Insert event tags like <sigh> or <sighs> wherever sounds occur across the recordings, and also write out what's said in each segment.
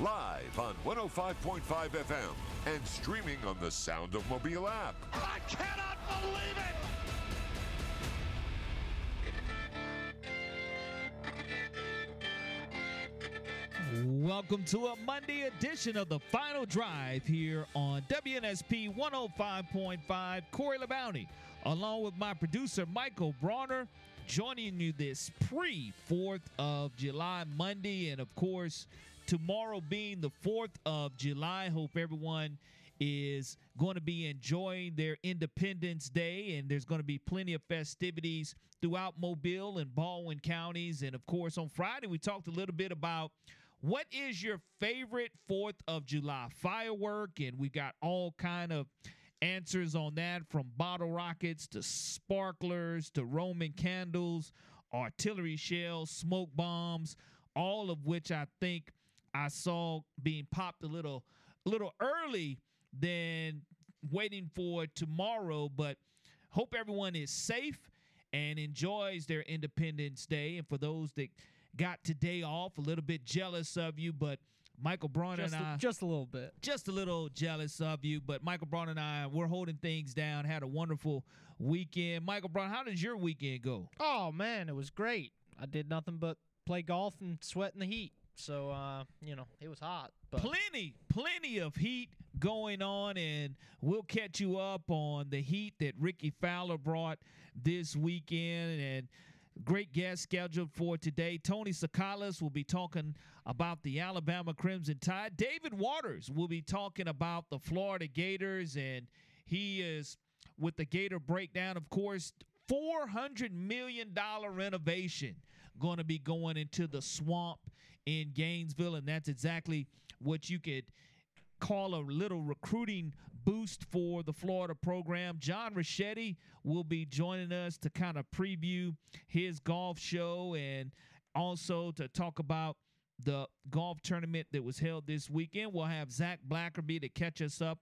Live on 105.5 FM and streaming on the Sound of Mobile app. I cannot believe it. Welcome to a Monday edition of the Final Drive here on WNSP 105.5. Corey LeBounty, along with my producer Michael Bronner, joining you this pre 4th of July Monday. And of course, tomorrow being the 4th of July. Hope everyone is going to be enjoying their Independence Day, and there's going to be plenty of festivities throughout Mobile and Baldwin counties. And of course, on Friday, we talked a little bit about what is your favorite 4th of July firework, and we got all kind of answers on that from bottle rockets to sparklers to Roman candles, artillery shells, smoke bombs, all of which I think I saw being popped a little a little early than waiting for tomorrow, but hope everyone is safe and enjoys their Independence Day. And for those that got today off, a little bit jealous of you, but Michael Bronner just and a, I just a little bit. just a little jealous of you, but Michael Bronner and I we're holding things down. Had a wonderful weekend. Michael Bronner, how does your weekend go? Oh man, it was great. I did nothing but play golf and sweat in the heat. So uh, you know, it was hot. But plenty, plenty of heat going on, and we'll catch you up on the heat that Rickie Fowler brought this weekend and. Great guest scheduled for today. Tony Tsoukalas will be talking about the Alabama Crimson Tide. David Waters will be talking about the Florida Gators, and he is with the Gator breakdown, of course. $400 million renovation going to be going into the swamp in Gainesville, and that's exactly what you could call a little recruiting boost for the Florida program. John Rachetti will be joining us to kind of preview his golf show and also to talk about the golf tournament that was held this weekend. We'll have Zach Blackerby to catch us up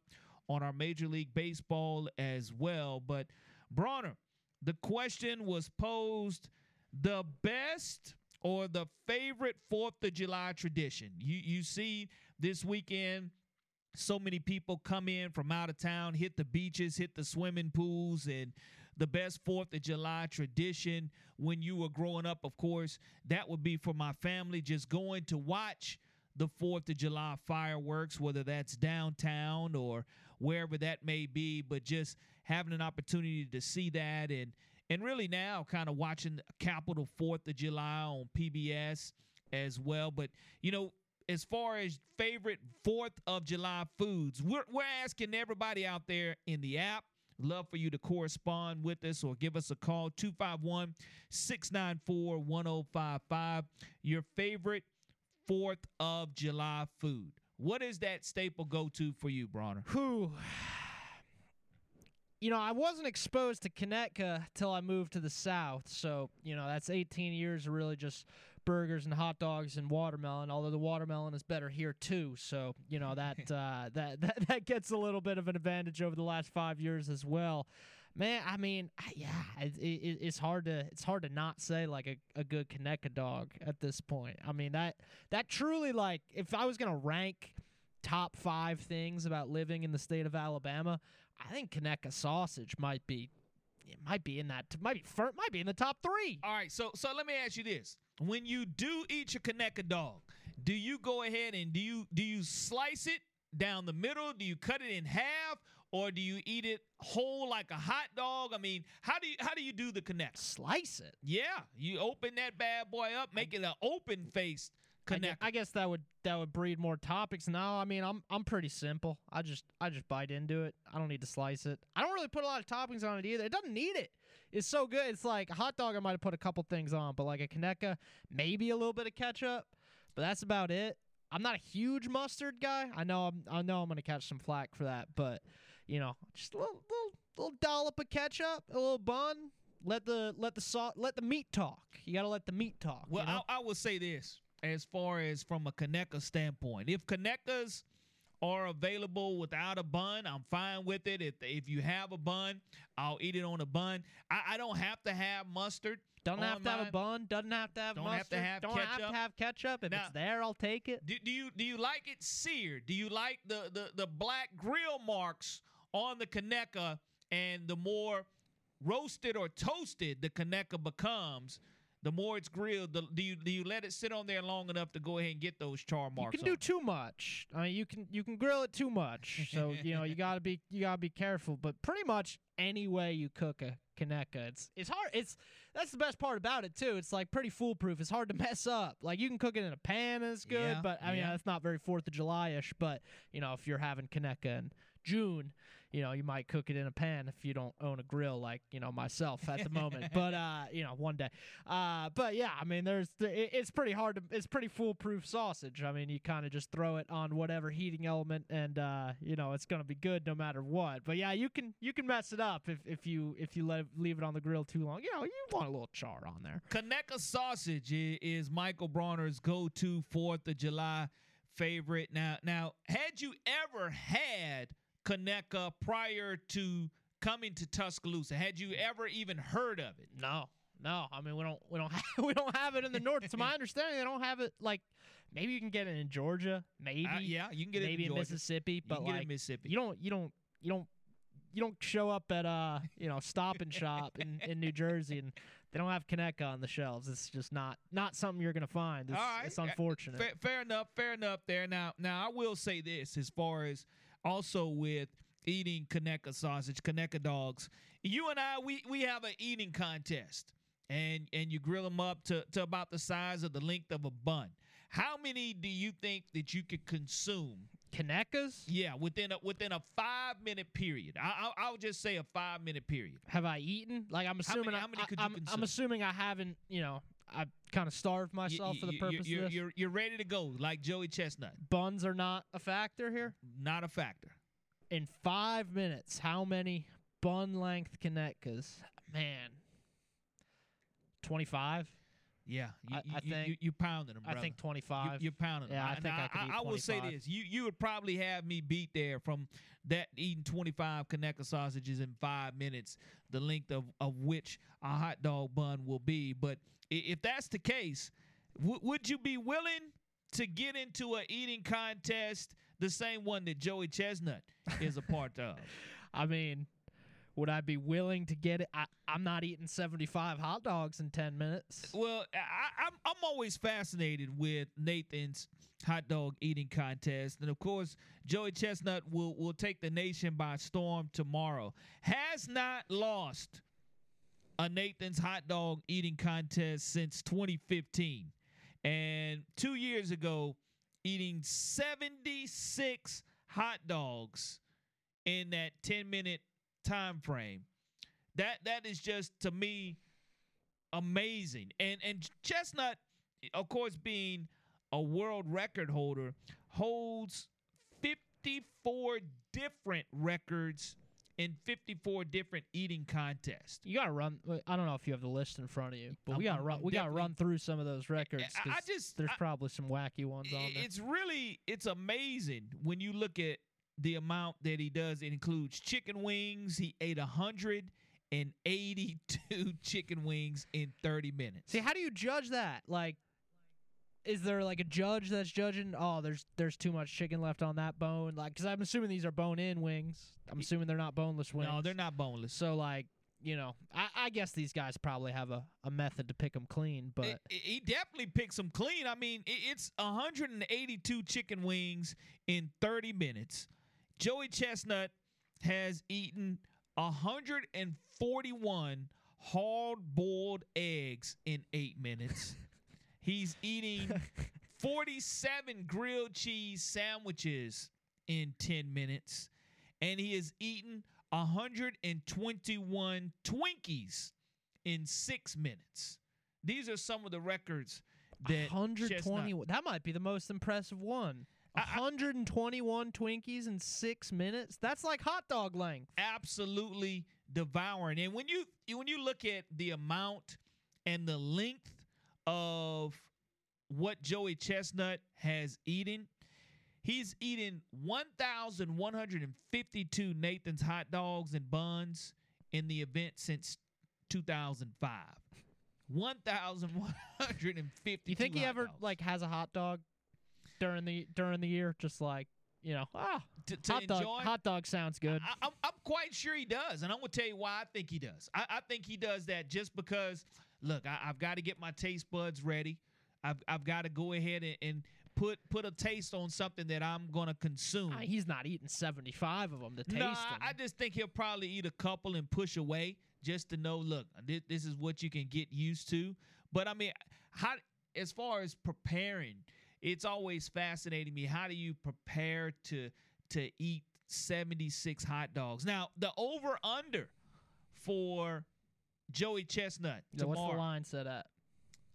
on our Major League Baseball as well. But Bronner, the question was posed the best or the favorite Fourth of July tradition. You you see this weekend, so many people come in from out of town, hit the beaches, hit the swimming pools, and the best Fourth of July tradition when you were growing up, of course, that would be for my family just going to watch the Fourth of July fireworks, whether that's downtown or wherever that may be, but just having an opportunity to see that and and really now kind of watching Capitol Fourth of July on PBS as well. But you know, as far as favorite Fourth of July foods, we're we're asking everybody out there in the app. Love for you to correspond with us or give us a call 251 694 1055. Your favorite 4th of July food. What is that staple go to for you, Bronner? whew. You know, I wasn't exposed to Conecuh till I moved to the South. So, you know, that's 18 years of really just burgers and hot dogs and watermelon. Although the watermelon is better here too. So, you know that <laughs> uh, that that <laughs> that gets a little bit of an advantage over the last five years as well. Man, I mean, yeah, it, it, it's hard to it's hard to not say like a, a good Conecuh dog at this point. I mean that that truly like if I was gonna rank top five things about living in the state of Alabama, I think Conecuh sausage might be it might be in that might be might be in the top three. All right, so so let me ask you this: When you do eat your Conecuh dog, do you go ahead and do you do you slice it down the middle? Do you cut it in half, or do you eat it whole like a hot dog? I mean, how do you how do you do the Conecuh? Slice it. Yeah, you open that bad boy up, make it an open faced I gue- Conecuh. I guess that would that would breed more topics. No, I mean I'm I'm pretty simple. I just I just bite into it. I don't need to slice it. I don't really put a lot of toppings on it either. It doesn't need it. It's so good. It's like a hot dog. I might have put a couple things on, but like a Conecuh, maybe a little bit of ketchup, but that's about it. I'm not a huge mustard guy. I know I'm I know I'm gonna catch some flack for that, but you know, just a little little, little dollop of ketchup, a little bun. Let the let the salt let the meat talk. You got to let the meat talk. Well, you know? I, I will say this as far as from a Conecuh standpoint. If Conecuhs are available without a bun, I'm fine with it. If if you have a bun, I'll eat it on a bun. I, I don't have to have mustard. Doesn't have to have a bun. Doesn't have to have Don't have to mustard. have Don't have ketchup. to have ketchup. If Now- it's there, I'll take it. Do, do you do you like it seared? Do you like the, the the black grill marks on the Conecuh and the more roasted or toasted the Conecuh becomes, the more it's grilled, the, do you do you let it sit on there long enough to go ahead and get those char marks? You can do too much. I mean, you can you can grill it too much. So you know you <laughs> gotta be you gotta be careful. But pretty much any way you cook a Conecuh, it's it's hard. It's that's the best part about it too. It's like pretty foolproof. It's hard to mess up. Like you can cook it in a pan, and it's good. Yeah, but I mean yeah. that's not very Fourth of July ish. But you know if you're having Conecuh in June, you know you might cook it in a pan if you don't own a grill like you know myself at the moment. <laughs> but uh, you know one day. Uh, but yeah, I mean there's it's pretty hard to it's pretty foolproof sausage. I mean you kind of just throw it on whatever heating element and uh, you know it's gonna be good no matter what. But yeah, you can you can mess it up if, if you if you let leave it on the grill too long. You know you want a little char on there. Conecuh sausage is Michael Bronner's go-to Fourth of July favorite. Now, now, had you ever had Conecuh prior to coming to Tuscaloosa? Had you ever even heard of it? No, no. I mean, we don't, we don't, <laughs> have, we don't have it in the north. to my <laughs> understanding, they don't have it. Like, maybe you can get it in Georgia, maybe, Uh, yeah, you can get maybe it in in. Mississippi, but can get it like, in Mississippi. you don't, you don't, you don't, you don't show up at uh, you know, Stop and Shop in, in New Jersey and they don't have Conecuh on the shelves. It's just not, not something you're gonna find. It's, All right. it's Uh, unfortunate. Fair, fair enough. Fair enough. There. Now, now I will say this as far as also with eating Conecuh sausage, Conecuh dogs. You and I, we we have an eating contest, and and you grill them up to to about the size of the length of a bun. How many do you think that you could consume? Conecuhs? Yeah, within a within a five minute period. I, I I'll just say a five minute period. Have I eaten? Like I'm How many- assuming. how many could you am consume? I'm assuming I haven't. You know, I kind of starved You- myself for the purpose you're, of this. you're you're ready to go like Joey Chestnut. Buns are not a factor here. Not a factor. in five minutes, how many bun length Conecuhs? Man, twenty five. Yeah, you, I- you, I you, think- you, you pounding them. I think twenty five. You, five. you're pounding them. Yeah, I Now, think I could eat I will say this: you you would probably have me beat there from that eating 25 Conecuh sausages in five minutes, the length of of which a hot dog bun will be. But i- if that's the case, w- would you be willing to get into a eating contest, the same one that Joey Chestnut is a part of? <laughs> I mean, would I be willing to get it? I, I'm not eating seventy five hot dogs in ten minutes. Well, I, I'm I'm always fascinated with Nathan's hot dog eating contest, and of course, Joey Chestnut will will take the nation by storm tomorrow. Has not lost a Nathan's hot dog eating contest since 2015, and two years ago, eating 76 hot dogs in that 10 minute time frame. That that is just to me amazing. And and Chestnut, of course, being a world record holder, holds 54 different records in 54 different eating contests. You gotta run. uh, I don't know if you have the list in front of you, but we I'm- gotta run. We gotta run through some of those records. I- just- there's I- probably some wacky ones on there. It's really it's amazing when you look at the amount that he does. It includes chicken wings. He ate a 182 <laughs> chicken wings in 30 minutes. See, how do you judge that? Like, is there like a judge that's judging? Oh, there's there's too much chicken left on that bone. Like, because I'm assuming these are bone-in wings. I'm assuming they're not boneless wings. no, they're not boneless. So like, you know, I, I guess these guys probably have a, a method to pick them clean. But I- I- he definitely picks them clean. I mean, i- it's 182 chicken wings in 30 minutes. Joey Chestnut has eaten 141 hard boiled eggs in eight minutes. <laughs> He's eating <laughs> 47 grilled cheese sandwiches in 10 minutes. And he has eaten 121 Twinkies in six minutes. These are some of the records that 120. Chestnut- That might be the most impressive one. I- I- 121 Twinkies in six minutes. That's like hot dog length. absolutely devouring. And when you when you look at the amount and the length of what Joey Chestnut has eaten, he's eaten 1,152 Nathan's hot dogs and buns in the event since 2005. 1,152. You think he ever dogs. like has a hot dog during the during the year? Just like you know, ah, to, to hot dog. Hot dog sounds good. I, I'm, I'm quite sure he does, and I'm gonna tell you why I think he does. I, I think he does that just because. Look, I, I've got to get my taste buds ready. I've I've got to go ahead and, and put put a taste on something that I'm gonna consume. He's not eating 75 of them to taste no, them. I, I just think he'll probably eat a couple and push away just to know. Look, this, this is what you can get used to. But I mean, how as far as preparing, it's always fascinating me. How do you prepare to to eat 76 hot dogs? Now, the over under for Joey Chestnut Yeah, what's the line set at?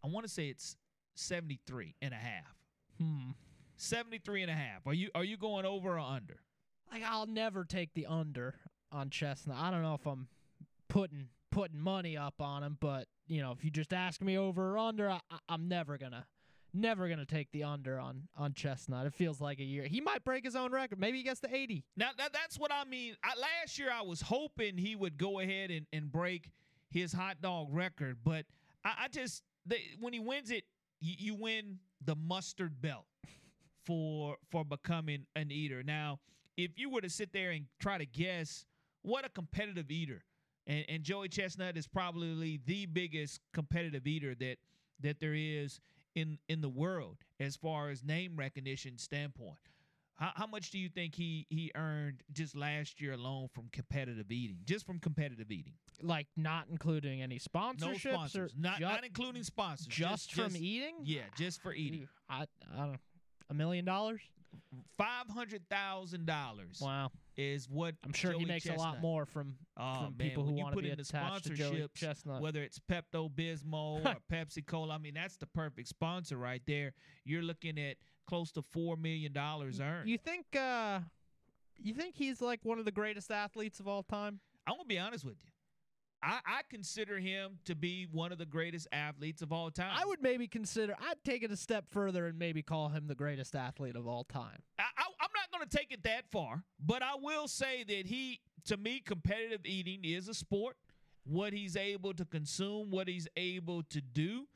I want to say it's 73 and a half. Hmm. 73 and a half. Are you are you going over or under? Like I'll never take the under on Chestnut. I don't know if I'm putting putting money up on him, but you know, if you just ask me over or under, I, I'm never gonna never gonna take the under on on Chestnut. It feels like a year. He might break his own record. Maybe he gets to 80. Now, now that's what I mean. I, last year I was hoping he would go ahead and, and break his hot dog record, but I, I just when he wins it, you, you win the mustard belt <laughs> for for becoming an eater. Now, if you were to sit there and try to guess what a competitive eater, and, and Joey Chestnut is probably the biggest competitive eater that that there is in in the world as far as name recognition standpoint. How, how much do you think he he earned just last year alone from competitive eating? Just from competitive eating. Like not including any sponsorships No or sponsors. Not ju- not including sponsors. just, from just- eating. Yeah, just for eating. I, I don't know. A million dollars? Five hundred thousand dollars Wow. is what I'm sure he Joey makes a lot more from Oh, from man, people who want to be attached to Joey sponsorships, Chestnut. whether it's Pepto Bismol <laughs> or Pepsi Cola. I mean, that's the perfect sponsor right there. You're looking at close to four million dollars earned. You think uh you think he's like one of the greatest athletes of all time? I'm gonna be honest with you. I, I consider him to be one of the greatest athletes of all time. I would maybe consider I'd take it a step further and maybe call him the greatest athlete of all time. I, I'm not going to take it that far, but I will say that he, to me, competitive eating is a sport. What he's able to consume, what he's able to do,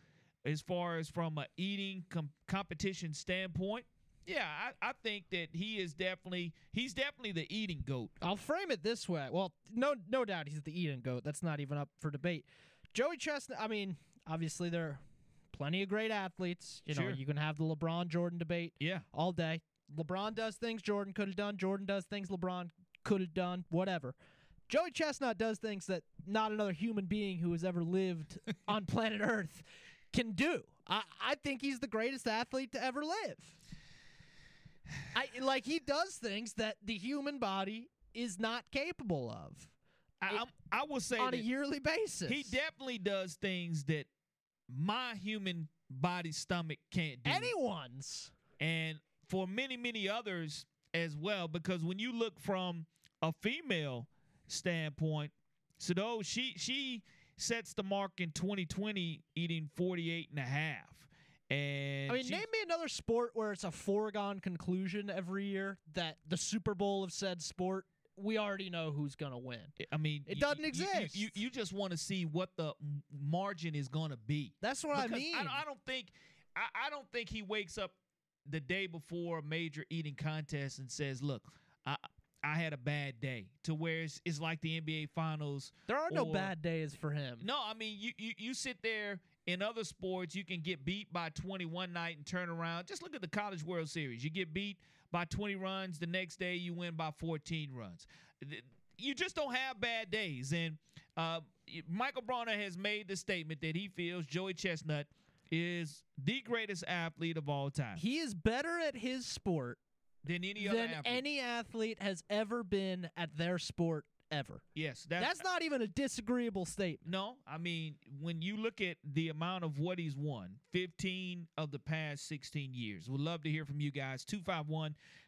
as far as from a eating com- competition standpoint, yeah, I, I think that he is definitely he's definitely the eating goat. I'll frame it this way. Well, no no doubt he's the eating goat. That's not even up for debate. Joey Chestnut, I mean, obviously there are plenty of great athletes. You know, Sure. you can have the LeBron Jordan debate Yeah, all day. LeBron does things Jordan could have done. Jordan does things LeBron could have done. Whatever. Joey Chestnut does things that not another human being who has ever lived <laughs> on planet Earth can do. I, I think he's the greatest athlete to ever live. I like he does things that the human body is not capable of I, I'm, I will say on a yearly basis. he definitely does things that my human body stomach can't do. anyone's. and for many many others as well because when you look from a female standpoint Sudo she she sets the mark in 2020 eating 48 and a half and I mean, she- name me another sport where it's a foregone conclusion every year that the Super Bowl of said sport, we already know who's going to win. I mean It you- doesn't you- exist. you, you, just want to see what the margin is going to be That's what I mean. I, I don't think I, I don't think he wakes up the day before a major eating contest and says, "Look, I I had a bad day." To where it's, it's like the NBA Finals. there are no bad days for him. No, I mean you, you you sit there in other sports, you can get beat by 20 one night and turn around. Just look at the College World Series. You get beat by 20 runs, the next day you win by 14 runs. You just don't have bad days. And uh, Michael Bronner has made the statement that he feels Joey Chestnut is the greatest athlete of all time He is better at his sport than any other than athlete. any athlete has ever been at their sport ever. Yes, That's not even a disagreeable statement. No, I mean when you look at the amount of what he's won, 15 of the past 16 years. We'd love to hear from you guys.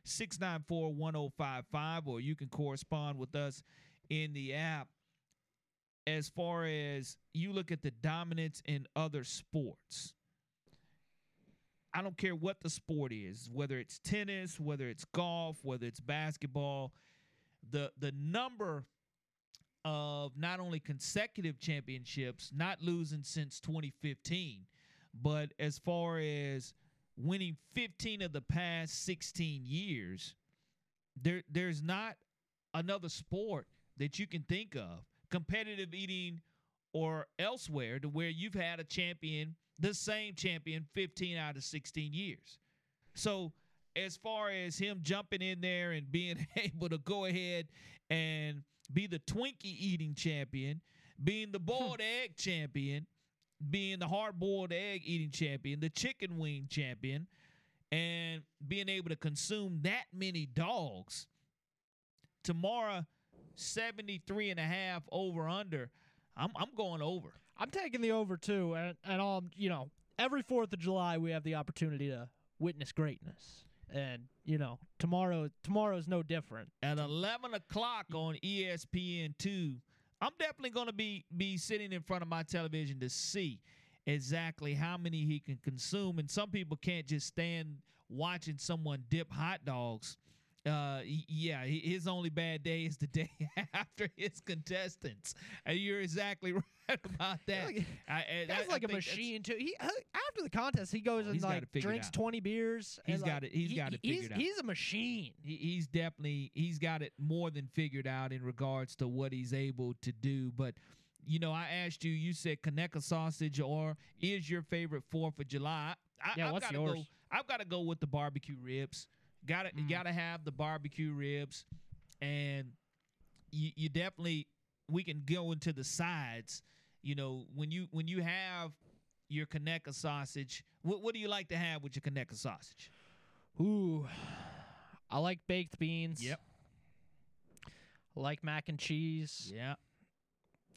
251-694-1055 or you can correspond with us in the app. As far as you look at the dominance in other sports. I don't care what the sport is, whether it's tennis, whether it's golf, whether it's basketball, the the number of not only consecutive championships, not losing since 2015, but as far as winning 15 of the past 16 years, there there's not another sport that you can think of, competitive eating or elsewhere, to where you've had a champion, the same champion, 15 out of 16 years. So as far as him jumping in there and being <laughs> able to go ahead and be the Twinkie eating champion, being the hmm. boiled egg champion, being the hard boiled egg eating champion, the chicken wing champion, and being able to consume that many dogs. Tomorrow, 73 and a half over under. I'm, I'm going over. I'm taking the over too, and and all you know. Every Fourth of July, we have the opportunity to witness greatness, and you know tomorrow tomorrow's no different. At 11 o'clock on ESPN two, I'm definitely going to be be sitting in front of my television to see exactly how many he can consume. And some people can't just stand watching someone dip hot dogs. Uh, yeah, his only bad day is the day <laughs> after his contestants. And you're exactly <laughs> right about that. Like- I, I- That's I- I like a machine too. He uh, after the contest, he goes and like drinks twenty beers. He's got like, it- he's he- got it he's, out. He's a machine. he, he's definitely he's got it more than figured out in regards to what he's able to do but you know i asked you you said Conecuh sausage or is your favorite fourth of july I, Yeah, I've what's yours? go i've got to go with the barbecue ribs gotta Mm. gotta have the barbecue ribs and you, you definitely we can go into the sides you know when you when you have your Conecuh sausage what, what do you like to have with your Conecuh sausage Ooh, I like baked beans. Yep. I like mac and cheese. yeah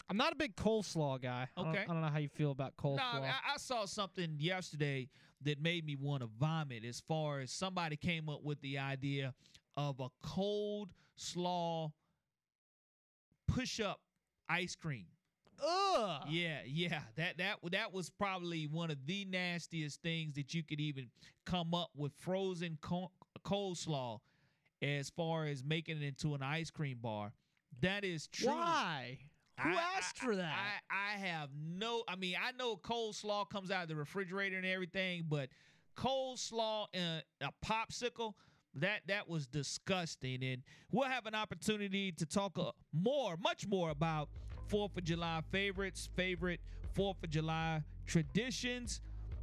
I'm not a big coleslaw guy. I don't- Okay. I don't, know how you feel about coleslaw. No, I, I saw something yesterday that made me want to vomit. As far as somebody came up with the idea of a cold slaw push-up ice cream. Ugh. Yeah, yeah, that that that was probably one of the nastiest things that you could even come up with frozen co- coleslaw, as far as making it into an ice cream bar. That is true. Why? Who I- asked for that? I, I have no. I mean, I know coleslaw comes out of the refrigerator and everything, but coleslaw and a popsicle. That that was disgusting, and we'll have an opportunity to talk uh, more, much more about Fourth of July favorites, favorite Fourth of July traditions,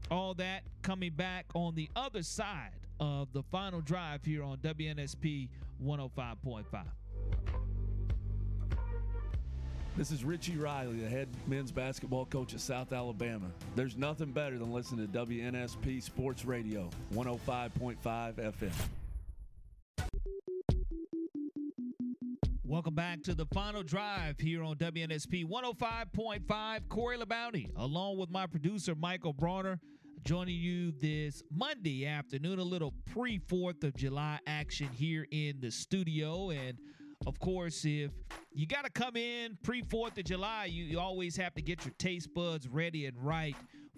all that coming back on the other side of the final drive here on WNSP 105.5. This is Richie Riley, the head men's basketball coach at South Alabama. There's nothing better than listening to WNSP Sports Radio, 105.5 FM. Welcome back to the final drive here on WNSP 105.5. Corey LeBounty, along with my producer Michael Bronner, joining you this Monday afternoon. A little pre 4th of July action here in the studio. And of course, if you got to come in pre 4th of July, you, you always have to get your taste buds ready and right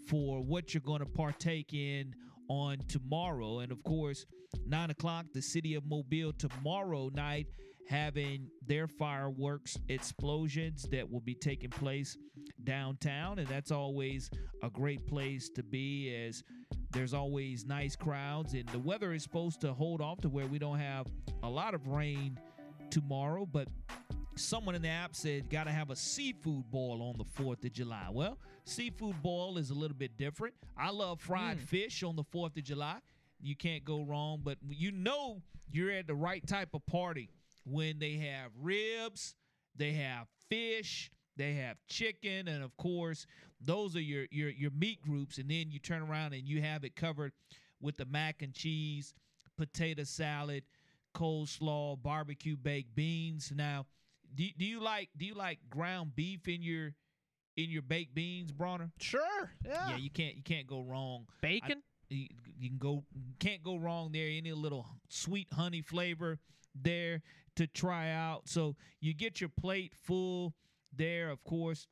for what you're going to partake in on tomorrow. And of course, 9 o'clock, the city of Mobile tomorrow night having their fireworks explosions that will be taking place downtown. And that's always a great place to be as there's always nice crowds. And the weather is supposed to hold off to where we don't have a lot of rain tomorrow. But someone in the app said got to have a seafood boil on the 4th of July. Well, seafood boil is a little bit different. I love fried mm. fish on the 4th of July. You can't go wrong, but you know you're at the right type of party when they have ribs, they have fish, they have chicken, and of course, those are your your your meat groups. And then you turn around and you have it covered with the mac and cheese, potato salad, coleslaw, barbecue baked beans. Now, Do, do you like do you like ground beef in your in your baked beans, Bronner? Sure. Yeah. Yeah, you can't you can't go wrong. Bacon. you, you can go can't go wrong there any little sweet honey flavor there to try out so you get your plate full there of course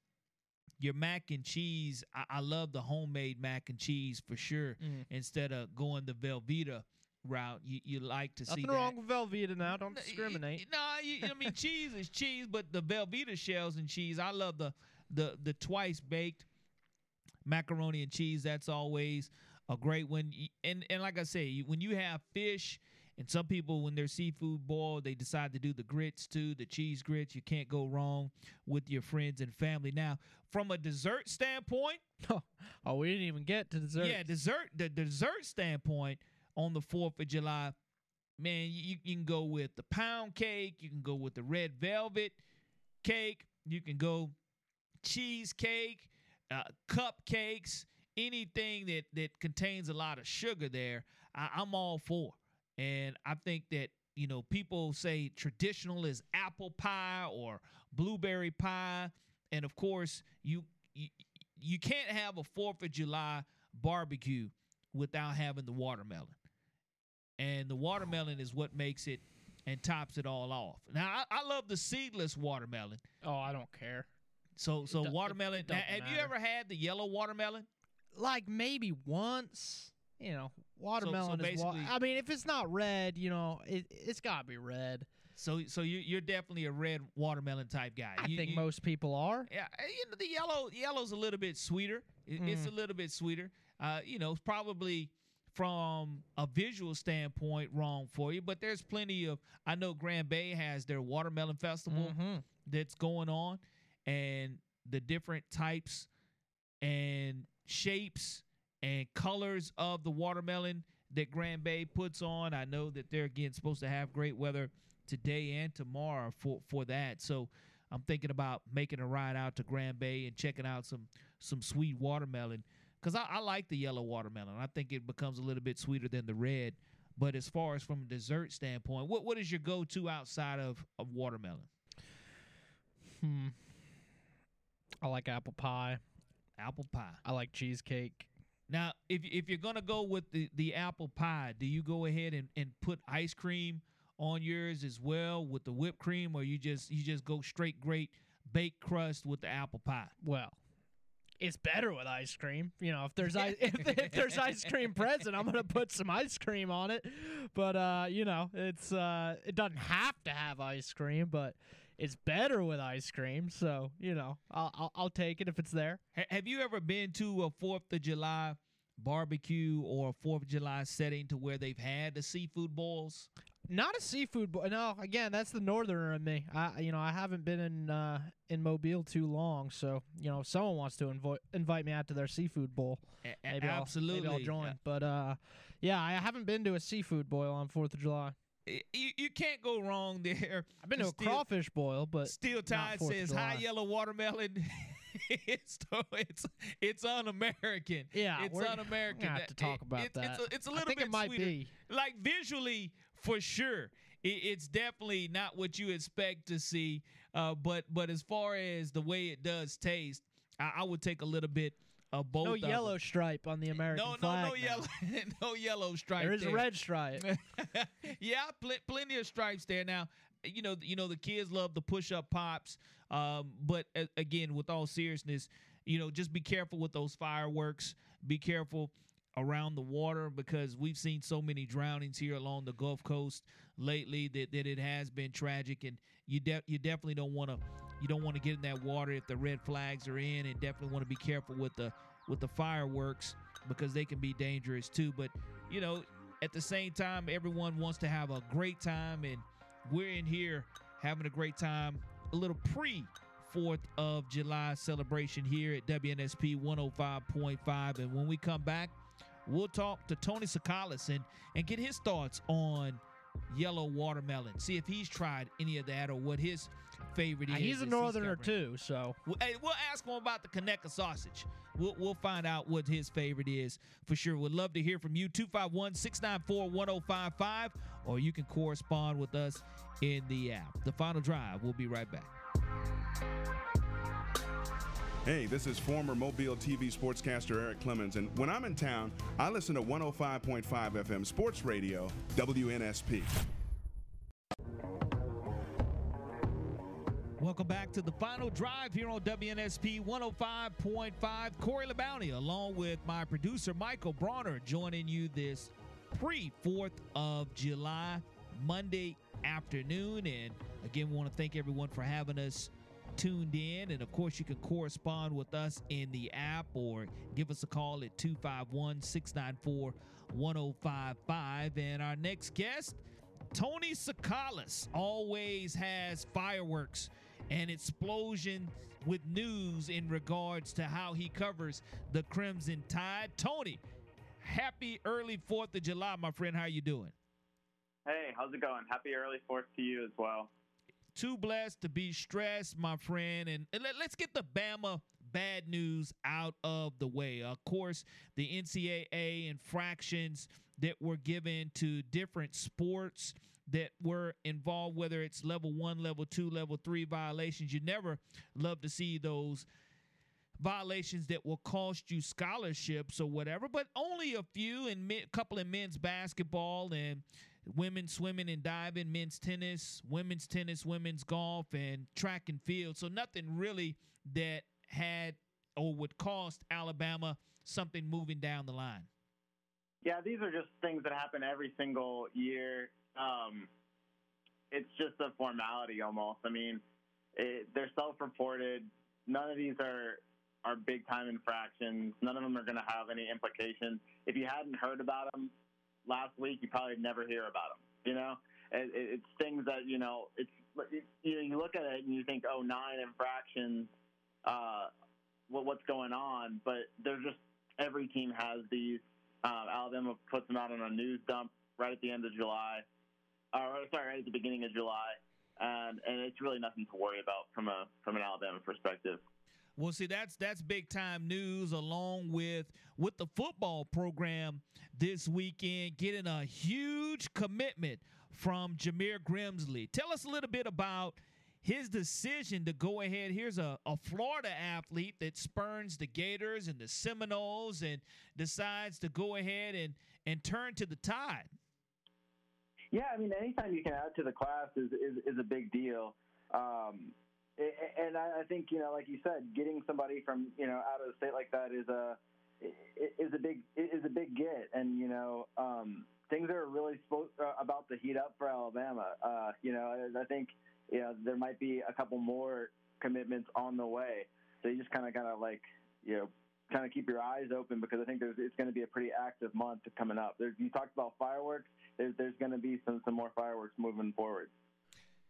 your mac and cheese i, I love the homemade mac and cheese for sure Mm. instead of going the velveeta route you, you like to see Nothing that wrong with Velveeta now. Don't no, discriminate. No, you, I mean <laughs> cheese is cheese, but the Velveeta shells and cheese. I love the the the twice baked macaroni and cheese. That's always a great one. And and like I say, when you have fish, and some people when their seafood boil, they decide to do the grits too, the cheese grits. You can't go wrong with your friends and family. Now, from a dessert standpoint, <laughs> oh, we didn't even get to dessert. yeah, dessert. The dessert standpoint on the Fourth of July, man, you, you can go with the pound cake. You can go with the red velvet cake. You can go cheesecake, uh, cupcakes, anything that that contains a lot of sugar. There, I, I'm all for. And I think that you know people say traditional is apple pie or blueberry pie, and of course you you, you can't have a Fourth of July barbecue without having the watermelon. And the watermelon is what makes it and tops it all off. Now I, I love the seedless watermelon. Oh, I don't care. So so it- watermelon. it now, have you ever had the yellow watermelon? Like maybe once. You know, watermelon is. Wa- I mean, if it's not red, you know, it it's got to be red. So so you you're definitely a red watermelon type guy. I You- think you- most people are. Yeah, uh, you know the yellow yellow's a little bit sweeter. It, It's a Mm. little bit sweeter. Uh, you know, it's probably from a visual standpoint wrong for you, but there's plenty of. I know Grand Bay has their watermelon festival Mhm. that's going on, and the different types and shapes and colors of the watermelon that Grand Bay puts on. I know that they're again supposed to have great weather today and tomorrow for for that. So I'm thinking about making a ride out to Grand Bay and checking out some some sweet watermelon because I, I like the yellow watermelon. I think it becomes a little bit sweeter than the red. But as far as from a dessert standpoint, what what is your go to outside of, of watermelon? Hmm. I like apple pie. Apple pie. I like cheesecake. Now, if if you're gonna go with the, the apple pie, do you go ahead and, and put ice cream on yours as well with the whipped cream, or you just you just go straight great baked crust with the apple pie? Well, it's better with ice cream. You know, if there's ice, <laughs> if, if there's ice cream present, I'm gonna put some ice cream on it. But uh, you know, it's uh, it doesn't have to have ice cream, but it's better with ice cream. So you know, I'll I'll, I'll take it if it's there. Have you ever been to a Fourth of July barbecue or a Fourth of July setting to where they've had the seafood boils? Not a seafood boy. No, again, that's the northerner in me. I, you know, I haven't been in uh, in Mobile too long, so you know, if someone wants to invo- invite me out to their seafood bowl, A- maybe absolutely. I'll, maybe I'll join. But uh, yeah, I haven't been to a seafood boil on Fourth of July. You, you can't go wrong <laughs> there. I've been to a Steel- crawfish boil, but Steel Tide 4th says high yellow watermelon. <laughs> it's it's it's un-American. yeah, it's un-American. have to talk about it's, that. It's a, it's a I little think bit it might sweeter. be. Like visually, for sure, it, it's definitely not what you expect to see. Uh, but but as far as the way it does taste, I, I would take a little bit of both. No yellow stripe on the American No, no, flag. no now. yellow, <laughs> no yellow stripe. There is a red stripe. <laughs> yeah, pl- plenty of stripes there. Now, you know, you know the kids love the push-up pops, um, but a- again, with all seriousness, you know, just be careful with those fireworks. Be careful around the water because we've seen so many drownings here along the Gulf Coast lately that, that it has been tragic, and you de- you definitely don't want to you don't want to get in that water if the red flags are in, and definitely want to be careful with the with the fireworks because they can be dangerous too. But you know, at the same time, everyone wants to have a great time, and we're in here having a great time. A little pre Fourth of July celebration here at WNSP 105.5, and when we come back, we'll talk to Tony Tsoukalas and and get his thoughts on yellow watermelon. See if he's tried any of that or what his favorite Uh, is. he's a northerner covering. too, so Well, hey, we'll ask him about the Conecuh sausage. We'll, we'll find out what his favorite is for sure. Would love to hear from you. 251 694 1055, or you can correspond with us in the app. The final drive. We'll be right back. Hey, this is former Mobile TV sportscaster Eric Clemens, and when I'm in town, I listen to 105.5 FM Sports Radio, WNSP. Welcome back to the final drive here on WNSP 105.5. Corey LeBounty, along with my producer Michael Bronner, joining you this pre 4th of July Monday afternoon. And again, we want to thank everyone for having us tuned in. And of course, you can correspond with us in the app or give us a call at 251 694 1055. And our next guest, Tony Tsoukalas, always has fireworks and explosion with news in regards to how he covers the Crimson Tide. Tony, happy early 4th of July, my friend. How you doing? Hey, how's it going? Happy early fourth to you as well. Too blessed to be stressed, my friend. And let, us get the Bama bad news out of the way. Of course, the NCAA infractions that were given to different sports that were involved, whether it's level one, level two, level three violations. You never love to see those violations that will cost you scholarships or whatever, but only a few, and a couple in men's basketball and women's swimming and diving, men's tennis, women's tennis, women's golf, and track and field. So nothing really that had or would cost Alabama something moving down the line. Yeah, these are just things that happen every single year. Um, it's just a formality almost. I mean, it, they're self-reported. None of these are are big time infractions. None of them are going to have any implications. If you hadn't heard about them last week, you probably never hear about them. You know, it, it, it's things that you know. It's you know, you look at it and you think, oh, nine infractions. Uh, what, what's going on? But they're just every team has these. Um, Alabama puts them out on a news dump right at the end of July, or sorry, right at the beginning of July, and and it's really nothing to worry about from a from an Alabama perspective. Well, see, that's that's big time news, along with with the football program this weekend getting a huge commitment from Jameer Grimsley. Tell us a little bit about his decision to go ahead. Here's a, a Florida athlete that spurns the Gators and the Seminoles and decides to go ahead and, and turn to the tide. Yeah, I mean, anytime you can add to the class is, is, is a big deal. Um, and I think you know, like you said, getting somebody from you know out of the state like that is a is a big is a big get, and you know um, things are really uh, about to heat up for Alabama. Uh, you know, I think you know there might be a couple more commitments on the way, so you just kind of of like you know kind of keep your eyes open because I think there's it's going to be a pretty active month coming up. You talked about fireworks. There's there's going to be some some more fireworks moving forward.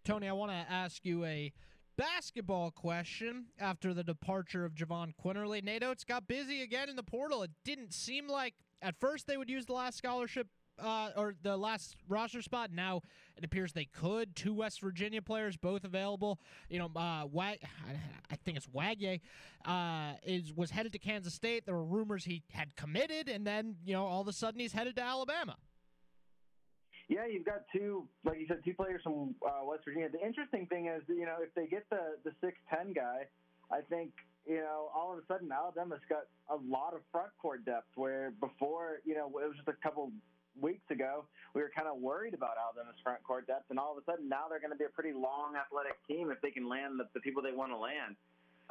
Tony, I want to ask you a basketball question after the departure of Jahvon Quinerly. Oats got busy again in the portal. It didn't seem like at first they would use the last scholarship uh, or the last roster spot. Now it appears they could. Two West Virginia players, both available. You know, uh, Wag, I think it's Wague, uh, is was headed to Kansas State. There were rumors he had committed, and then you know all of a sudden he's headed to Alabama. Yeah, you've got two, like you said, two players from uh, West Virginia. The interesting thing is, you know, if they get the the six ten guy, I think you know all of a sudden Alabama's got a lot of front court depth. Where before, you know, it was just a couple weeks ago we were kind of worried about Alabama's front court depth, and all of a sudden now they're going to be a pretty long athletic team if they can land the, the people they want to land.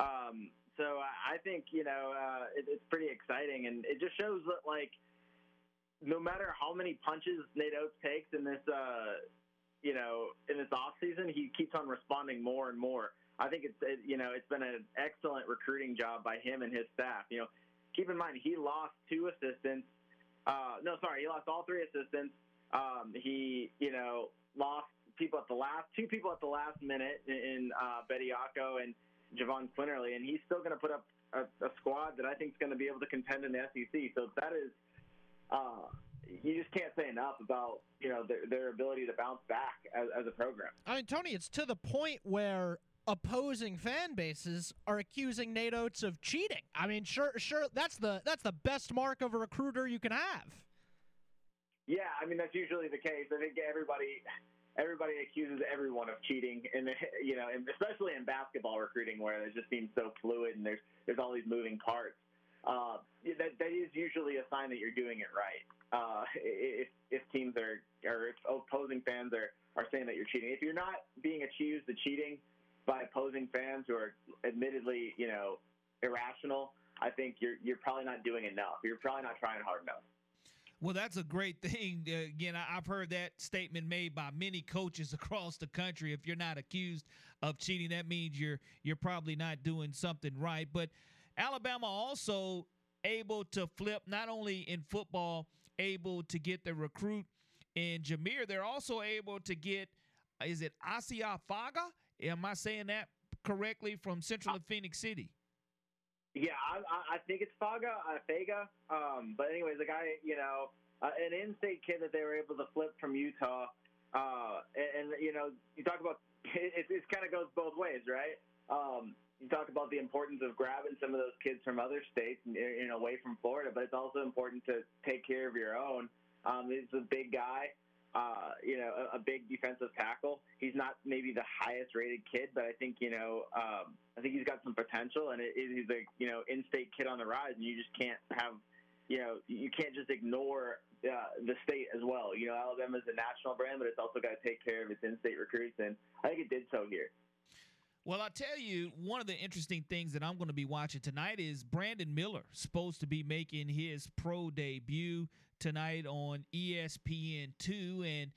Um, so I think you know uh, it, it's pretty exciting, and it just shows that like no matter how many punches Nate Oats takes in this, uh, you know, in this off season, he keeps on responding more and more. I think it's, it, you know, it's been an excellent recruiting job by him and his staff. You know, keep in mind he lost two assistants. Uh, no, sorry, he lost all three assistants. Um, he, you know, lost people at the last two people at the last minute in uh, Bediako and Jahvon Quinerly, and he's still going to put up a, a squad that I think is going to be able to contend in the SEC. So that is uh, you just can't say enough about you know their, their ability to bounce back as, as a program. I mean, Tony, it's to the point where opposing fan bases are accusing Nate Oats of cheating. I mean, sure, sure, that's the that's the best mark of a recruiter you can have. Yeah, I mean that's usually the case. I think everybody everybody accuses everyone of cheating, and you know, especially in basketball recruiting where it just seems so fluid and there's there's all these moving parts. Uh, that that is usually a sign that you're doing it right. Uh, if if teams are or if opposing fans are are saying that you're cheating, if you're not being accused of cheating by opposing fans who are admittedly you know irrational, I think you're you're probably not doing enough. You're probably not trying hard enough. Well, that's a great thing. Uh, again, I've heard that statement made by many coaches <laughs> across the country. If you're not accused of cheating, that means you're you're probably not doing something right. But Alabama also able to flip not only in football, able to get the recruit in Jahmir. They're also able to get is it Isaia Faga? Am I saying that correctly from Central of Phenix City? Yeah, I, I think it's Faga, uh, Faga. Um, but anyways, the guy, you know, uh, an in-state kid that they were able to flip from Utah. Uh, and, and you know, you talk about <laughs> it, it kind of goes both ways, right? Um, you talk about the importance of grabbing some of those kids from other states and know, away from Florida, but it's also important to take care of your own. Um, he's a big guy uh, you know, a, a big defensive tackle. He's not maybe the highest rated kid, but I think you know, um, I think he's got some potential, and it, he's a you know in-state kid on the rise, and you just can't have, you know, you can't just ignore uh, the state as well. You know, Alabama's a national brand, but it's also got to take care of its in-state recruits, and I think it did so here. Well, I'll tell you, one of the interesting things that I'm going to be watching tonight is Brandon Miller supposed to be making his pro debut tonight on ESPN2. And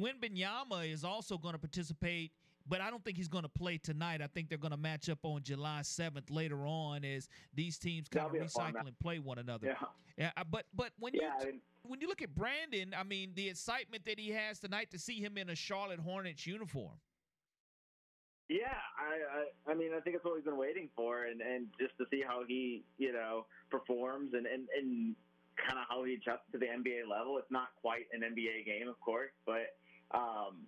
Wembanyama is also going to participate, but I don't think he's going to play tonight. I think they're going to match up on July 7th later on as these teams kind of recycle and play one another. Yeah. yeah uh, but but when yeah, you I mean, when you look at Brandon, I mean the excitement that he has tonight to see him in a Charlotte Hornets uniform. Yeah, I, I I mean I think it's what we've been waiting for, and and just to see how he you know performs and and and kind of how he adjusts to the NBA level. It's not quite an NBA game, of course, but um,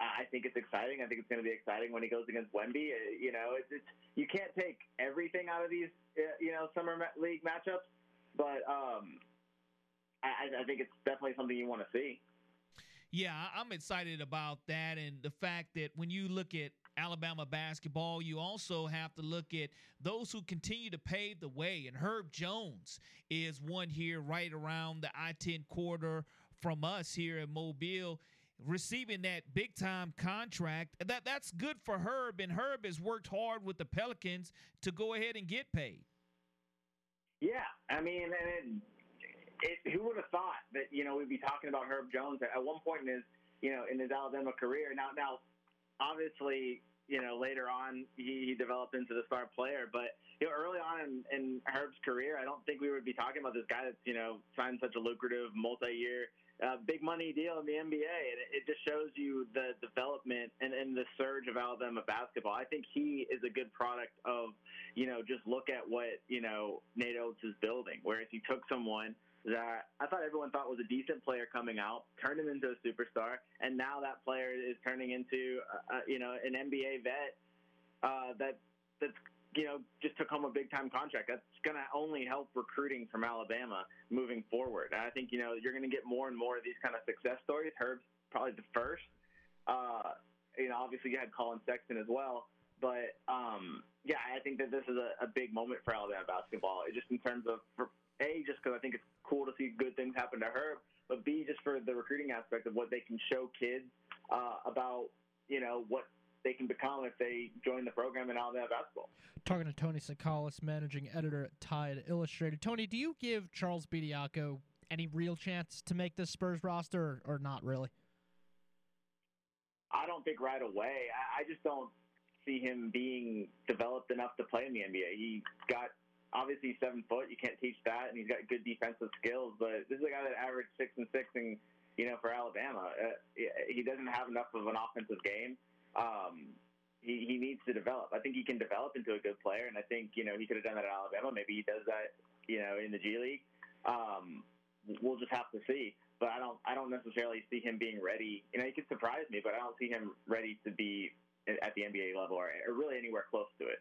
I think it's exciting. I think it's going to be exciting when he goes against Wemby. Uh, you know, it's, it's you can't take everything out of these uh, you know summer league matchups, but um, I, I think it's definitely something you want to see. Yeah, I'm excited about that, and the fact that when you look at Alabama basketball, you also have to look at those who continue to pave the way. And Herb Jones is one here right around the I 10 corridor from us here in Mobile receiving that big time contract. That that's good for Herb, and Herb has worked hard with the Pelicans to go ahead and get paid. Yeah, I mean, and it, it, who would have thought that you know we'd be talking about Herb Jones at one point in his you know in his Alabama career. Now, now obviously, you know, later on he, he developed into the star player, but you know, early on in, in Herb's career, I don't think we would be talking about this guy that's you know signed such a lucrative multi-year, uh, big money deal in the NBA, and it, it just shows you the development and, and the surge of Alabama basketball. I think he is a good product of, you know, just look at what you know Nate Oats is building. Whereas he took someone that I thought everyone thought was a decent player coming out, turned him into a superstar, and now that player is turning into uh, you know an NBA vet uh, that that's you know just took home a big time contract. That's going to only help recruiting from Alabama moving forward. And I think you know you're going to get more and more of these kind of success stories. Herb's probably the first. Uh, you know, obviously you had Collin Sexton as well, but um, yeah, I think that this is a, a big moment for Alabama basketball. Just in terms of for, a, just because I think it's cool to see good things happen to her, but B, just for the recruiting aspect of what they can show kids uh, about, you know, what they can become if they join the program in Alabama basketball. Talking to Tony Tsoukalas, managing editor at Tide Illustrated. Tony, do you give Charles Bediako any real chance to make this Spurs roster, or, or not really? I don't think right away. I, I just don't see him being developed enough to play in the NBA. He got obviously he's seven foot. You can't teach that, and he's got good defensive skills. But this is a guy that averaged six and six, and you know, for Alabama, uh, he doesn't have enough of an offensive game. Um, he he needs to develop. I think he can develop into a good player, and I think you know he could have done that at Alabama. Maybe he does that, you know, in the G League. Um, we'll just have to see. But I don't I don't necessarily see him being ready. You know, he could surprise me, but I don't see him ready to be at the NBA level or, or really anywhere close to it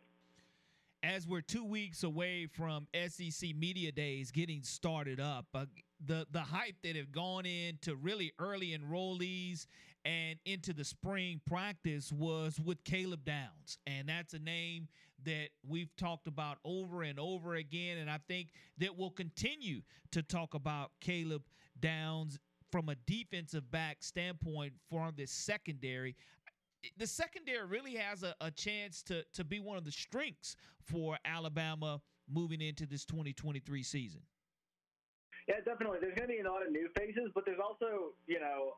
as we're two weeks away from SEC Media Days getting started up, uh, the the hype that have gone into really early enrollees and into the spring practice was with Caleb Downs, and that's a name that we've talked about over and over again, and I think that we'll continue to talk about Caleb Downs from a defensive back standpoint for this secondary the secondary really has a, a chance to to be one of the strengths for Alabama moving into this 2023 season. Yeah, definitely. There's going to be a lot of new faces, but there's also, you know,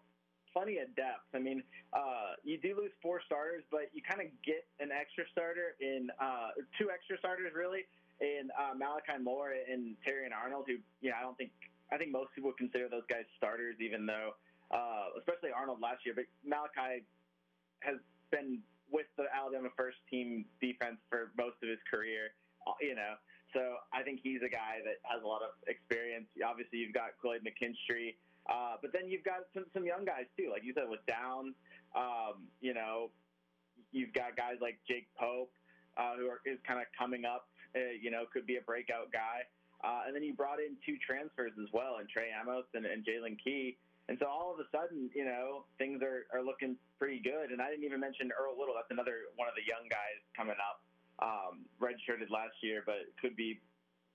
plenty of depth. I mean, uh, you do lose four starters, but you kind of get an extra starter in uh, two extra starters really in uh, Malachi Moore and Terrion Arnold, who you know I don't think I think most people consider those guys starters, even though uh, especially Arnold last year, but Malachi has been with the Alabama first team defense for most of his career, uh, you know. So I think he's a guy that has a lot of experience. Obviously, you've got Kool-Aid McKinstry, uh, but then you've got some, some young guys too, like you said with Downs. Um, you know, you've got guys like Jake Pope, uh, who are, is kind of coming up. Uh, you know, could be a breakout guy. Uh, and then you brought in two transfers as well, and Trey Amos and, and Jaylen Key. And so all of a sudden, you know, things are, are looking pretty good. And I didn't even mention Earl Little. That's another one of the young guys coming up, um, redshirted last year, but could be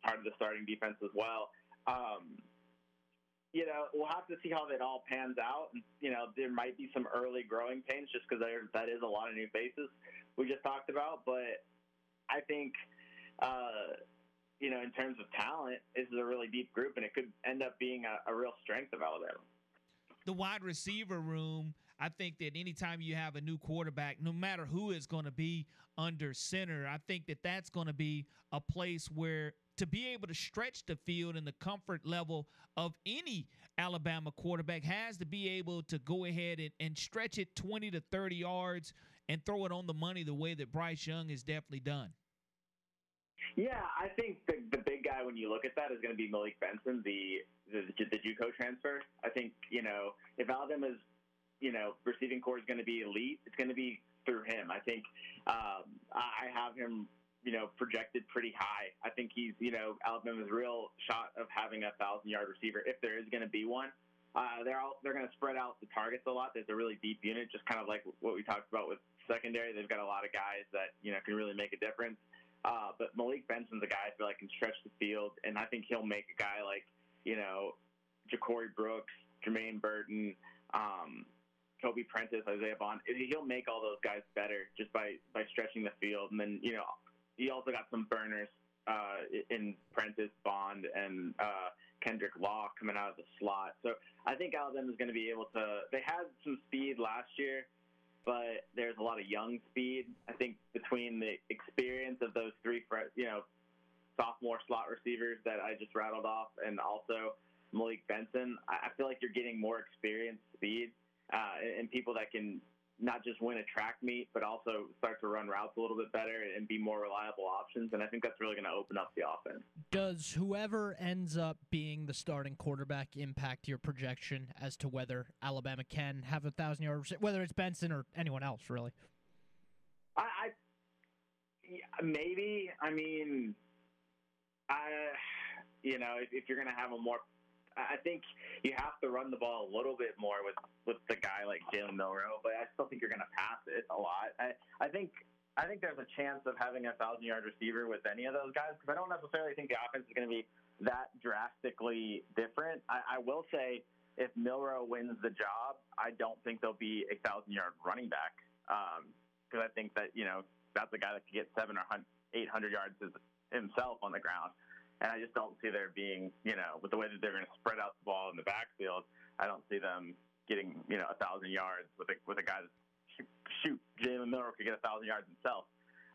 part of the starting defense as well. Um, you know, we'll have to see how that all pans out. And, You know, there might be some early growing pains just because that is a lot of new faces we just talked about. But I think, uh, you know, in terms of talent, this is a really deep group, and it could end up being a, a real strength of Alabama the wide receiver room, I think that anytime you have a new quarterback, no matter who is going to be under center, I think that that's going to be a place where to be able to stretch the field and the comfort level of any Alabama quarterback has to be able to go ahead and, and stretch it 20 to 30 yards and throw it on the money the way that Bryce Young has definitely done. Yeah, I think the, the big guy when you look at that is going to be Malik Benson, the the, the JUCO transfer. I think you know if Alabama's you know receiving corps is going to be elite, it's going to be through him. I think um, I have him you know projected pretty high. I think he's you know Alabama's real shot of having a thousand yard receiver if there is going to be one. Uh, they're all, they're going to spread out the targets a lot. There's a really deep unit, just kind of like what we talked about with secondary. They've got a lot of guys that you know can really make a difference. Uh, but Malik Benson's a guy I feel like can stretch the field, and I think he'll make a guy like you know, Ja'Corey Brooks, Jermaine Burton, um, Kobe Prentice, Isaiah Bond. He'll make all those guys better just by by stretching the field. And then you know, he also got some burners uh, in Prentice, Bond, and uh, Kendrick Law coming out of the slot. So I think Alabama is going to be able to. They had some speed last year, but there's a lot of young speed. I think between the experience of those three, you know, sophomore slot receivers that I just rattled off, and also Malik Benson, I feel like you're getting more experience, speed, uh, and people that can not just win a track meet, but also start to run routes a little bit better and be more reliable options. And I think that's really going to open up the offense. Does whoever ends up being the starting quarterback impact your projection as to whether Alabama can have a thousand yards, whether it's Benson or anyone else, really? I, I maybe. I mean, I, you know, if, if you're going to have a more, I think you have to run the ball a little bit more with with the guy like Jalen Milroe, but I still think you're going to pass it a lot. I I think I think there's a chance of having a thousand yard receiver with any of those guys because I don't necessarily think the offense is going to be that drastically different. I, I will say if Milroe wins the job, I don't think there'll be a thousand yard running back because um, I think that you know that's a guy that could get seven or eight hundred yards himself on the ground. And I just don't see there being, you know, with the way that they're going to spread out the ball in the backfield, I don't see them getting, you know, a thousand yards with a with a guy that shoot, shoot Jalen Milroe could get a thousand yards himself.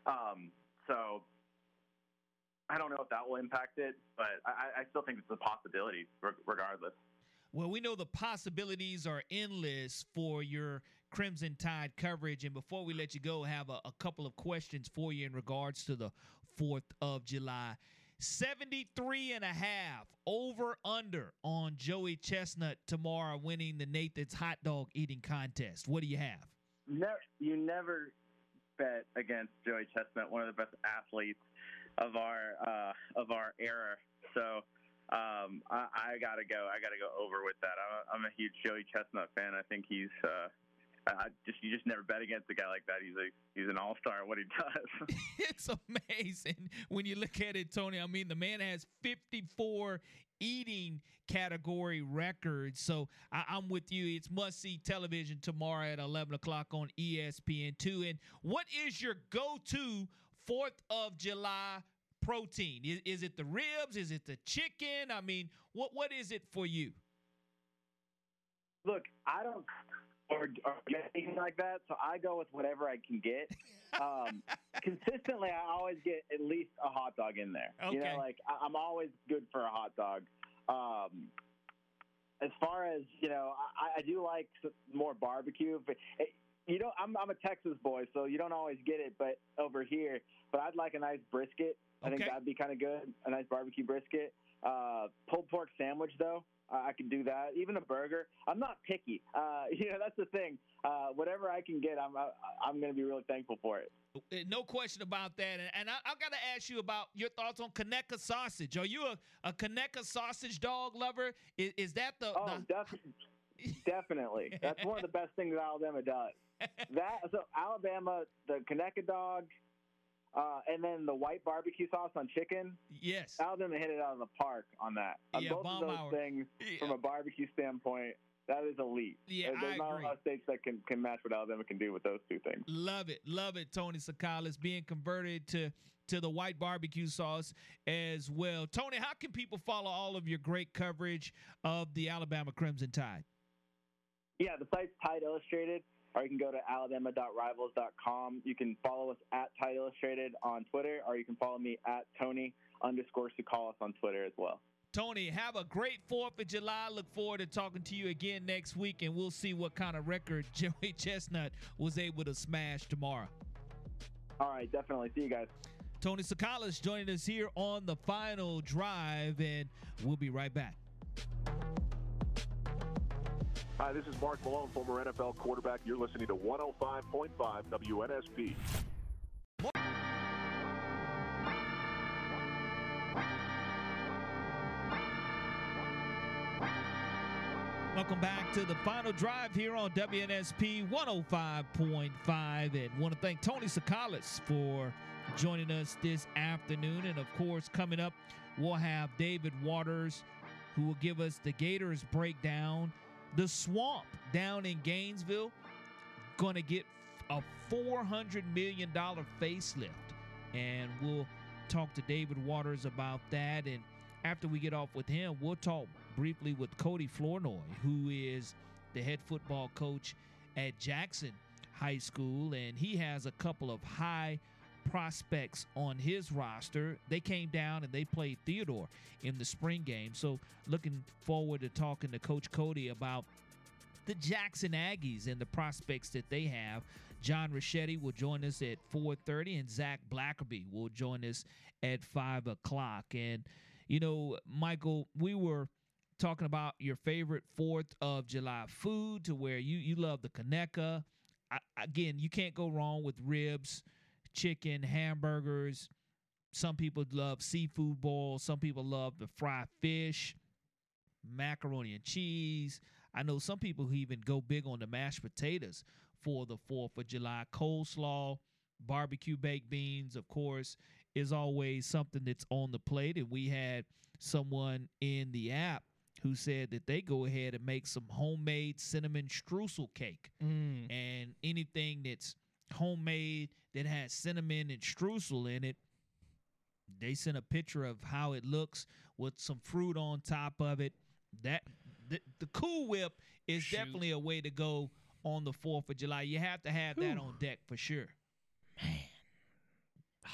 Um, so I don't know if that will impact it, but I, I still think it's a possibility regardless. Well, we know the possibilities are endless for your Crimson Tide coverage. And before we let you go, have a, a couple of questions for you in regards to the 4th of July. 73 and a half over under on Joey Chestnut tomorrow winning the Nathan's hot dog eating contest. What do you have? Never, you never bet against Joey Chestnut, one of the best athletes of our uh, of our era. So um, I, I got to go. I got to go over with that. I'm a, I'm a huge Joey Chestnut fan. I think he's. Uh, I just you just never bet against a guy like that. He's a he's an all star at what he does. <laughs> it's amazing when you look at it, Tony. I mean, the man has 54 eating category records. So I, am with you. It's must see television tomorrow at 11 o'clock on ESPN2. And what is your go to Fourth of July protein? Is, is it the ribs? Is it the chicken? I mean, what what is it for you? Look, I don't or, or anything like that, so I go with whatever I can get. Um, <laughs> consistently, I always get at least a hot dog in there. Okay. You know, like I, I'm always good for a hot dog. Um, as far as you know, I, I do like more barbecue. But it, you know, I'm I'm a Texas boy, so you don't always get it. But over here, but I'd like a nice brisket. I think that'd be kind of good. A nice barbecue brisket. Uh, pulled pork sandwich though. I can do that. Even a burger. I'm not picky. Uh, <laughs> you know, that's the thing. Uh, whatever I can get, I'm I, I'm going to be really thankful for it. Uh, No question about that. And, and I, I got to ask you about your thoughts on Conecuh sausage. Are you a, a Conecuh sausage dog lover? Is, is that the. Oh, the def- definitely. That's one of the best things Alabama does. <laughs> That so Alabama, the Conecuh dog, uh, and then the white barbecue sauce on chicken. yes. Alabama hit it out of the park on that. On Yeah, both of those Baumauer. things, from a barbecue standpoint, that is elite. Yeah, There's I not agree. a lot of states that can, can match what Alabama can do with those two things. Love it, love it. Tony Tsoukalas being converted to to the white barbecue sauce as well. Tony, how can people follow all of your great coverage of the Alabama Crimson Tide? Yeah, the site's Tide Illustrated, or you can go to alabama.rivals.com. You can follow us at Tide Illustrated on Twitter, or you can follow me at Tony underscore Tsoukalas on Twitter as well. Tony, have a great 4th of July. Look forward to talking to you again next week, and we'll see what kind of record <laughs> Joey Chestnut was able to smash tomorrow. All right, definitely. See you guys. Tony Tsoukalas joining us here on the final drive, and we'll be right back. Hi, this is Mark Malone, former NFL quarterback. You're listening to 105.5 WNSP. Welcome back to the final drive here on WNSP 105.5. And want to thank Tony Tsoukalas for joining us this afternoon. And of course, coming up, we'll have David Waters who will give us the Gators breakdown. The swamp down in Gainesville going to get a $400 million facelift. And we'll talk to David Waters about that. And after we get off with him, we'll talk briefly with Cody Flournoy, who is the head football coach at Jackson High School, and he has a couple of high prospects on his roster. They came down and they played Theodore in the spring game. So looking forward to talking to Coach Cody about the Jackson Aggies and the prospects that they have. John Rachetti will join us at 4:30, and Zach Blackerby will join us at five o'clock. And you know, Michael, we were talking about your favorite Fourth of July food, to where you you love the Conecuh. I, again, you can't go wrong with ribs, chicken, hamburgers. Some people love seafood balls. Some people love the fried fish, macaroni and cheese. I know some people who even go big on the mashed potatoes for the 4th of July. Coleslaw, barbecue baked beans, of course, is always something that's on the plate. And we had someone in the app who said that they go ahead and make some homemade cinnamon streusel cake. Mm. And anything that's homemade that has cinnamon and streusel in it, they sent a picture of how it looks with some fruit on top of it. That the, the Cool Whip is Shoot. definitely a way to go on the Fourth of July. You have to have that on deck for sure. Man. <sighs>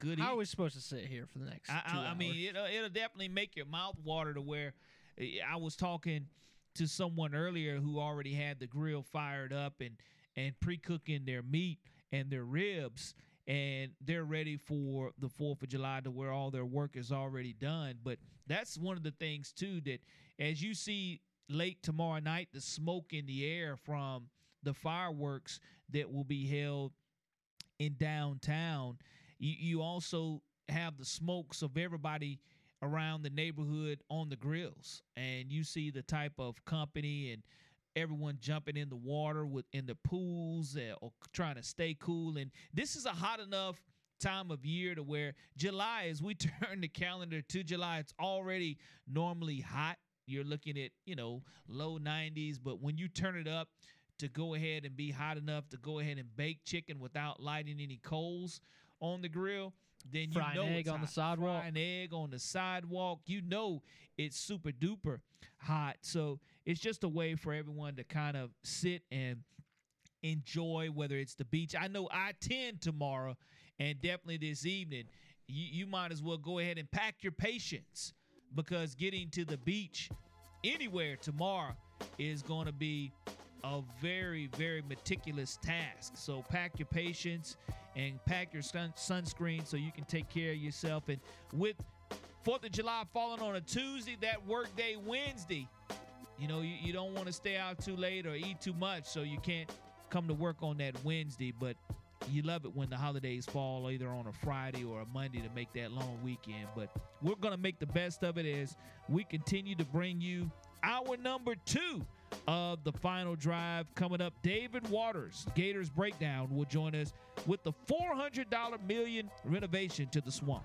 Good. How eat. are we supposed to sit here for the next? I, two I, I mean, it'll, it'll definitely make your mouth water to where eh, I was talking to someone earlier who already had the grill fired up and and pre-cooking their meat and their ribs and they're ready for the 4th of July to where all their work is already done. But that's one of the things, too, that as you see late tomorrow night, the smoke in the air from the fireworks that will be held in downtown, you, you also have the smokes of everybody around the neighborhood on the grills and you see the type of company and everyone jumping in the water with in the pools uh, or trying to stay cool and this is a hot enough time of year to where July as we <laughs> turn the calendar to July it's already normally hot you're looking at you know low 90s but when you turn it up to go ahead and be hot enough to go ahead and bake chicken without lighting any coals on the grill then you Frying know egg it's on the hot. sidewalk. Frying egg on the sidewalk. You know it's super duper hot. So it's just a way for everyone to kind of sit and enjoy whether it's the beach. I know I 10 tomorrow and definitely this evening. You, you might as well go ahead and pack your patience because getting to the beach anywhere tomorrow is going to be a very, very meticulous task. So pack your patience and pack your sun- sunscreen so you can take care of yourself. And with Fourth of July falling on a Tuesday, that workday Wednesday, you know, you, you don't want to stay out too late or eat too much, so you can't come to work on that Wednesday. But you love it when the holidays fall either on a Friday or a Monday to make that long weekend. But we're going to make the best of it as we continue to bring you our number two of the final drive coming up. David Waters, Gators Breakdown, will join us with the $400 million renovation to the swamp.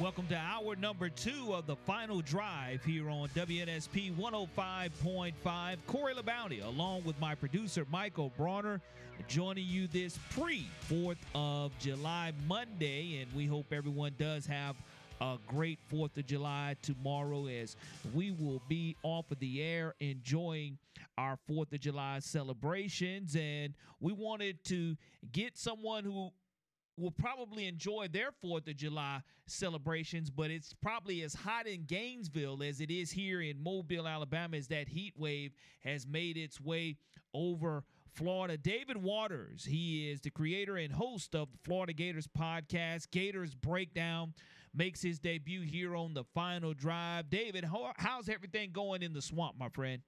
Welcome to hour number two of the final drive here on WNSP 105.5. Corey LeBounty, along with my producer Michael Bronner, joining you this pre 4th of July Monday. And we hope everyone does have a great 4th of July tomorrow as we will be off of the air enjoying our 4th of July celebrations. And we wanted to get someone who will probably enjoy their Fourth of July celebrations, but it's probably as hot in Gainesville as it is here in Mobile, Alabama, as that heat wave has made its way over Florida. David Waters, he is the creator and host of the Florida Gators podcast, Gators Breakdown, makes his debut here on the final drive. David, how, how's everything going in the swamp, my friend?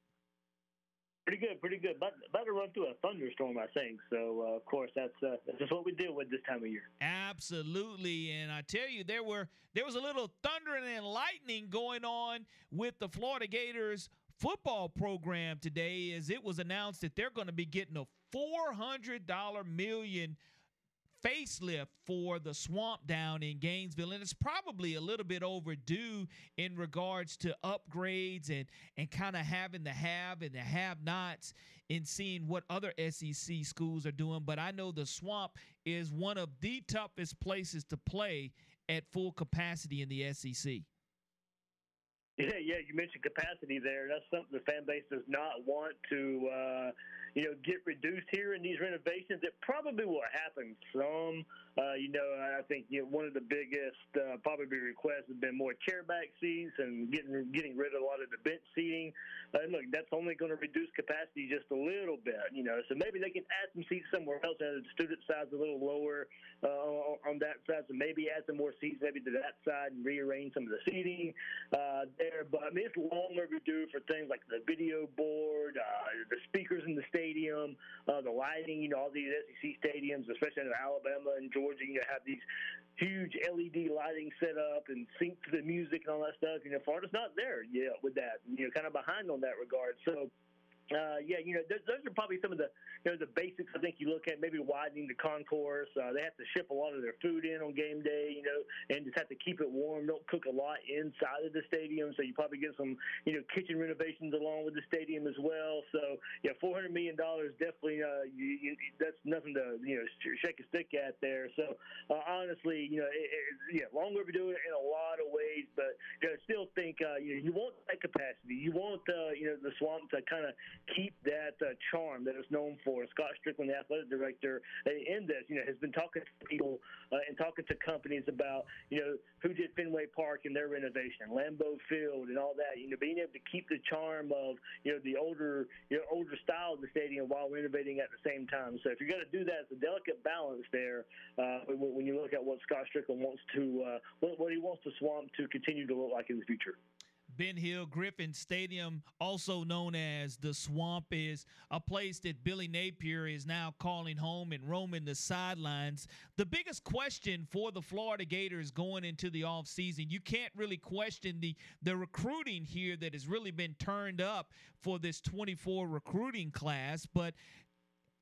Pretty good, pretty good. But about to run through a thunderstorm, I think. So, uh, of course, that's uh, that's just what we deal with this time of year. Absolutely, and I tell you, there were there was a little thunder and lightning going on with the Florida Gators football program today, as it was announced that they're going to be getting a four hundred dollar million facelift for the swamp down in Gainesville and it's probably a little bit overdue in regards to upgrades and and kind of having the have and the have nots in seeing what other SEC schools are doing but I know the swamp is one of the toughest places to play at full capacity in the SEC. Yeah, yeah. You mentioned capacity there. That's something the fan base does not want to, uh, you know, get reduced here in these renovations. It probably will happen some. Uh, you know, I think you know, one of the biggest uh, probably requests has been more chair back seats and getting getting rid of a lot of the bench seating. Uh, look, that's only going to reduce capacity just a little bit. You know, so maybe they can add some seats somewhere else. And the student side's a little lower uh, on that side, so maybe add some more seats maybe to that side and rearrange some of the seating uh, there. But I mean, it's long overdue for things like the video board, uh, the speakers using the stadium, uh, the lighting. You know, all these SEC stadiums, especially in Alabama and Georgia, you know, have these huge LED lighting set up and sync to the music and all that stuff. You know, Florida's not there yet with that. You know, kind of behind on that regard. So uh, yeah, you know, those, those are probably some of the, you know, the basics. I think you look at maybe widening the concourse. Uh, they have to ship a lot of their food in on game day, you know, and just have to keep it warm. Don't cook a lot inside of the stadium, so you probably get some, you know, kitchen renovations along with the stadium as well. So yeah, four hundred million dollars definitely. Uh, you, you, that's nothing to you know shake a stick at there. So uh, honestly, you know, it, it, yeah, long overdue in a lot of ways, but you know, still think uh, you know you want that capacity. You want uh, you know the swamp to kind of keep that uh, charm that it's known for. Scott Stricklin, the athletic director, in this, you know, has been talking to people uh, and talking to companies about, you know, who did Fenway Park and their renovation, Lambeau Field, and all that. You know, being able to keep the charm of, you know, the older, you know, older style of the stadium while renovating at the same time. So if you're going to do that, it's a delicate balance there uh, when you look at what Scott Stricklin wants to, uh, what, what he wants the Swamp to continue to look like in the future. Ben Hill Griffin Stadium, also known as the Swamp, is a place that Billy Napier is now calling home and roaming the sidelines. The biggest question for the Florida Gators going into the offseason, you can't really question the the recruiting here that has really been turned up for this 24 recruiting class, but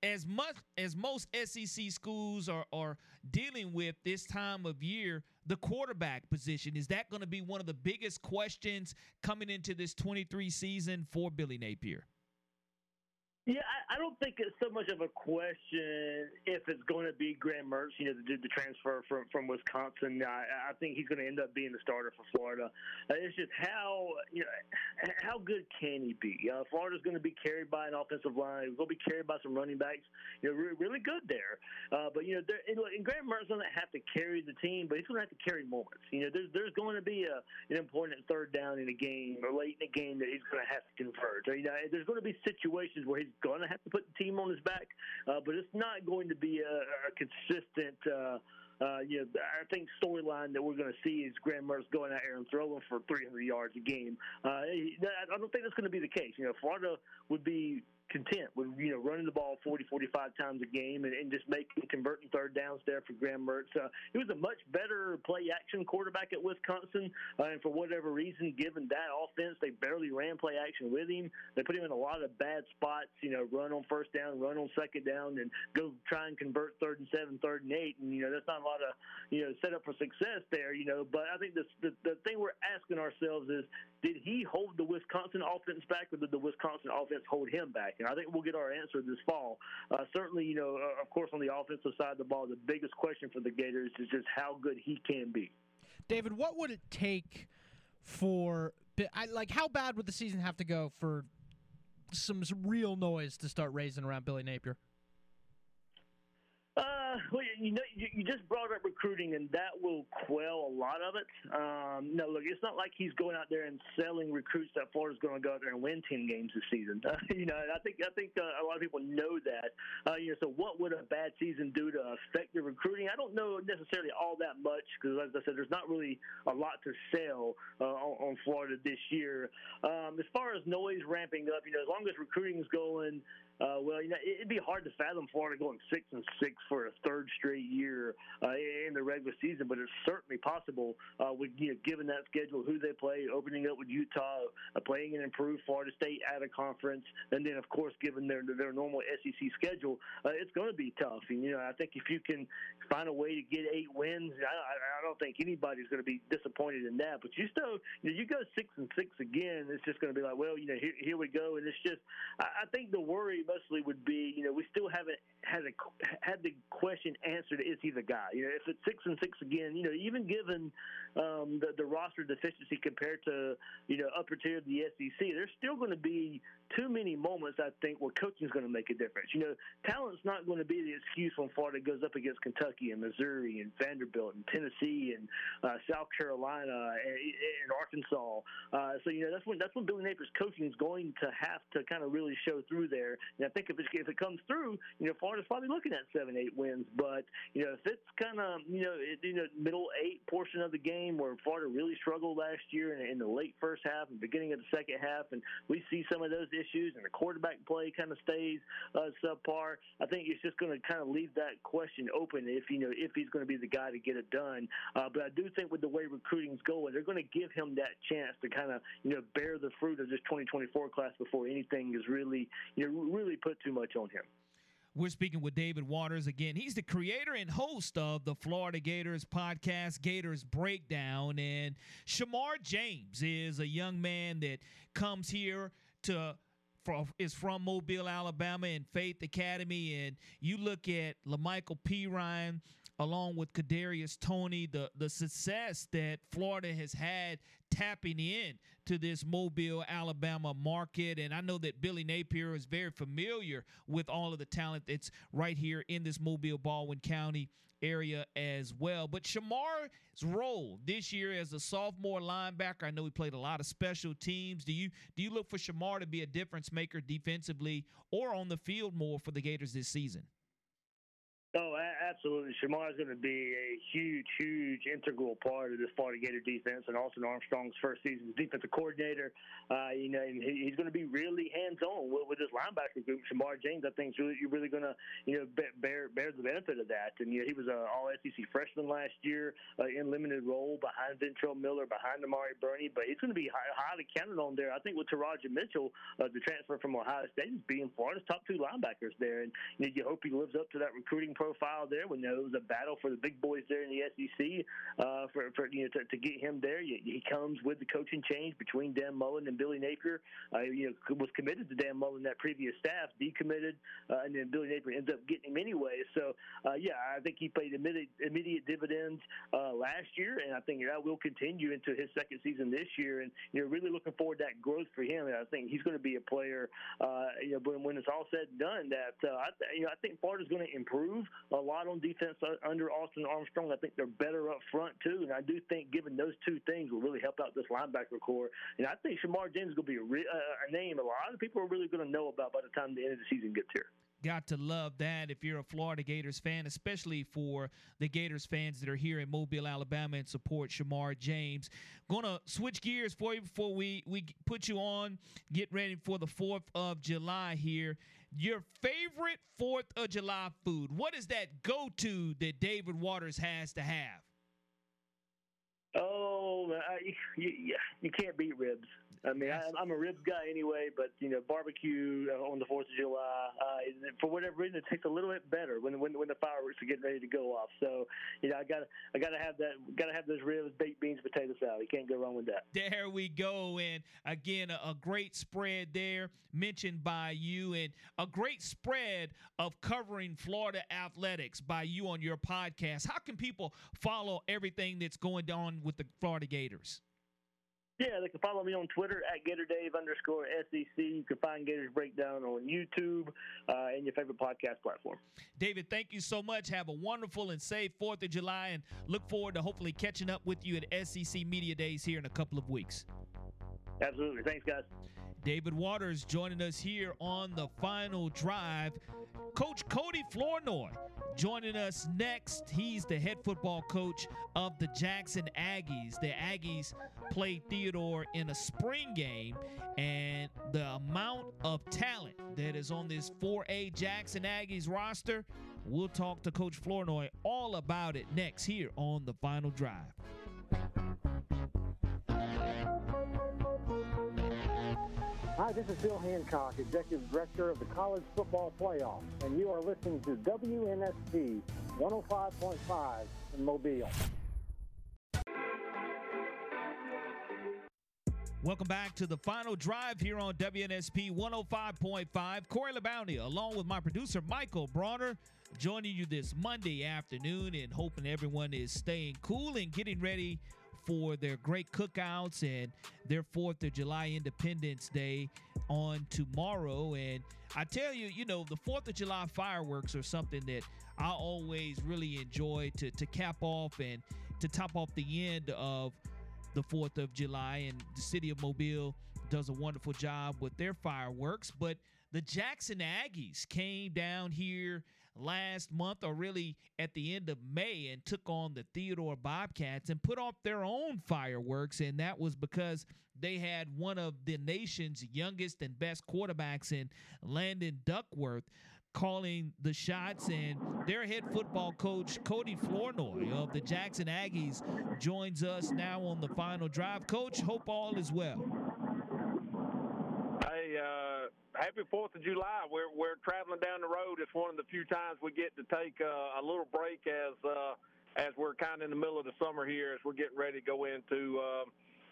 as much as most SEC schools are, are dealing with this time of year, the quarterback position is that going to be one of the biggest questions coming into this 23 season for Billy Napier? Yeah, I, I don't think it's so much of a question if it's going to be Graham Mertz, you know, the, the transfer from from Wisconsin. I, I think he's going to end up being the starter for Florida. Uh, it's just how you know how good can he be? Uh, Florida's going to be carried by an offensive line. He's going to be carried by some running backs. You know, really, really good there. Uh, but you know, and, and Graham Mertz doesn't have to carry the team, but he's going to have to carry moments. You know, there's there's going to be a an important third down in a game or late in a game that he's going to have to convert. So, you know, there's going to be situations where he's going to have to put the team on his back, uh, but it's not going to be a, a consistent. Uh, uh, you know, I think storyline that we're going to see is Graham Mertz going out there and throwing for 300 yards a game. Uh, I don't think that's going to be the case. You know, Florida would be content with you know running the ball 40, 45 times a game and, and just making converting third downs there for Graham Mertz. Uh, he was a much better play action quarterback at Wisconsin, uh, and for whatever reason, given that offense, they barely ran play action with him. They put him in a lot of bad spots. You know, run on first down, run on second down, and go try and convert third and seven, third and eight. And you know, that's not a lot of you know set up for success there. You know, but I think this, the the thing we're asking ourselves is, did he hold the Wisconsin offense back, or did the Wisconsin offense hold him back? I think we'll get our answer this fall. Uh, certainly, you know, uh, of course, on the offensive side of the ball, the biggest question for the Gators is just how good he can be. David, what would it take for I, like how bad would the season have to go for some, some real noise to start raising around Billy Napier? <laughs> Well, you know, you, you just brought up recruiting, and that will quell a lot of it. Um, no, look, it's not like he's going out there and selling recruits that Florida's going to go out there and win ten games this season. Uh, <laughs> you know, I think I think uh, a lot of people know that. Uh, you know, so what would a bad season do to affect the recruiting? I don't know necessarily all that much because, as I said, there's not really a lot to sell uh, on, on Florida this year. Um, as far as noise ramping up, you know, as long as recruiting is going uh, well, you know, it'd be hard to fathom Florida going six and six for a third straight year uh, in the regular season, but it's certainly possible. Uh, with you know, given that schedule, who they play, opening up with Utah, uh, playing an improved Florida State out of conference, and then of course, given their their normal SEC schedule, uh, it's going to be tough. And you know, I think if you can find a way to get eight wins, I, I don't think anybody's going to be disappointed in that. But you still, you know, you go six and six again, it's just going to be like, well, you know, here, here we go, and it's just, I, I think the worry mostly would be, you know, we still haven't had a had the question answered: Is he the guy? You know, if it's six and six again, you know, even given um, the the roster deficiency compared to you know upper tier of the SEC, there's still going to be too many moments I think where coaching is going to make a difference. You know, talent's not going to be the excuse when Florida goes up against Kentucky and Missouri and Vanderbilt and Tennessee and uh, South Carolina and, and Arkansas. Uh, so you know that's when that's when Billy Napier's coaching is going to have to kind of really show through there. And I think if it, if it comes through, you know, Florida's probably looking at seven, eight wins. But you know, if it's kind of you know it, you know middle eight portion of the game where Florida really struggled last year in, in the late first half and beginning of the second half, and we see some of those issues, and the quarterback play kind of stays uh, subpar. I think it's just going to kind of leave that question open if you know if he's going to be the guy to get it done. Uh, but I do think with the way recruiting's going, they're going to give him that chance to kind of you know bear the fruit of this 2024 class before anything is really you know really put too much on him. We're speaking with David Waters again. He's the creator and host of the Florida Gators podcast, Gators Breakdown. And Shamar James is a young man that comes here to from, is from Mobile, Alabama, and Faith Academy. And you look at Lamical Perine along with Kadarius Toney, the the success that Florida has had tapping in to this Mobile, Alabama market. And I know that Billy Napier is very familiar with all of the talent that's right here in this Mobile, Baldwin County area as well. But Shamar's role this year as a sophomore linebacker, I know he played a lot of special teams. Do you do you look for Shamar to be a difference maker defensively or on the field more for the Gators this season? Oh, absolutely. Shamar is going to be a huge, huge integral part of this Florida Gator defense and Austin Armstrong's first season as defensive coordinator. Uh, you know, and he's going to be really hands-on with, with this linebacker group. Shamar James, I think, is really, you're really going to, you know, bear bear the benefit of that. And you know, he was an All-SEC freshman last year uh, in limited role behind Ventrell Miller, behind Amari Burney, but he's going to be high, highly counted on there. I think with Teradja Mitchell, uh, the transfer from Ohio State, is being Florida's top two linebackers there, and you, know, you hope he lives up to that recruiting profile there. We know it was a battle for the big boys there in the SEC uh, for, for you know to, to get him there. He comes with the coaching change between Dan Mullen and Billy Napier. Uh, you know, was committed to Dan Mullen that previous staff, decommitted, uh, and then Billy Napier ends up getting him anyway. So uh, yeah, I think he paid immediate, immediate dividends uh, last year, and I think that will continue into his second season this year. And you know, really looking forward to that growth for him. And I think he's going to be a player. Uh, you know, when, when it's all said and done, that uh, I, you know, I think Florida's going to improve a lot on defense under Austin Armstrong. I think they're better up front too, and I do think given those two things will really help out this linebacker core. And I think Shamar James is going to be a, re- uh, a name a lot of people are really going to know about by the time the end of the season gets here. Got to love that if you're a Florida Gators fan, especially for the Gators fans that are here in Mobile, Alabama, and support Shamar James. Gonna switch gears for you before we we put you on. Get ready for the Fourth of July here. Your favorite Fourth of July food? What is that go to that David Waters has to have? Oh, I, you, you can't beat ribs. I mean, I, am a ribs guy anyway, but you know, barbecue uh, on the Fourth of July, uh, for whatever reason, it tastes a little bit better when when when the fireworks are getting ready to go off. So, you know, I got I got to have that, got to have those ribs, baked beans, potato salad. You can't go wrong with that. There we go, and again, a, a great spread there mentioned by you, and a great spread of covering Florida athletics by you on your podcast. How can people follow everything that's going on with the Florida Gators? Yeah, they can follow me on Twitter at GatorDave underscore SEC. You can find Gators Breakdown on YouTube uh, and your favorite podcast platform. David, thank you so much. Have a wonderful and safe 4th of July and look forward to hopefully catching up with you at SEC Media Days here in a couple of weeks. Absolutely. Thanks, guys. David Waters joining us here on the final drive. Coach Cody Flournoy joining us next. He's the head football coach of the Jackson Aggies. The Aggies played Theodore in a spring game, and the amount of talent that is on this 4A Jackson Aggies roster, we'll talk to Coach Flournoy all about it next here on the final drive. Hi, this is Bill Hancock, Executive Director of the College Football Playoff, and you are listening to WNSP 105.5 in Mobile. Welcome back to the final drive here on WNSP 105.5. Corey LeBounty, along with my producer Michael Bronner, joining you this Monday afternoon and hoping everyone is staying cool and getting ready for their great cookouts and their 4th of July Independence Day on tomorrow. And I tell you, you know, the 4th of July fireworks are something that I always really enjoy to, to cap off and to top off the end of the 4th of July. And the city of Mobile does a wonderful job with their fireworks. But the Jackson Aggies came down here last month or really at the end of May and took on the Theodore Bobcats and put off their own fireworks. And that was because they had one of the nation's youngest and best quarterbacks in Landon Duckworth calling the shots. And their head football coach, Cody Flournoy of the Jackson Aggies, joins us now on the final drive. Coach, hope all is well. Hey, uh, happy Fourth of July. We're we're traveling down the road. It's one of the few times we get to take uh, a little break as uh, as we're kind of in the middle of the summer here, as we're getting ready to go into uh,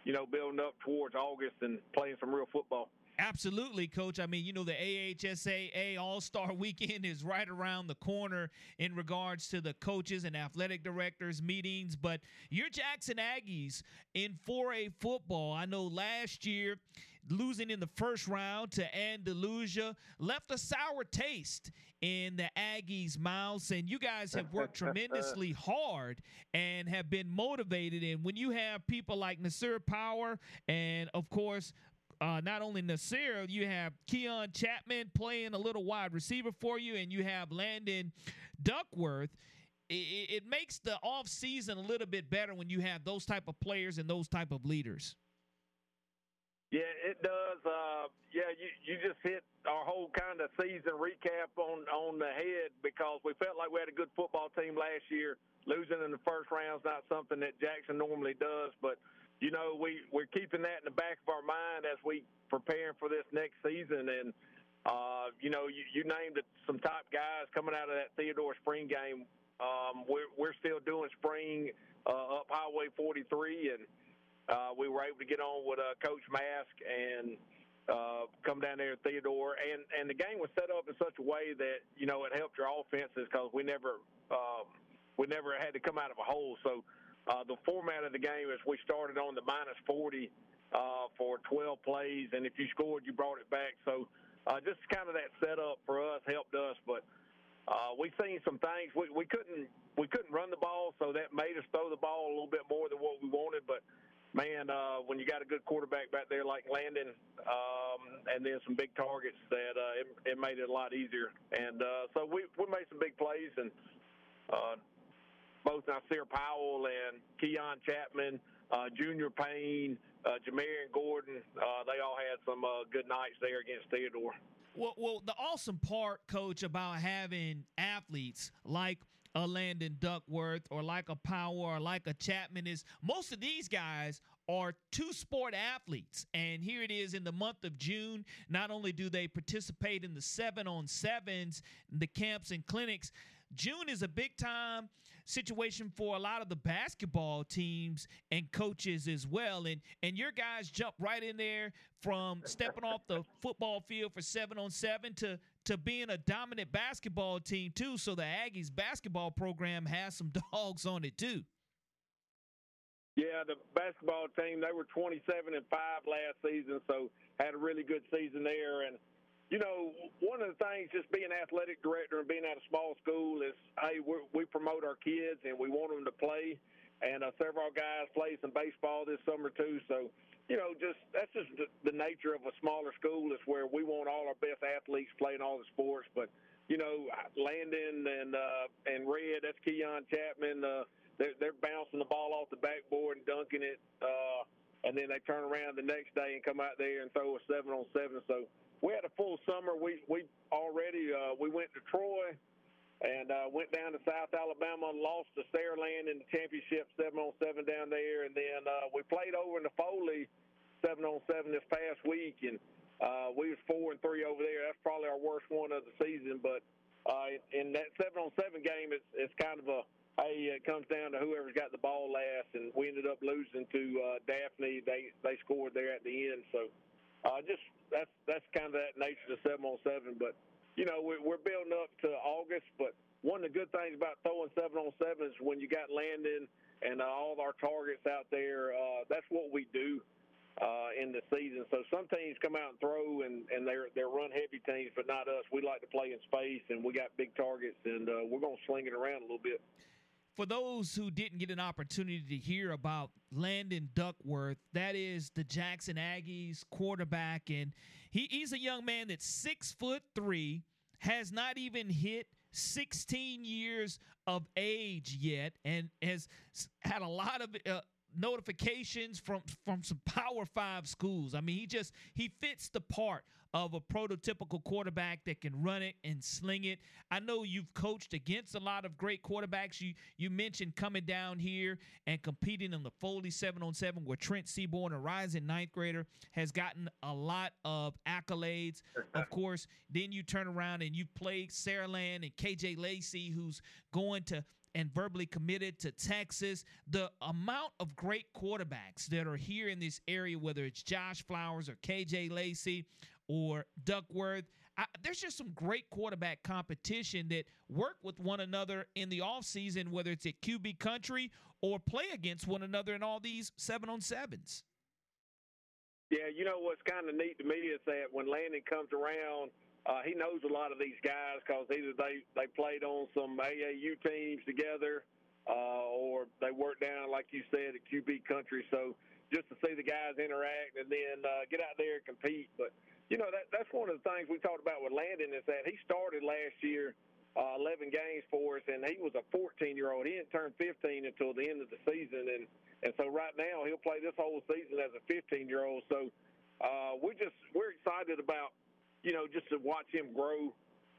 you know building up towards August and playing some real football. Absolutely, coach. I mean, you know, the AHSAA All Star <laughs> Weekend is right around the corner in regards to the coaches and athletic directors meetings. But your Jackson Aggies in 4A football, I know last year losing in the first round to Andalusia left a sour taste in the Aggies' mouths. And you guys have worked <laughs> tremendously hard and have been motivated. And when you have people like Nasir Power and, of course, uh, not only Nasir, you have Keon Chapman playing a little wide receiver for you, and you have Landon Duckworth. It, it makes the off season a little bit better when you have those type of players and those type of leaders. Yeah, it does. Uh, yeah, you, you just hit our whole kind of season recap on on the head because we felt like we had a good football team last year. Losing in the first round is not something that Jackson normally does, but you know, we we're keeping that in the back of our mind as we preparing for this next season. And uh, you know, you, you named some top guys coming out of that Theodore Spring game. Um, we're we're still doing spring uh, up Highway 43, and uh, we were able to get on with uh, Coach Mask and uh, come down there Theodore. And and the game was set up in such a way that you know it helped your offenses because we never um, we never had to come out of a hole. So uh, the format of the game is we started on the minus 40 uh, for 12 plays, and if you scored, you brought it back. So uh, just kind of that setup for us helped us, but uh, we've seen some things we, we couldn't we couldn't run the ball, so that made us throw the ball a little bit more than what we wanted. But man, uh, when you got a good quarterback back there like Landon, um, and then some big targets, that uh, it, it made it a lot easier. And uh, so we we made some big plays, and uh, both Nasir Powell and Keon Chapman, uh, Junior Payne, uh, Jamarian Gordon. Uh, they all had some uh, good nights there against Theodore. Well, well, the awesome part, coach, about having athletes like a Landon Duckworth or like a Power or like a Chapman is most of these guys are two sport athletes. And here it is in the month of June. Not only do they participate in the seven on sevens, the camps and clinics, June is a big time situation for a lot of the basketball teams and coaches as well. And and your guys jump right in there from stepping off the football field for seven on seven to to being a dominant basketball team too. So the Aggies basketball program has some <laughs> dogs on it too. Yeah, the basketball team they were 27 and five last season, so had a really good season there and you know, one of the things just being athletic director and being at a small school is, hey, we promote our kids and we want them to play. And uh, several guys played some baseball this summer too. So, you know, just that's just the, the nature of a smaller school is where we want all our best athletes playing all the sports. But you know, Landon and uh, and Red, that's Keon Chapman. Uh, they're they're bouncing the ball off the backboard and dunking it. Uh, and then they turn around the next day and come out there and throw a seven on seven. So we had a full summer. We we already uh, we went to Troy and uh, went down to South Alabama, lost to Saraland in the championship seven on seven down there, and then uh, we played over in the Foley seven on seven this past week, and uh, we was four and three over there. That's probably our worst one of the season, but uh, in that seven on seven game, it's it's kind of a hey, it comes down to whoever's got the ball last, and we ended up losing to uh, Daphne. They they scored there at the end, so uh, just that's that's kind of that nature of seven on seven. But you know, we, we're building up to August. But one of the good things about throwing seven on seven is when you got Landon and uh, all of our targets out there. Uh, that's what we do uh, in the season. So some teams come out and throw, and, and they're they're run heavy teams, but not us. We like to play in space, and we got big targets, and uh, we're to sling it around a little bit for those who didn't get an opportunity to hear about Landon Duckworth, that is the Jackson Aggies quarterback, and he, he's a young man that's six foot three, has not even hit 16 years of age yet and has had a lot of uh, notifications from from some power five schools i mean he just he fits the part of a prototypical quarterback that can run it and sling it. I know you've coached against a lot of great quarterbacks. You you mentioned coming down here and competing in the Foley 7 on 7 where Trent Seaborn, a rising ninth grader, has gotten a lot of accolades. Of course, then you turn around and you've sarah Saraland and KJ Lacey, who's going to and verbally committed to Texas. The amount of great quarterbacks that are here in this area, whether it's Josh Flowers or KJ Lacey or Duckworth. I, there's just some great quarterback competition that work with one another in the offseason, whether it's at QB country or play against one another in all these seven on sevens. Yeah, you know what's kind of neat to me is that when Landon comes around, uh, he knows a lot of these guys because either they, they played on some AAU teams together uh, or they worked down, like you said, at QB country. So just to see the guys interact and then uh, get out there and compete. But you know, that, that's one of the things we talked about with Landon is that he started last year uh, 11 games for us, and he was a 14 year old. He didn't turn 15 until the end of the season, and and so right now he'll play this whole season as a 15 year old. So uh, we're just we're excited about you know just to watch him grow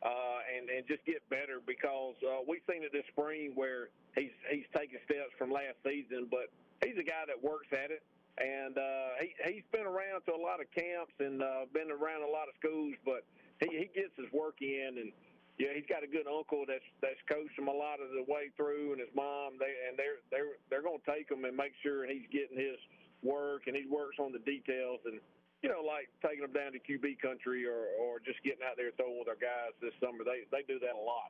uh, and and just get better because uh, we've seen it this spring where he's he's taking steps from last season, but he's a guy that works at it and uh, he he's been around to a lot of camps and uh, been around a lot of schools, but he he gets his work in, and yeah, he's got a good uncle that's that's coached him a lot of the way through, and his mom they and they're they're they're going to take him and make sure he's getting his work, and he works on the details and. You know, like taking them down to QB country or, or just getting out there throwing with our guys this summer. They they do that a lot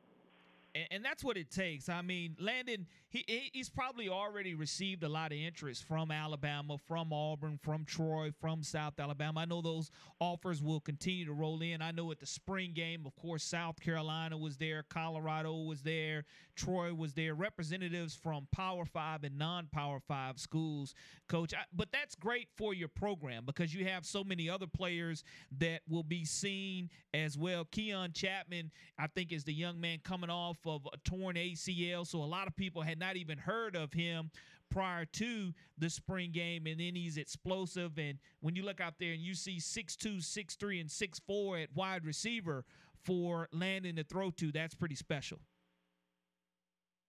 and, and, that's what it takes. I mean, Landon, he he's probably already received a lot of interest from Alabama, from Auburn, from Troy, from South Alabama. I know those offers will continue to roll in. I know at the spring game, of course, South Carolina was there, Colorado was there, Troy was there, representatives from Power Five and non-Power Five schools, Coach. I, but that's great for your program because you have so many other players that will be seen as well. Keon Chapman, I think, is the young man coming off of a torn ACL, so a lot of people had not even heard of him prior to the spring game, and then he's explosive. And when you look out there and you see 6'2, 6'3, and 6'4 at wide receiver for Landon to throw to, that's pretty special.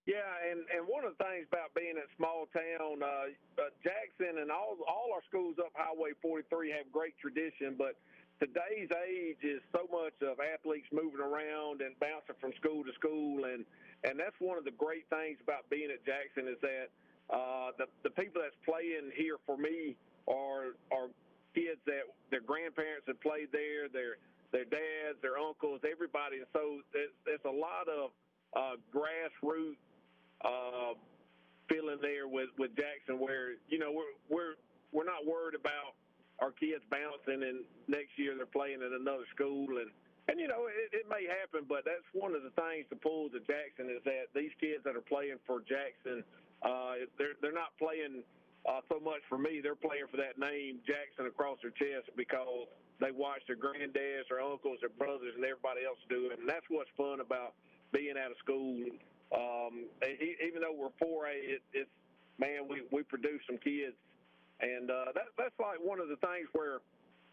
Yeah, and, and one of the things about being in small town, uh, uh, Jackson and all all our schools up Highway 43 have great tradition, but today's age is so much of athletes moving around and bouncing from school to school, and and that's one of the great things about being at Jackson is that uh, the the people that's playing here for me are are kids that their grandparents have played there, their their dads, their uncles, everybody. And so there's, there's a lot of uh, grassroots uh, feeling there with with Jackson, where you know we're we're we're not worried about our kids bouncing, and next year they're playing at another school, and and you know it, it may happen, but that's one of the things to pull to Jackson is that these kids that are playing for Jackson, uh, they're they're not playing uh, so much for me. They're playing for that name Jackson across their chest because they watch their granddads, their uncles, their brothers, and everybody else do it, and that's what's fun about being out of school. Um, even though we're 4A, it, it's man, we we produce some kids, and uh, that that's like one of the things where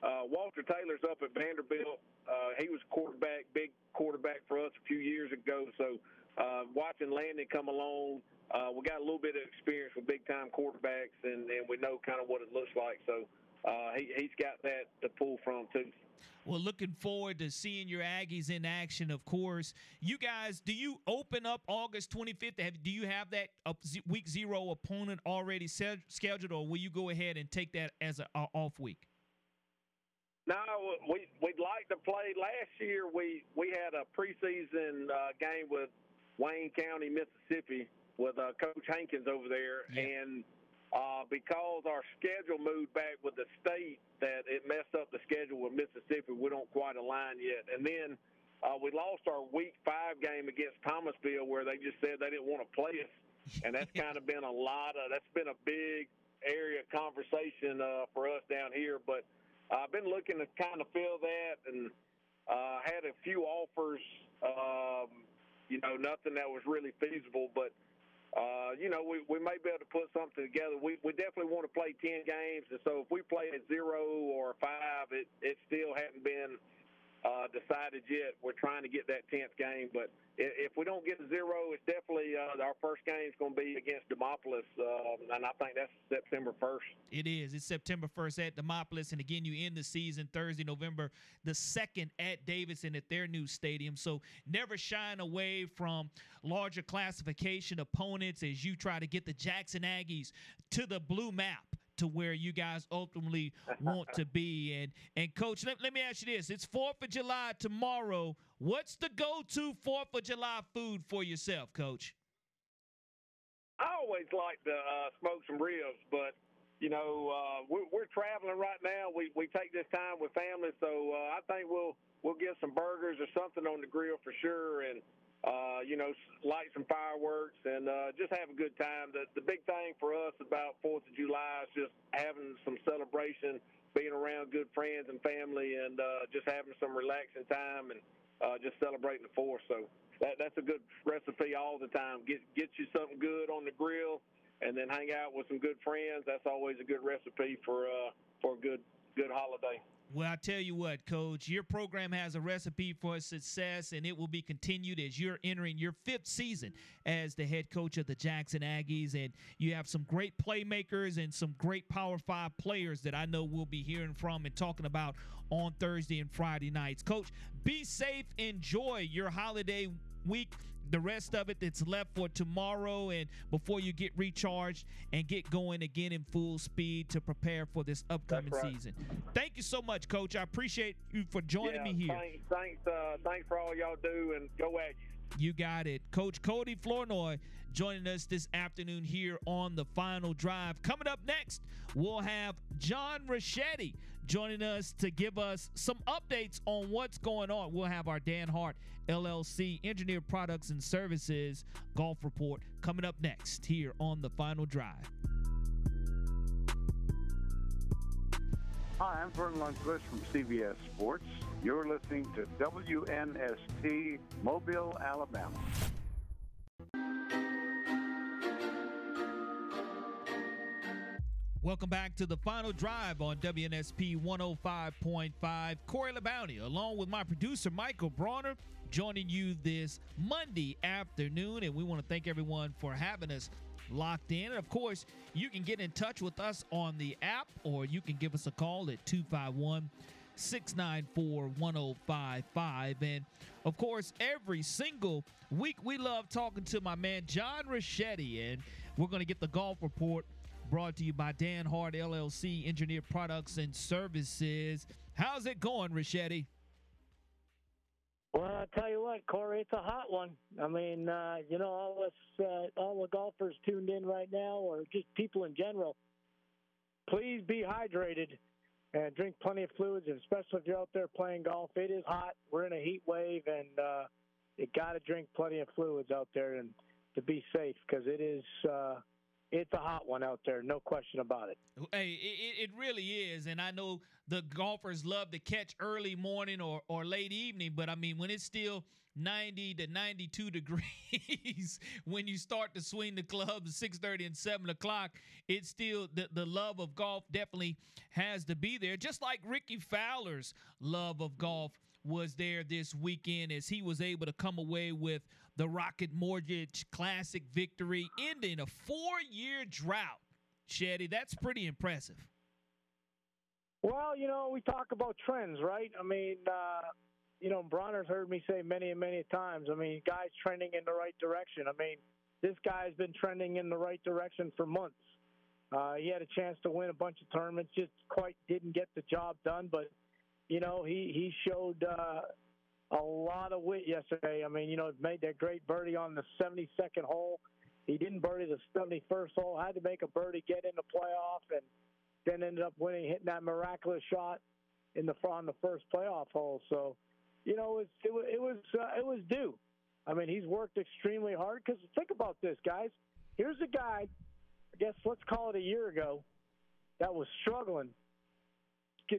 uh, Walter Taylor's up at Vanderbilt. Uh, he was quarterback, big quarterback for us a few years ago. So uh, watching Landon come along, uh, we got a little bit of experience with big time quarterbacks, and, and we know kind of what it looks like. So uh, he, he's got that to pull from too. Well, looking forward to seeing your Aggies in action, of course. You guys, do you open up August 25th? Have, do you have that week zero opponent already set, scheduled, or will you go ahead and take that as an off week? No, we, we'd like to play. Last year, we, we had a preseason uh, game with Wayne County, Mississippi, with uh, Coach Hankins over there. Yeah. And – uh, because our schedule moved back with the state, that it messed up the schedule with Mississippi. We don't quite align yet. And then uh, we lost our week five game against Thomasville, where they just said they didn't want to play us, and that's <laughs> kind of been a lot of that's been a big area of conversation uh, for us down here. But I've been looking to kind of fill that, and uh, had a few offers um, you know, nothing that was really feasible. But uh, you know, we, we may be able to put something together. We we definitely want to play ten games, and so if we play at zero or five, it it still hadn't been uh, decided yet. We're trying to get that tenth game, but if we don't get a zero, it's definitely uh, our first game is going to be against Demopolis, uh, and I think that's September first. It is. It's September first at Demopolis, and again, you end the season Thursday, November the second at Davidson at their new stadium. So never shine away from larger classification opponents as you try to get the Jackson Aggies to the blue map to where you guys ultimately want to be. And and coach, let, let me ask you this: It's Fourth of July tomorrow. What's the go-to Fourth of July food for yourself, Coach? I always like to uh, smoke some ribs, but you know uh, we're, we're traveling right now. We we take this time with family, so uh, I think we'll we'll get some burgers or something on the grill for sure, and uh, you know, light some fireworks and uh, just have a good time. The, the big thing for us about Fourth of July is just having some celebration, being around good friends and family, and uh, just having some relaxing time and uh, just celebrating the Fourth. So that, that's a good recipe all the time. Get get you something good on the grill, and then hang out with some good friends. That's always a good recipe for uh, for a good good holiday. Well, I tell you what, Coach, your program has a recipe for success, and it will be continued as you're entering your fifth season as the head coach of the Jackson Aggies. And you have some great playmakers and some great Power Five players that I know we'll be hearing from and talking about on Thursday and Friday nights. Coach, be safe, enjoy your holiday week the rest of it that's left for tomorrow and before you get recharged and get going again in full speed to prepare for this upcoming right. season. Thank you so much, Coach. I appreciate you for joining yeah, me here. Thanks, thanks, uh, thanks for all y'all do, and go at you. You got it. Coach Cody Flournoy joining us this afternoon here on the final drive. Coming up next, we'll have John Ricchetti joining us to give us some updates on what's going on. We'll have our Dan Hart LLC Engineered Products and Services Golf Report coming up next here on the final drive. Hi, I'm Verne Lundquist from CBS Sports. You're listening to WNSP Mobile, Alabama. Welcome back to the final drive on WNSP 105.5. Corey LeBounty, along with my producer, Michael Bronner, joining you this Monday afternoon. And we want to thank everyone for having us locked in. And of course, you can get in touch with us on the app or you can give us a call at 251 694 1055. And of course, every single week we love talking to my man John Ricchetti. And we're going to get the golf report brought to you by Dan Hart LLC, Engineered Products and Services. How's it going, Ricchetti? Well, I tell you what, Corey, it's a hot one. I mean, uh, you know, all us, uh, all the golfers tuned in right now, or just people in general. Please be hydrated and drink plenty of fluids, especially if you're out there playing golf. It is hot. We're in a heat wave, and uh, you got to drink plenty of fluids out there and to be safe because it is. Uh, it's a hot one out there, no question about it. Hey, it, it really is, and I know the golfers love to catch early morning or, or late evening, but I mean when it's still 90 to 92 <laughs> degrees when you start to swing the clubs 6.30 and 7 o'clock it's still the, the love of golf definitely has to be there. Just like Rickie Fowler's love of golf was there this weekend as he was able to come away with the rocket mortgage classic victory ending a four-year drought. Shetty, that's pretty impressive well, you know, we talk about trends, right? I mean, uh, you know, Bronner's heard me say many and many times. I mean, guys trending in the right direction. I mean, this guy's been trending in the right direction for months. Uh, he had a chance to win a bunch of tournaments, just quite didn't get the job done. But you know, he he showed uh, a lot of wit yesterday. I mean, you know, made that great birdie on the 72nd hole. He didn't birdie the 71st hole. Had to make a birdie, get in the playoff, and then ended up winning, hitting that miraculous shot in the on the first playoff hole. So, you know, it was it was uh, it was due. I mean, he's worked extremely hard. Because think about this, guys. Here's a guy. I guess let's call it a year ago that was struggling.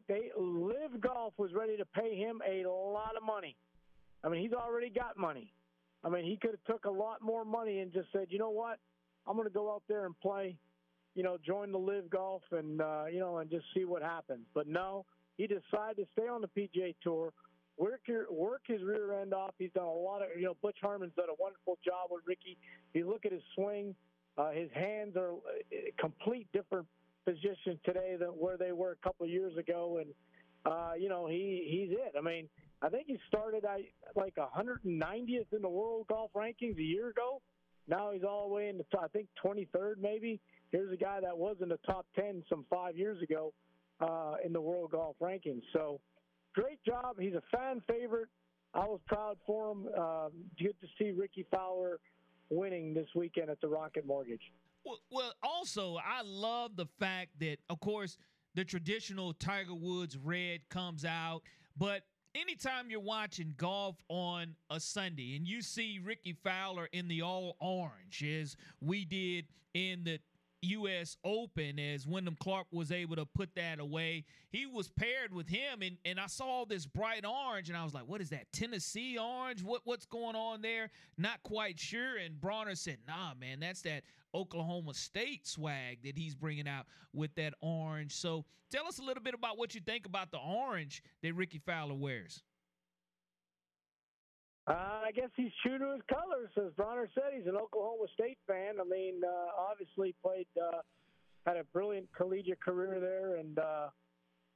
They LIV Golf was ready to pay him a lot of money. I mean, he's already got money. I mean, he could have took a lot more money and just said, you know what, I'm going to go out there and play, you know, join the LIV Golf and uh, you know and just see what happens. But no, he decided to stay on the PGA Tour, work your, work his rear end off. He's done a lot of you know Butch Harmon's done a wonderful job with Rickie. You look at his swing, uh, his hands are a complete different position today than where they were a couple of years ago, and uh, you know he he's it. I mean, I think he started at like 190th in the world golf rankings a year ago. Now he's all the way in the I think 23rd maybe. Here's a guy that was in the top 10 some five years ago uh, in the world golf rankings. So great job. He's a fan favorite. I was proud for him. Uh, good to see Rickie Fowler winning this weekend at the Rocket Mortgage. Well, well, also, I love the fact that, of course, the traditional Tiger Woods red comes out, but anytime you're watching golf on a Sunday and you see Rickie Fowler in the all orange, as we did in the U.S. Open as Wyndham Clark was able to put that away. He was paired with him, and, and I saw this bright orange, and I was like, "What is that? Tennessee orange? What what's going on there?" Not quite sure. And Bronner said, "Nah, man, that's that Oklahoma State swag that he's bringing out with that orange." So tell us a little bit about what you think about the orange that Rickie Fowler wears. Uh, I guess he's true to his colors. As Bronner said, he's an Oklahoma State fan. I mean, uh, obviously played, uh, had a brilliant collegiate career there, and uh,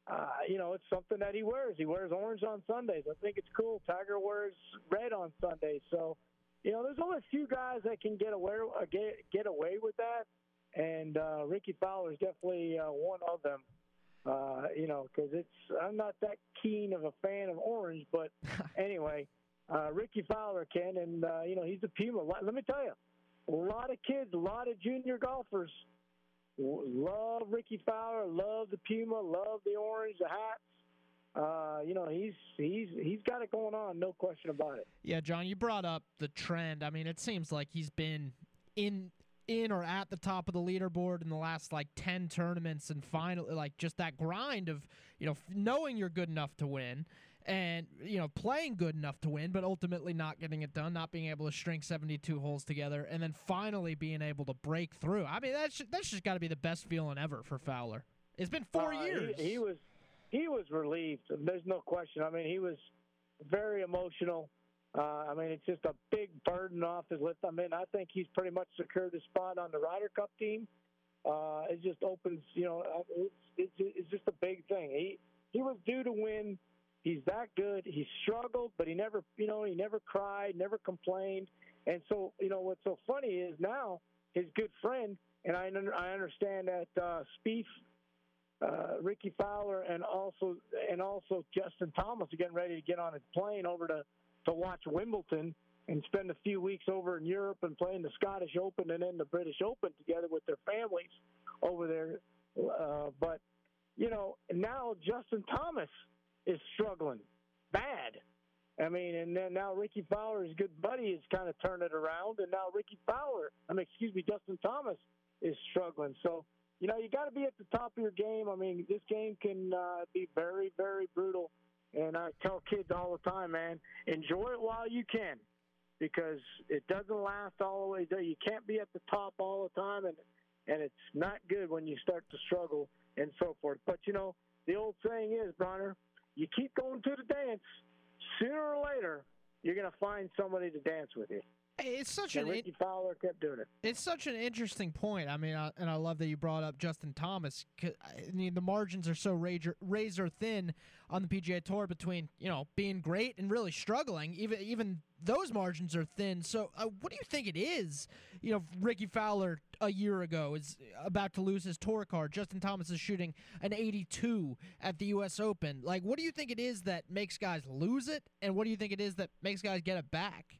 uh, you know, it's something that he wears. He wears orange on Sundays. I think it's cool. Tiger wears red on Sundays. So, you know, there's only a few guys that can get away uh, get get away with that, and uh, Rickie Fowler is definitely uh, one of them. Uh, you know, because it's I'm not that keen of a fan of orange, but <laughs> anyway uh, Rickie Fowler, Ken, and uh, you know he's a Puma. Let me tell you, a lot of kids, a lot of junior golfers love Rickie Fowler, love the Puma, love the orange, the hats. Uh, you know he's he's he's got it going on, no question about it. Yeah, John, you brought up the trend. I mean, it seems like he's been in in or at the top of the leaderboard in the last like 10 tournaments and finally like just that grind of you know knowing you're good enough to win and you know playing good enough to win, but ultimately not getting it done, not being able to string 72 holes together, and then finally being able to break through. I mean, that's that's just got to be the best feeling ever for Fowler. It's been four uh, years. He, he, was he was relieved. There's no question. I mean, he was very emotional. Uh, I mean, it's just a big burden off his lift. I mean, I think he's pretty much secured his spot on the Ryder Cup team. Uh, it just opens, you know, uh, it's, it's, it's just a big thing. He he was due to win He's that good. He struggled, but he never, you know, he never cried, never complained. And so, you know, what's so funny is now his good friend, and I I understand that uh, Spieth, uh, Rickie Fowler, and also and also Justin Thomas are getting ready to get on a plane over to to watch Wimbledon and spend a few weeks over in Europe and playing the Scottish Open and then the British Open together with their families over there. Uh, but you know, now Justin Thomas is struggling bad. I mean, and then now Rickie Fowler's good buddy is kind of turned it around, and now Rickie Fowler, I mean, excuse me, Justin Thomas is struggling. So, you know, you got to be at the top of your game. I mean, this game can uh, be very, very brutal. And I tell kids all the time, man, enjoy it while you can, because it doesn't last all the way there. You can't be at the top all the time, and and it's not good when you start to struggle and so forth. But you know, the old saying is, Bronner, you keep going to the dance, sooner or later, you're going to find somebody to dance with you. It's such and an Rickie Fowler kept doing it. It's such an interesting point. I mean, I, and I love that you brought up Justin Thomas. I mean, the margins are so razor, razor thin on the PGA Tour between you know being great and really struggling. Even even those margins are thin. So, uh, what do you think it is? You know, Rickie Fowler a year ago is about to lose his tour card. Justin Thomas is shooting an 82 at the U.S. Open. Like, what do you think it is that makes guys lose it, and what do you think it is that makes guys get it back?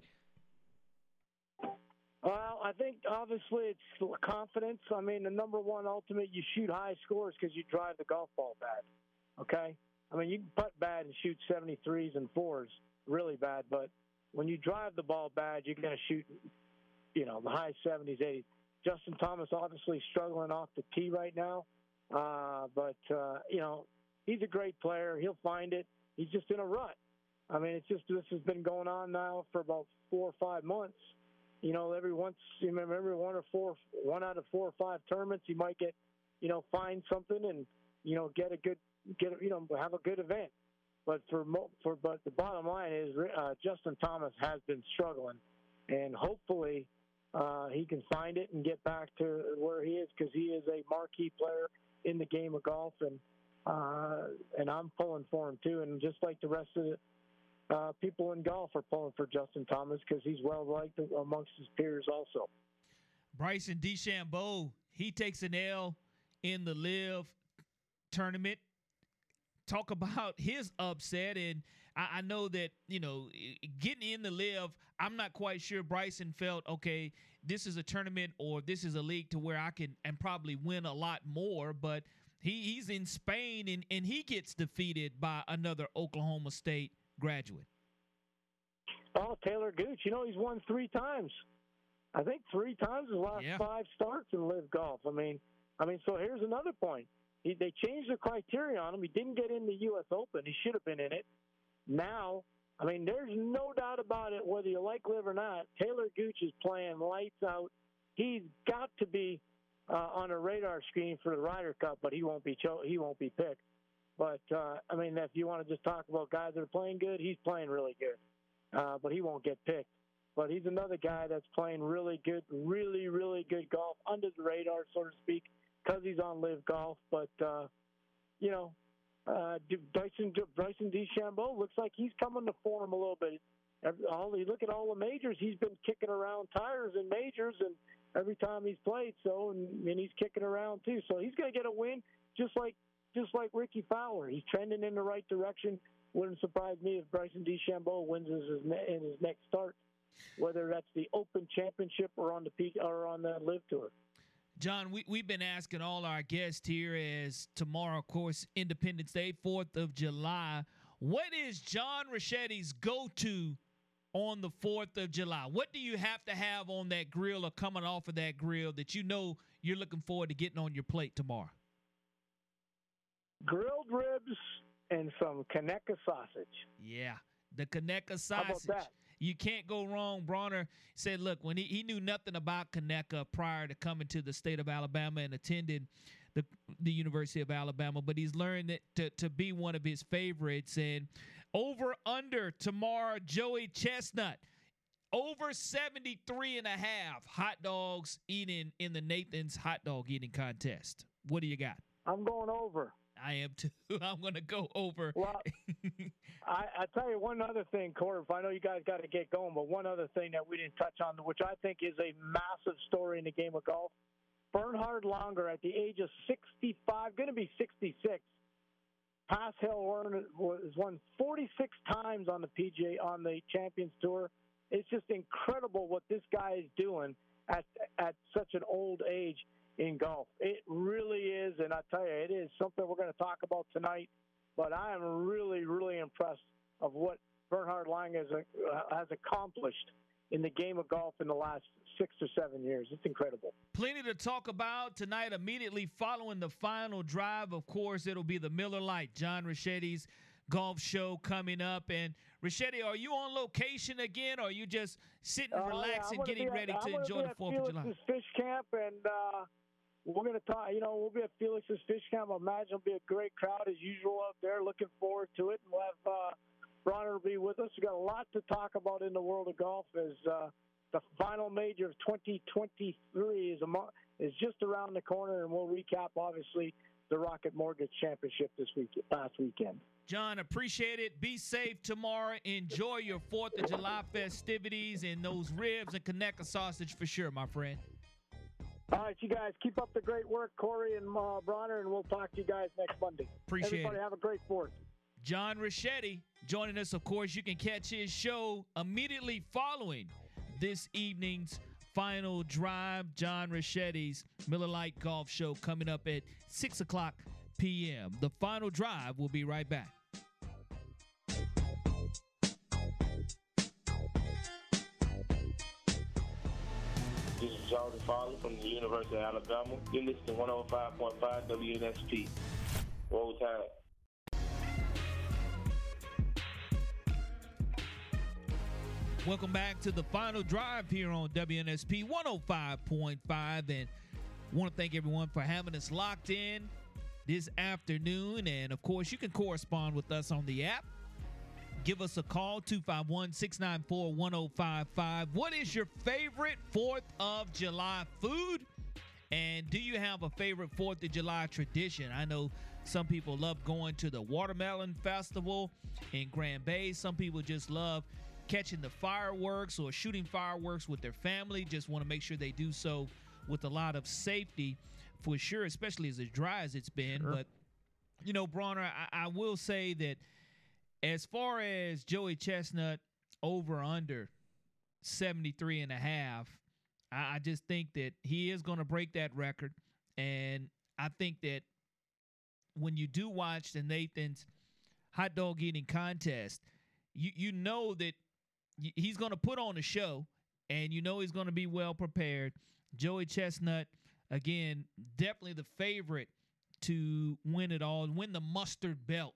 Well, I think obviously it's confidence. I mean, the number one ultimate, you shoot high scores because you drive the golf ball bad. Okay? I mean, you can putt bad and shoot 73s and fours really bad, but when you drive the ball bad, you're going to shoot, you know, the high 70s, 80s. Justin Thomas obviously struggling off the tee right now, uh, but, uh, you know, he's a great player. He'll find it. He's just in a rut. I mean, it's just this has been going on now for about four or five months. You know, every once you remember every one or four, one out of four or five tournaments, you might get, you know, find something and you know get a good get you know have a good event. But for for but the bottom line is uh, Justin Thomas has been struggling, and hopefully uh, he can find it and get back to where he is because he is a marquee player in the game of golf, and uh, and I'm pulling for him too. And just like the rest of the uh, people in golf are pulling for Justin Thomas because he's well liked amongst his peers also. Bryson DeChambeau, he takes an L in the LIV tournament. Talk about his upset, and I, I know that you know getting in the LIV. I'm not quite sure Bryson felt okay. This is a tournament, or this is a league to where I can and probably win a lot more, but. He, he's in Spain and, and he gets defeated by another Oklahoma State graduate? Oh, Taylor Gooch. You know, he's won three times. I think three times his last yeah. five starts in LIV Golf. I mean, I mean, so here's another point. He, they changed the criteria on him. He didn't get in the U.S. Open. He should have been in it. Now, I mean, there's no doubt about it. Whether you like LIV or not, Taylor Gooch is playing lights out. He's got to be uh, on a radar screen for the Ryder Cup, but he won't be cho- he won't be picked. But uh, I mean, if you want to just talk about guys that are playing good, he's playing really good, uh, but he won't get picked. But he's another guy that's playing really good, really, really good golf under the radar, so to speak, because he's on LIV Golf. But uh, you know, uh, Bryson Bryson DeChambeau looks like he's coming to form a little bit. All you look at all the majors, he's been kicking around tires in majors, and every time he's played, so and, and he's kicking around too. So he's going to get a win, just like just like Rickie Fowler. He's trending in the right direction. Wouldn't surprise me if Bryson DeChambeau wins his, in his next start, whether that's the Open Championship or on the peak or on the LIV Tour. John, we, we've been asking all our guests here as tomorrow, of course, Independence Day, 4th of July. What is John Ricchetti's go to on the 4th of July? What do you have to have on that grill or coming off of that grill that you know you're looking forward to getting on your plate tomorrow? Grilled ribs and some Conecuh sausage. Yeah, the Conecuh sausage. You can't go wrong. Bronner said, look, when he, he knew nothing about Conecuh prior to coming to the state of Alabama and attending the the University of Alabama, but he's learned that to, to be one of his favorites. And over under tomorrow, Joey Chestnut. Over 73 and a half hot dogs eating in the Nathan's hot dog eating contest. What do you got? I'm going over. I am too. <laughs> I'm going to go over. Well, I, I tell you one other thing, Corey. I know you guys got to get going, but one other thing that we didn't touch on, which I think is a massive story in the game of golf. Bernhard Langer, at the age of 65, going to be 66, Pass Hill was won 46 times on the PGA on the Champions Tour. It's just incredible what this guy is doing at at such an old age in golf. It really is, and I tell you, it is something we're going to talk about tonight. But I am really, really impressed of what Bernhard Lang has, uh, has accomplished in the game of golf in the last six or seven years. It's incredible. Plenty to talk about tonight. Immediately following the final drive, of course, it'll be the Miller Lite, John Ricchetti's golf show coming up. And Ricchetti, are you on location again, or are you just sitting, uh, relaxing, yeah, getting at, ready to enjoy the Fourth of July? Fish camp, and uh, we're going to talk, you know, we'll be at Felix's Fish Camp. I imagine it'll be a great crowd as usual up there. Looking forward to it. And we'll have uh, Bronner be with us. We've got a lot to talk about in the world of golf as uh, the final major of 2023 is, a, is just around the corner, and we'll recap, obviously, the Rocket Mortgage Championship this week, last weekend. John, appreciate it. Be safe tomorrow. Enjoy your 4th of July festivities and those ribs and Conecuh sausage for sure, my friend. All right, you guys keep up the great work, Corey and uh, Bronner, and we'll talk to you guys next Monday. Appreciate Everybody it. have a great fourth. John Ricchetti joining us. Of course, you can catch his show immediately following this evening's final drive. John Ricchetti's Miller Lite Golf Show coming up at 6 o'clock p.m. The final drive will be right back. From the University of Alabama. You're listening to 105.5 WNSP. Roll Tide. Welcome back to the final drive here on WNSP 105.5. And want to thank everyone for having us locked in this afternoon. And of course, you can correspond with us on the app. Give us a call 251 694 1055. What is your favorite 4th of July food? And do you have a favorite 4th of July tradition? I know some people love going to the Watermelon Festival in Grand Bay. Some people just love catching the fireworks or shooting fireworks with their family. Just want to make sure they do so with a lot of safety for sure, especially as dry as it's been. Sure. But, you know, Bronner, I, I will say that as far as Joey Chestnut over under 73 and a half, I, I just think that he is going to break that record. And I think that when you do watch the Nathan's hot dog eating contest, you you know that he's going to put on a show, and you know he's going to be well prepared. Joey Chestnut, again, definitely the favorite to win it all, win the mustard belt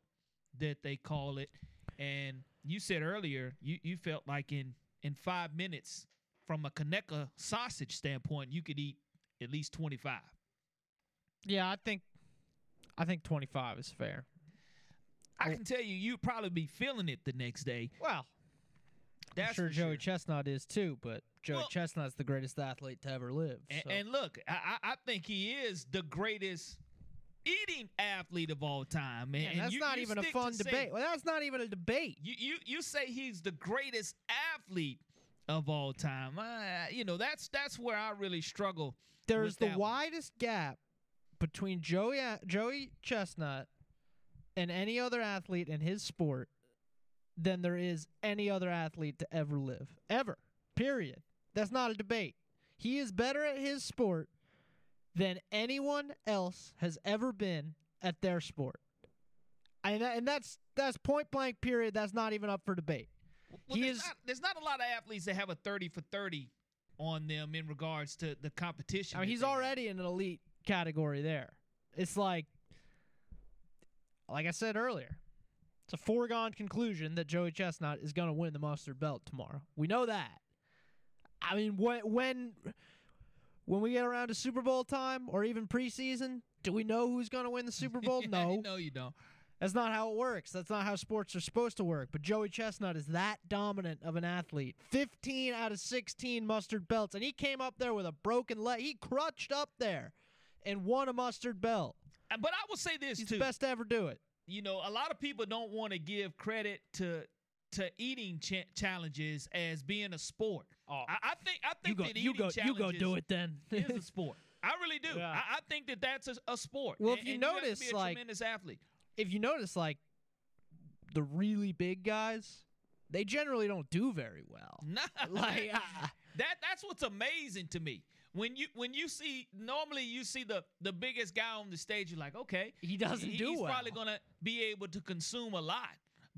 that they call it. And you said earlier you, you felt like in in five minutes, from a Conecuh sausage standpoint, you could eat at least twenty five. Yeah, I think I think 25 is fair. I can tell you, you'd probably be feeling it the next day. Well, That's I'm sure Joey sure. Chestnut is too, but Joey Well- Chestnut's the greatest athlete to ever live. And, so. and look, I, I I think he is the greatest eating athlete of all time. And, Man, and that's you- not you even a fun say- debate. Well, that's not even a debate. You you you say he's the greatest athlete of all time. Uh, you know that's that's where I really struggle. There's the that one. widest gap between Joey Joey Chestnut and any other athlete in his sport than there is any other athlete to ever live. Ever. Period. That's not a debate. He is better at his sport than anyone else has ever been at their sport. And, and that's that's point blank period. That's not even up for debate. Well, he there's is not, there's not a lot of athletes that have a thirty for thirty on them in regards to the competition. I mean, he's they have. already in an elite category there. It's like, like I said earlier, it's a foregone conclusion that Joey Chestnut is going to win the mustard belt tomorrow. We know that. I mean, when when when we get around to Super Bowl time or even preseason, do we know who's going to win the Super Bowl? <laughs> no, no, you don't. That's not how it works. That's not how sports are supposed to work. But Joey Chestnut is that dominant of an athlete. 15 out of 16 mustard belts. And he came up there with a broken leg. He crutched up there and won a mustard belt. Uh, But I will say this He's too. the best to ever do it. you know, a lot of people don't want to give credit to to eating cha- challenges as being a sport. Oh. I, I think I You think go, that you eating go, you go do challenges it then. is a sport. <laughs> I really do. Yeah. I, I think that that's a, a sport. Well, if you and have to notice, a like- tremendous athlete. if you notice, like the really big guys, they generally don't do very well. Nah, <laughs> Like, <laughs> ah. that that's what's amazing to me. When you when you see normally you see the the biggest guy on the stage, you're like, okay, He doesn't he- do he's well. probably gonna be able to consume a lot,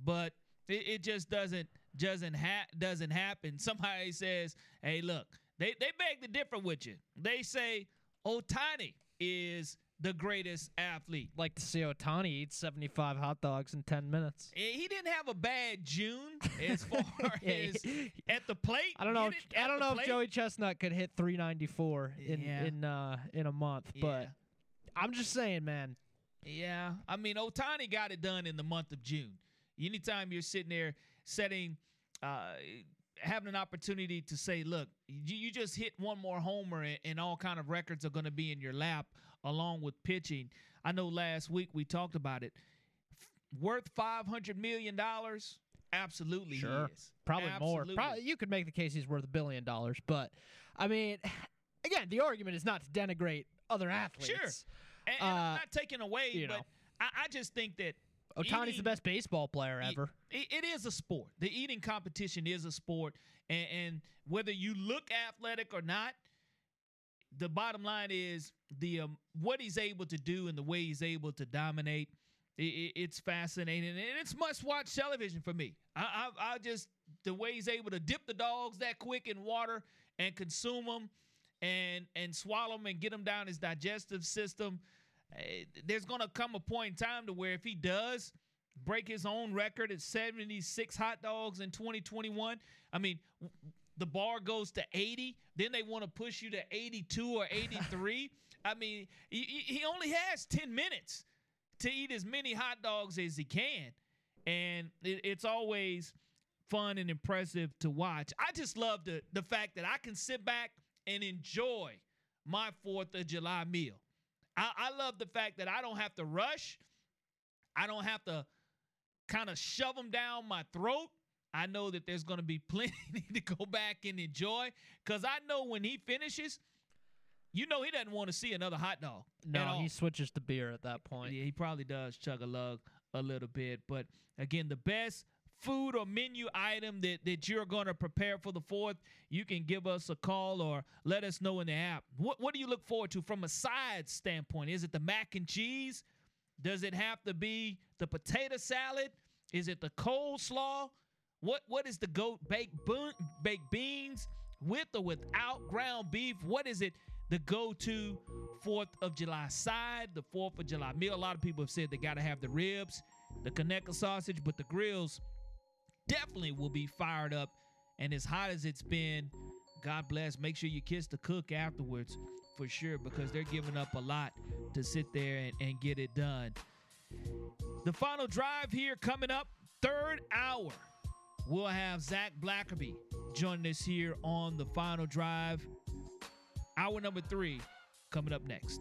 but it, it just doesn't doesn't ha- doesn't happen. Somebody says, hey, look, they they beg to differ with you. They say Ohtani is the greatest athlete. like to see Ohtani eat 75 hot dogs in 10 minutes. Eh, He didn't have a bad June <laughs> as far Yeah, as at the plate. I don't know. If. I don't the know if? Joey Chestnut could hit 394 in Yeah. in uh in a month, but I'm just saying, man. Yeah, I mean, Ohtani got it done in the month of June. Anytime you're sitting there setting, uh, having an opportunity to say, look, you, you just hit one more homer and, and all kind of records are going to be in your lap along with pitching. I know last week we talked about it. F- worth five hundred million dollars? Absolutely, he is. Probably more. Probably you could make the case he's worth a billion dollars, but I mean, <sighs> again, the argument is not to denigrate other athletes. Sure. And, and I'm Uh, not taking away, but know. I, I just think that Ohtani's the best baseball player ever. It, it is a sport. The eating competition is a sport, and, and whether you look athletic or not, the bottom line is the um, what he's able to do and the way he's able to dominate. i i it's fascinating, and it's must-watch television for me. I, I, I just the way he's able to dip the dogs that quick in water and consume them, and and swallow them and get them down his digestive system. Eh, there's gonna come a point in time to where if he does break his own record at 76 hot dogs in 2021. I mean, the bar goes to 80, then they want to push you to 82 or 83. <laughs> I mean, he, he only has 10 minutes to eat as many hot dogs as he can. And it, it's always fun and impressive to watch. I just love the, the fact that I can sit back and enjoy my 4th of July meal. I, I love the fact that I don't have to rush. I don't have to kind of shove them down my throat. I know that there's going to be <laughs> plenty to go back and enjoy because I know when he finishes, you know he doesn't want to see another hot dog. No, he switches to beer at that point. Yeah, he probably does chug a lug a little bit. But again, the best food or menu item that, that you're going to prepare for the fourth, you can give us a call or let us know in the app. What, what do you look forward to from a side standpoint? Is it the mac and cheese? Does it have to be the potato salad? Is it the coleslaw? What what is the goat baked baked beans with or without ground beef? What is it? The go-to Fourth of July side, the Fourth of July meal. A lot of people have said they got to have the ribs, the Conecuh sausage, but the grills definitely will be fired up. And as hot as it's been, God bless. Make sure you kiss the cook afterwards for sure because they're giving up a lot to sit there and, and get it done. The final drive here coming up, third hour. We'll have Zach Blackerby joining us here on the final drive. Hour number three coming up next.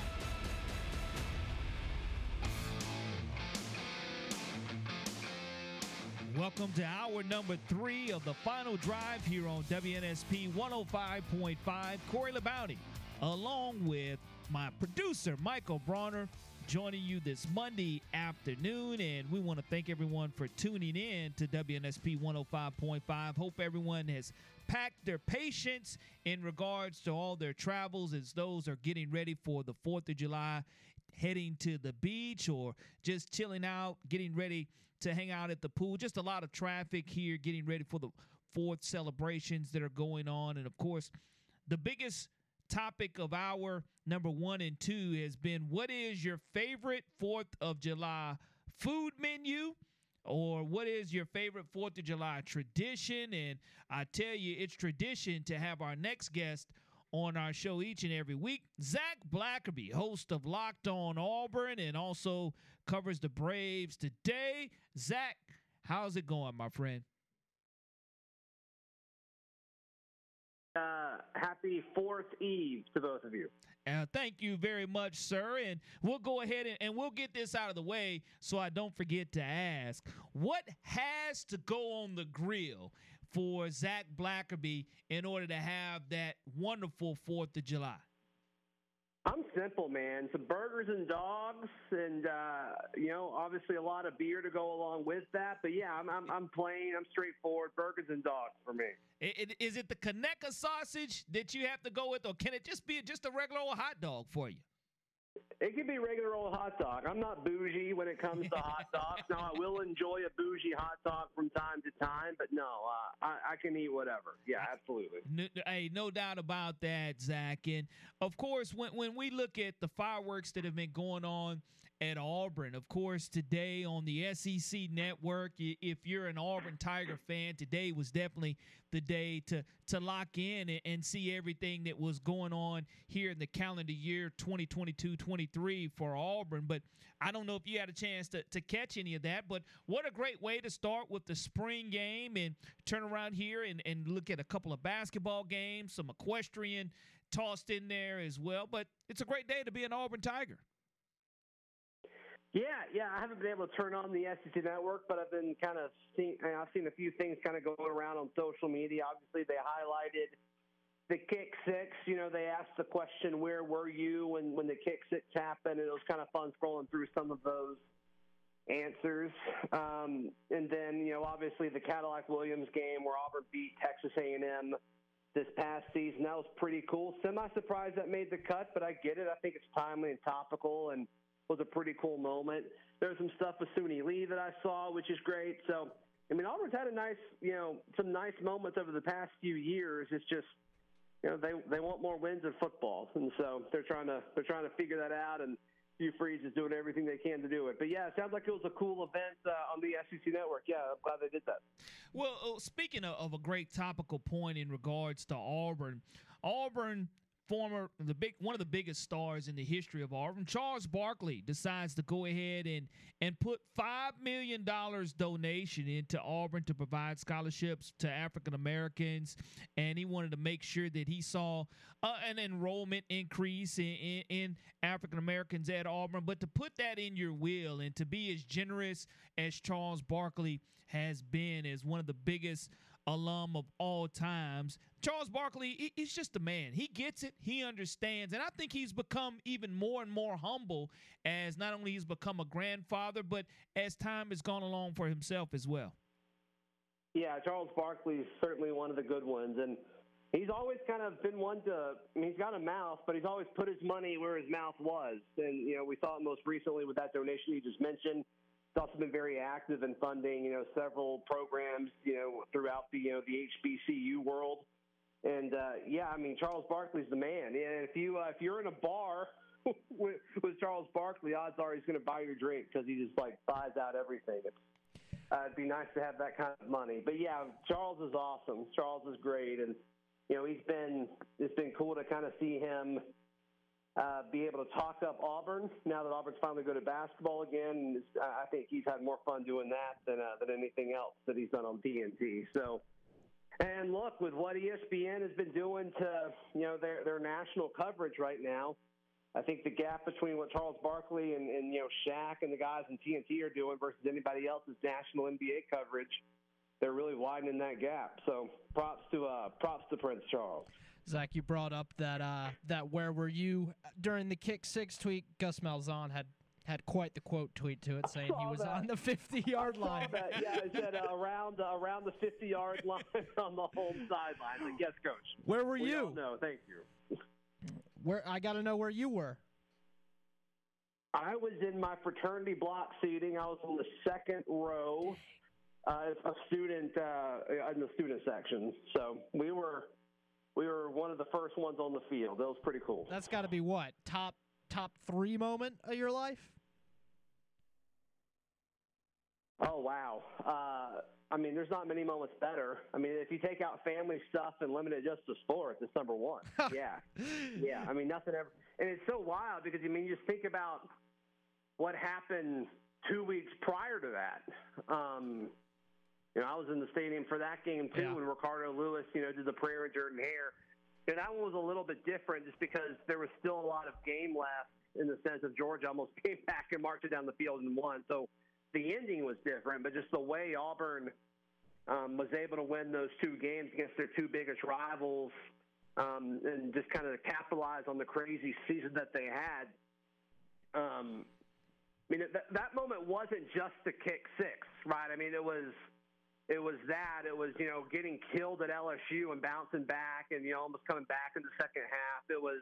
Welcome to hour number three of the final drive here on WNSP 105.5. Corey LeBounty, along with my producer, Michael Bronner, joining you this Monday afternoon. And we want to thank everyone for tuning in to WNSP 105.5. Hope everyone has packed their patience in regards to all their travels as those are getting ready for the 4th of July, heading to the beach or just chilling out, getting ready to hang out at the pool. Just a lot of traffic here getting ready for the fourth celebrations that are going on. And of course, the biggest topic of our number one and two has been what is your favorite 4th of July food menu? Or what is your favorite 4th of July tradition? And I tell you, it's tradition to have our next guest on our show each and every week. Zach Blackerby, host of Locked On Auburn and also covers the Braves today. Zach, how's it going, my friend? Uh, happy Fourth Eve to both of you. Uh, thank you very much, sir. And we'll go ahead and, and, we'll get this out of the way so I don't forget to ask what has to go on the grill for Zach Blackerby in order to have that wonderful 4th of July? I'm simple, man. Some burgers and dogs, and uh, you know, obviously a lot of beer to go along with that. But yeah, I'm I'm, I'm plain. I'm straightforward. Burgers and dogs for me. Is it the Conecuh sausage that you have to go with, or can it just be just a regular old hot dog for you? It could be regular old hot dog. I'm not bougie when it comes to hot <laughs> dogs. Now I will enjoy a bougie hot dog from time to time, but no, uh, I, I, can eat whatever. Yeah, absolutely. No, hey, no doubt about that, Zach. And of course, when when we look at the fireworks that have been going on at Auburn, of course, today on the SEC network, if you're an Auburn Tiger fan, today was definitely the day to to lock in and, see everything that was going on here in the calendar year 2022-23 for Auburn. But I don't know if you had a chance to, to catch any of that. But what a great way to start with the spring game and turn around here and, and look at a couple of basketball games, some equestrian tossed in there as well. But it's a great day to be an Auburn Tiger. Yeah, yeah, I haven't been able to turn on the SEC network, but I've been kind of seeing. I've seen a few things kind of going around on social media. Obviously, they highlighted the kick six. You know, they asked the question, "Where were you when when the kick six happened?" And it was kind of fun scrolling through some of those answers. Um, and then, you know, obviously the Cadillac Williams game where Auburn beat Texas A&M this past season. That was pretty cool. Semi surprised that made the cut, but I get it. I think it's timely and topical and was a pretty cool moment. There's some stuff with Suni Lee that I saw, which is great. So, I mean, Auburn's had a nice, you know, some nice moments over the past few years. It's just, you know, they they want more wins in football, and so they're trying to they're trying to figure that out. And Hugh Freeze is doing everything they can to do it. But yeah, it sounds like it was a cool event uh, on the SEC network. Yeah, I'm glad they did that. Well, uh, speaking of a great topical point in regards to Auburn, Auburn former the big one of the biggest stars in the history of Auburn, Charles Barkley decides to go ahead and and put five million dollars donation into Auburn to provide scholarships to African Americans, and he wanted to make sure that he saw uh, an enrollment increase in, in, in African Americans at Auburn. But to put that in your will and to be as generous as Charles Barkley has been as one of the biggest alum of all times. Charles Barkley, he's just a man. He gets it, he understands, and I think he's become even more and more humble as not only he's become a grandfather, but as time has gone along for himself as well. Yeah, Charles Barkley is certainly one of the good ones, and he's always kind of been one to. I mean, he's got a mouth, but he's always put his money where his mouth was, and you know we saw it most recently with that donation you just mentioned. He's also been very active in funding, you know, several programs, you know, throughout the you know the HBCU world. And uh, yeah, I mean Charles Barkley's the man. And if you uh, if you're in a bar <laughs> with, with Charles Barkley, odds are he's going to buy your drink because he just like buys out everything. It's, uh, it'd be nice to have that kind of money. But yeah, Charles is awesome. Charles is great, and you know he's been it's been cool to kind of see him uh, be able to talk up Auburn now that Auburn's finally good at basketball again. I think he's had more fun doing that than uh, than anything else that he's done on TNT. So, and look with what ESPN has been doing to you know their their national coverage right now. I think the gap between what Charles Barkley and, and you know Shaq and the guys in TNT are doing versus anybody else's national NBA coverage, they're really widening that gap. So props to uh, props to Prince Charles. Zach, you brought up that uh, that where were you during the kick six tweet? Gus Malzahn had had quite the quote tweet to it saying he was that. on the 50 yard line. That. Yeah, it said uh, <laughs> around uh, around the 50 yard line <laughs> on the home sideline. Yes, coach. Where were we you? No, thank you. Where I got to know where you were. I was in my fraternity block seating. I was on the second row, uh, a student uh, in the student section. So we were we were one of the first ones on the field. That was pretty cool. That's got to be what top top three moment of your life. Oh wow! Uh, I mean, there's not many moments better. I mean, if you take out family stuff and limit it just to sports, it's number one. <laughs> yeah, yeah. I mean, nothing ever. And it's so wild because I mean, you just think about what happened two weeks prior to that. Um, you know, I was in the stadium for that game too Yeah. when Ricardo Louis, you know, did the prayer and Jordan Hare. And that one was a little bit different just because there was still a lot of game left in the sense of Georgia almost <laughs> came back and marched it down the field and won. So the ending was different, but just the way Auburn um, was able to win those two games against their two biggest rivals um, and just kind of capitalize on the crazy season that they had. Um, I mean, that, that moment wasn't just the kick six, right? I mean, it was it was that. It was you know getting killed at LSU and bouncing back and you know almost coming back in the second half. It was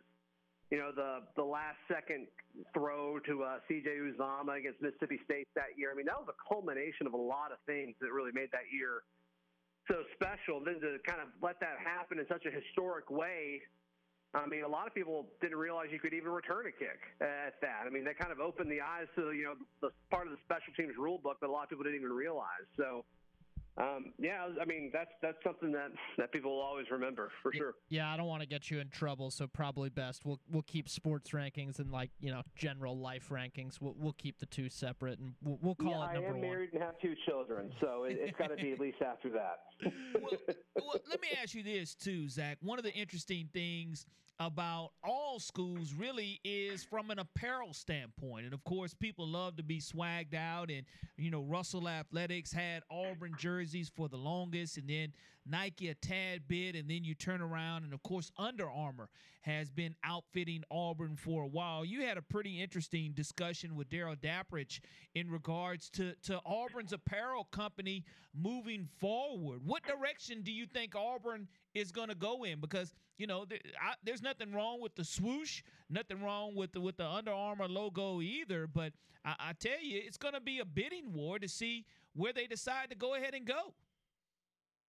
you know the the last second throw to uh, C.J. Uzomah against Mississippi State that year. I mean, that was a culmination of a lot of things that really made that year so special. Then to kind of let that happen in such a historic way. I mean, a lot of people didn't realize you could even return a kick at that. I mean, that kind of opened the eyes to you know the part of the special teams rule book that a lot of people didn't even realize. So, um, yeah, I mean that's that's something that that people will always remember for sure. Yeah, I don't want to get you in trouble, so probably best we'll we'll keep sports rankings and like you know general life rankings. We'll we'll keep the two separate, and we'll, we'll call yeah, it number I am one. married and have two children, so it, it's got to be at least after that. <laughs> well, well, let me ask you this too, Zach. One of the interesting things about all schools really is from an apparel standpoint. And of course, people love to be swagged out. And, you know, Russell Athletics had Auburn jerseys for the longest, and then Nike a tad bit. And then you turn around, and of course, Under Armour has been outfitting Auburn for a while. You had a pretty interesting discussion with Daryl Dapprich in regards to, to Auburn's apparel company moving forward. What direction do you think Auburn is going to go in? Because you know, I, there's nothing wrong with the swoosh, nothing wrong with the with the Under Armour logo either. But I, I tell you, it's going to be a bidding war to see where they decide to go ahead and go.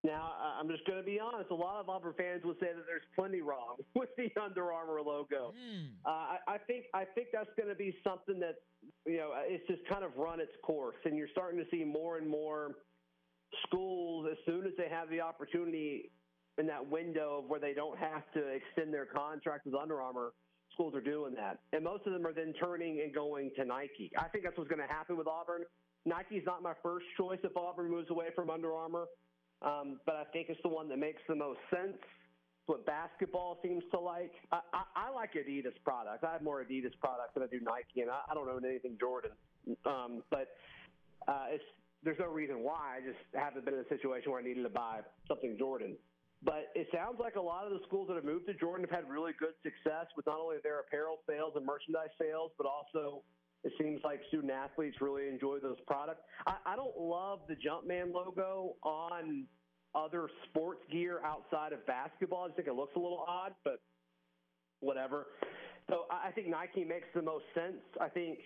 Now, I'm just going to be honest. A lot of Auburn fans will say that there's plenty wrong <laughs> with the Under Armour logo. Mm. Uh, I, I think I think that's going to be something that you know it's just kind of run its course, and you're starting to see more and more schools as soon as they have the opportunity in that window of where they don't have to extend their contract with Under Armour. Schools are doing that, and most of them are then turning and going to Nike. I think that's what's going to happen with Auburn. Nike's not my first choice if Auburn moves away from Under Armour. Um, but I think it's the one that makes the most sense. It's what basketball seems to like. I, I, I like Adidas products. I have more Adidas products than I do Nike, and I, I don't own anything Jordan. Um, but uh, it's there's no reason why. I just haven't been in a situation where I needed to buy something Jordan. But it sounds like a lot of the schools that have moved to Jordan have had really good success with not only their apparel sales and merchandise sales, but also it seems like student athletes really enjoy those products. I, I don't love the Jumpman logo on other sports gear outside of basketball. I just think it looks a little odd, but whatever. So I think Nike makes the most sense. I think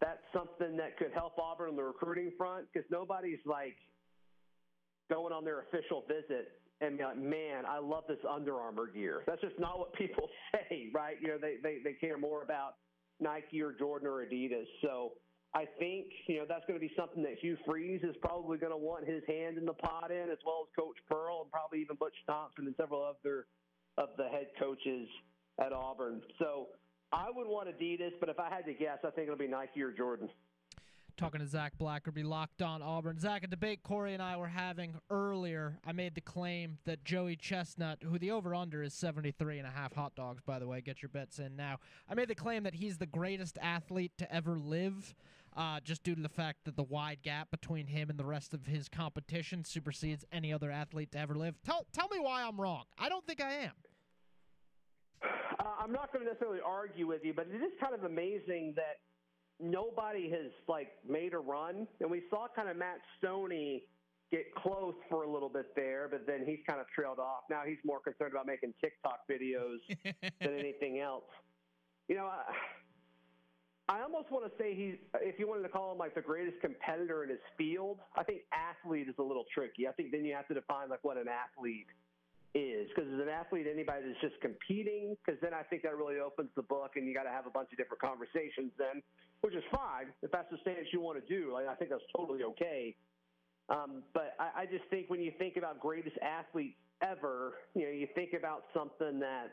that's something that could help Auburn on the recruiting front because nobody's like going on their official visit and be like, man, I love this Under Armour gear. That's just not what <laughs> people say, right? You know, they, they, they care more about Nike or Jordan or Adidas. So I think, you know, that's going to be something that Hugh Freeze is probably going to want his hand in the pot in, as well as Coach Pearl and probably even Butch Thompson and several other of the head coaches at Auburn. So I would want Adidas, but if I had to guess, I think it'll be Nike or Jordan. Talking to Zach Blackerby, locked on Auburn. Zach, a debate Corey and I were having earlier, I made the claim that Joey Chestnut, who the over under is 73 and a half hot dogs, by the way, get your bets in now. I made the claim that he's the greatest athlete to ever live, uh, just due to the fact that the wide gap between him and the rest of his competition supersedes any other athlete to ever live. Tell, tell me why I'm wrong. I don't think I am. Uh, I'm not going to necessarily argue with you, but it is kind of amazing that nobody has like made a run, and we saw kind of Matt Stonie get close for a little bit there, but then he's kind of trailed off. Now he's more concerned about making TikTok videos <laughs> than anything else. You know, I, I almost want to say he's, if you wanted to call him like the greatest competitor in his field, I think athlete is a little tricky. I think then you have to define like what an athlete is because as an athlete, anybody that's just competing, because then I think that really opens the book and you got to have a bunch of different conversations then, which is fine if that's the stance you want to do. Like, I think that's totally okay. Um, but I, I just think when you think about greatest athletes ever, you know, you think about something that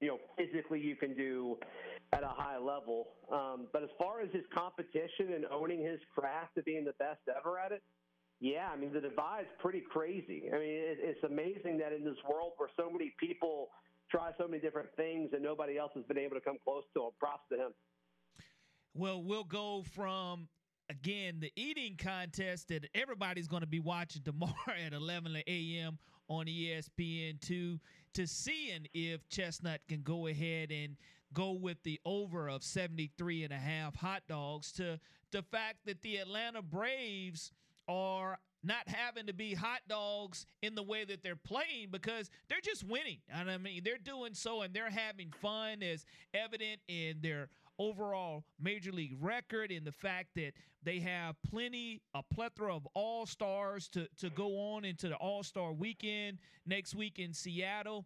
you know physically you can do at a high level. Um, but as far as his competition and owning his craft to being the best ever at it, yeah, I mean the divide's pretty crazy. I mean it, it's amazing that in this world where so many people try so many different things and nobody else has been able to come close to him. Props to him. Well, we'll go from again the eating contest that everybody's going to be watching <laughs> tomorrow at 11 a.m. on E ESPN2 to seeing if Chestnut can go ahead and go with the over of 73 and a half hot dogs to the fact that the Atlanta Braves are not having to be hot dogs in the way that they're playing because they're just winning. And I mean, they're doing so and they're having fun as evident in their overall major league record and the fact that they have plenty a plethora of all-stars to to go on into the all-star weekend next week in Seattle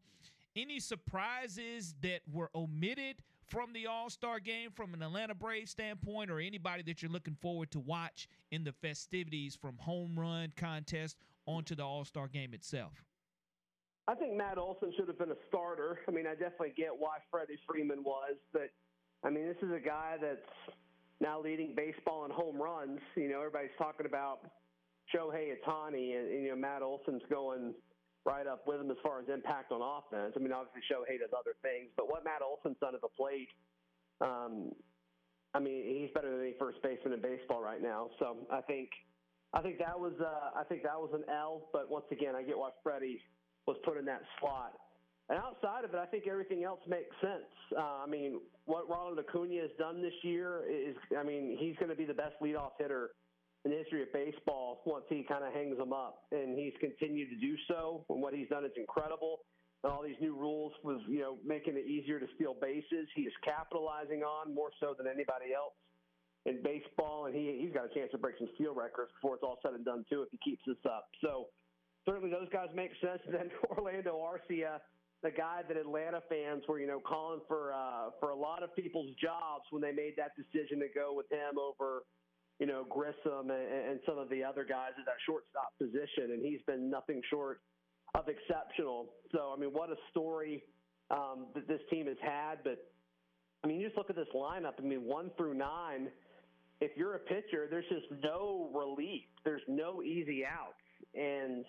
any surprises that were omitted from the All Star game from an Atlanta Braves standpoint, or anybody that you're looking forward to watch in the festivities from home run contest onto the All Star game itself? I think Matt Olson should have been a starter. I mean, I definitely get why Freddie Freeman was, but I mean, this is a guy that's now leading baseball in home runs. You know, everybody's talking about Shohei Ohtani, and, and you know Matt Olson's going right up with him as far as impact on offense. I mean, obviously Shohei does other things, but what Matt Olson's done at the plate, um, I mean, he's better than any first baseman in baseball right now. So I think, I think that was, uh, I think that was an L. But once again, I get why Freddie was put in that slot. And outside of it, I think everything else makes sense. Uh, I mean, what Ronald Acuna has done this year is, I mean, he's going to be the best leadoff hitter in the history of baseball once he kind of hangs them up, and he's continued to do so. And what he's done is incredible. And all these new rules was, you know, making it easier to steal bases. He is capitalizing on more so than anybody else in baseball, and he he's got a chance to break some steal records before it's all said and done too if he keeps this up. So certainly those guys make sense. And then <laughs> Orlando Arcia, the guy that Atlanta fans were, you know, calling for uh, for a lot of people's jobs when they made that decision to go with him over you know, Grissom and, some of the other guys at that shortstop position, and he's been nothing short of exceptional. So, I mean, what a story um, that this team has had. But, I mean, you just look at this lineup. I mean, one through nine, if you're a pitcher, there's just no relief. There's no easy outs. And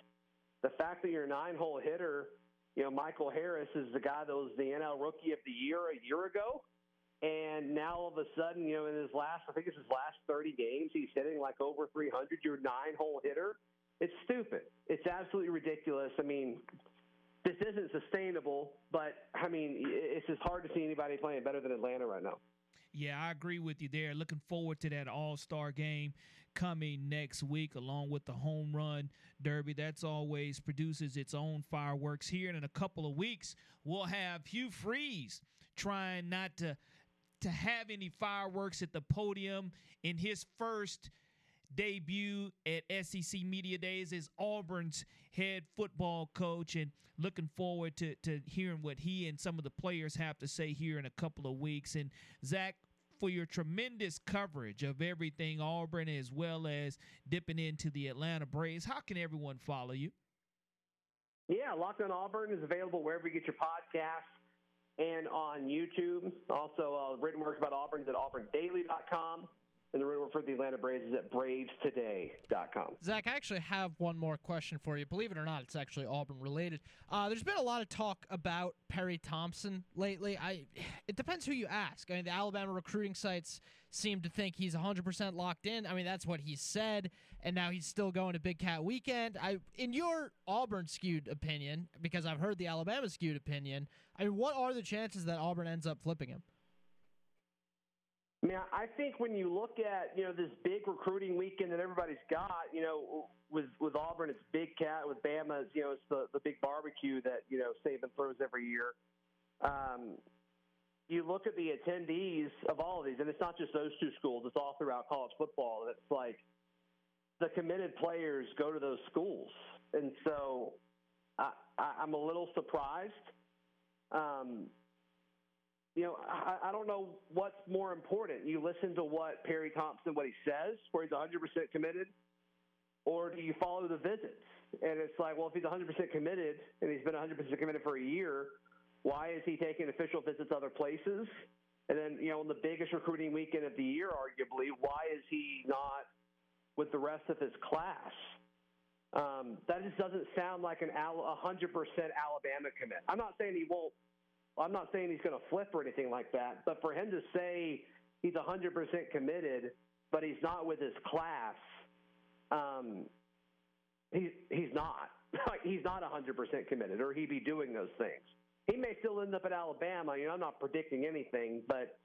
the fact that you're a nine hole hitter, you know, Michael Harris is the guy that was the NL Rookie of the Year a year ago. And now all of a sudden, you know, in his last, I think it's his last 30 games, he's hitting like over 300. You're nine hole hitter. It's stupid. It's absolutely ridiculous. I mean, this isn't sustainable, but I mean, it's just hard to see anybody playing better than Atlanta right now. Yeah, I agree with you there. Looking forward to that All Star game coming next week, along with the home run derby. That's always produces its own fireworks. Here And in a couple of weeks, we'll have Hugh Freeze trying not to to have any fireworks at the podium in his first debut at SEC Media Days as Auburn's head football coach and looking forward to, to hearing what he and some of the players have to say here in a couple of weeks. And Zach, for your tremendous coverage of everything Auburn as well as dipping into the Atlanta Braves, how can everyone follow you? Yeah, Locked on Auburn is available wherever you get your podcasts and on YouTube. Also, uh, written works about Auburn is at auburndaily.com. And the written word for the Atlanta Braves is at bravestoday.com. Zach, I actually have one more question for you. Believe it or not, it's actually Auburn related. Uh, there's been a lot of talk about Perry Thompson lately. I, it depends who you ask. I mean, the Alabama recruiting sites seem to think he's 100% locked in. I mean, that's what he said, and now he's still going to Big Cat Weekend. I, in your Auburn skewed opinion, because I've heard the Alabama skewed opinion, I mean, what are the chances that Auburn ends up flipping him? Mean, I think when you look at you know this big recruiting weekend that everybody's got, you know, with with Auburn, it's Big Cat. With Bama, it's, you know, it's the the big barbecue that you know Saban throws every year. Um, you look at the attendees of all of these, and it's not just those two schools; it's all throughout college football. It's like the committed players go to those schools, and so I, I'm a little surprised. Um, you know, I, I don't know what's more important. You listen to what Perry Thompson, what he says, where he's 100% committed, or do you follow the visits? And it's like, well, if he's 100% committed and he's been 100% committed for a year, why is he taking official visits other places? And then, you know, on the biggest recruiting weekend of the year, arguably, why is he not with the rest of his class? Um, that just doesn't sound like an 100% Alabama commit. I'm not saying he won't I'm not saying he's going to flip or anything like that, but for him to say he's 100% committed, but he's not with his class, um, he's he's not. <laughs> he's not 100% committed, or he'd be doing those things. He may still end up at Alabama. You know, I'm not predicting anything, but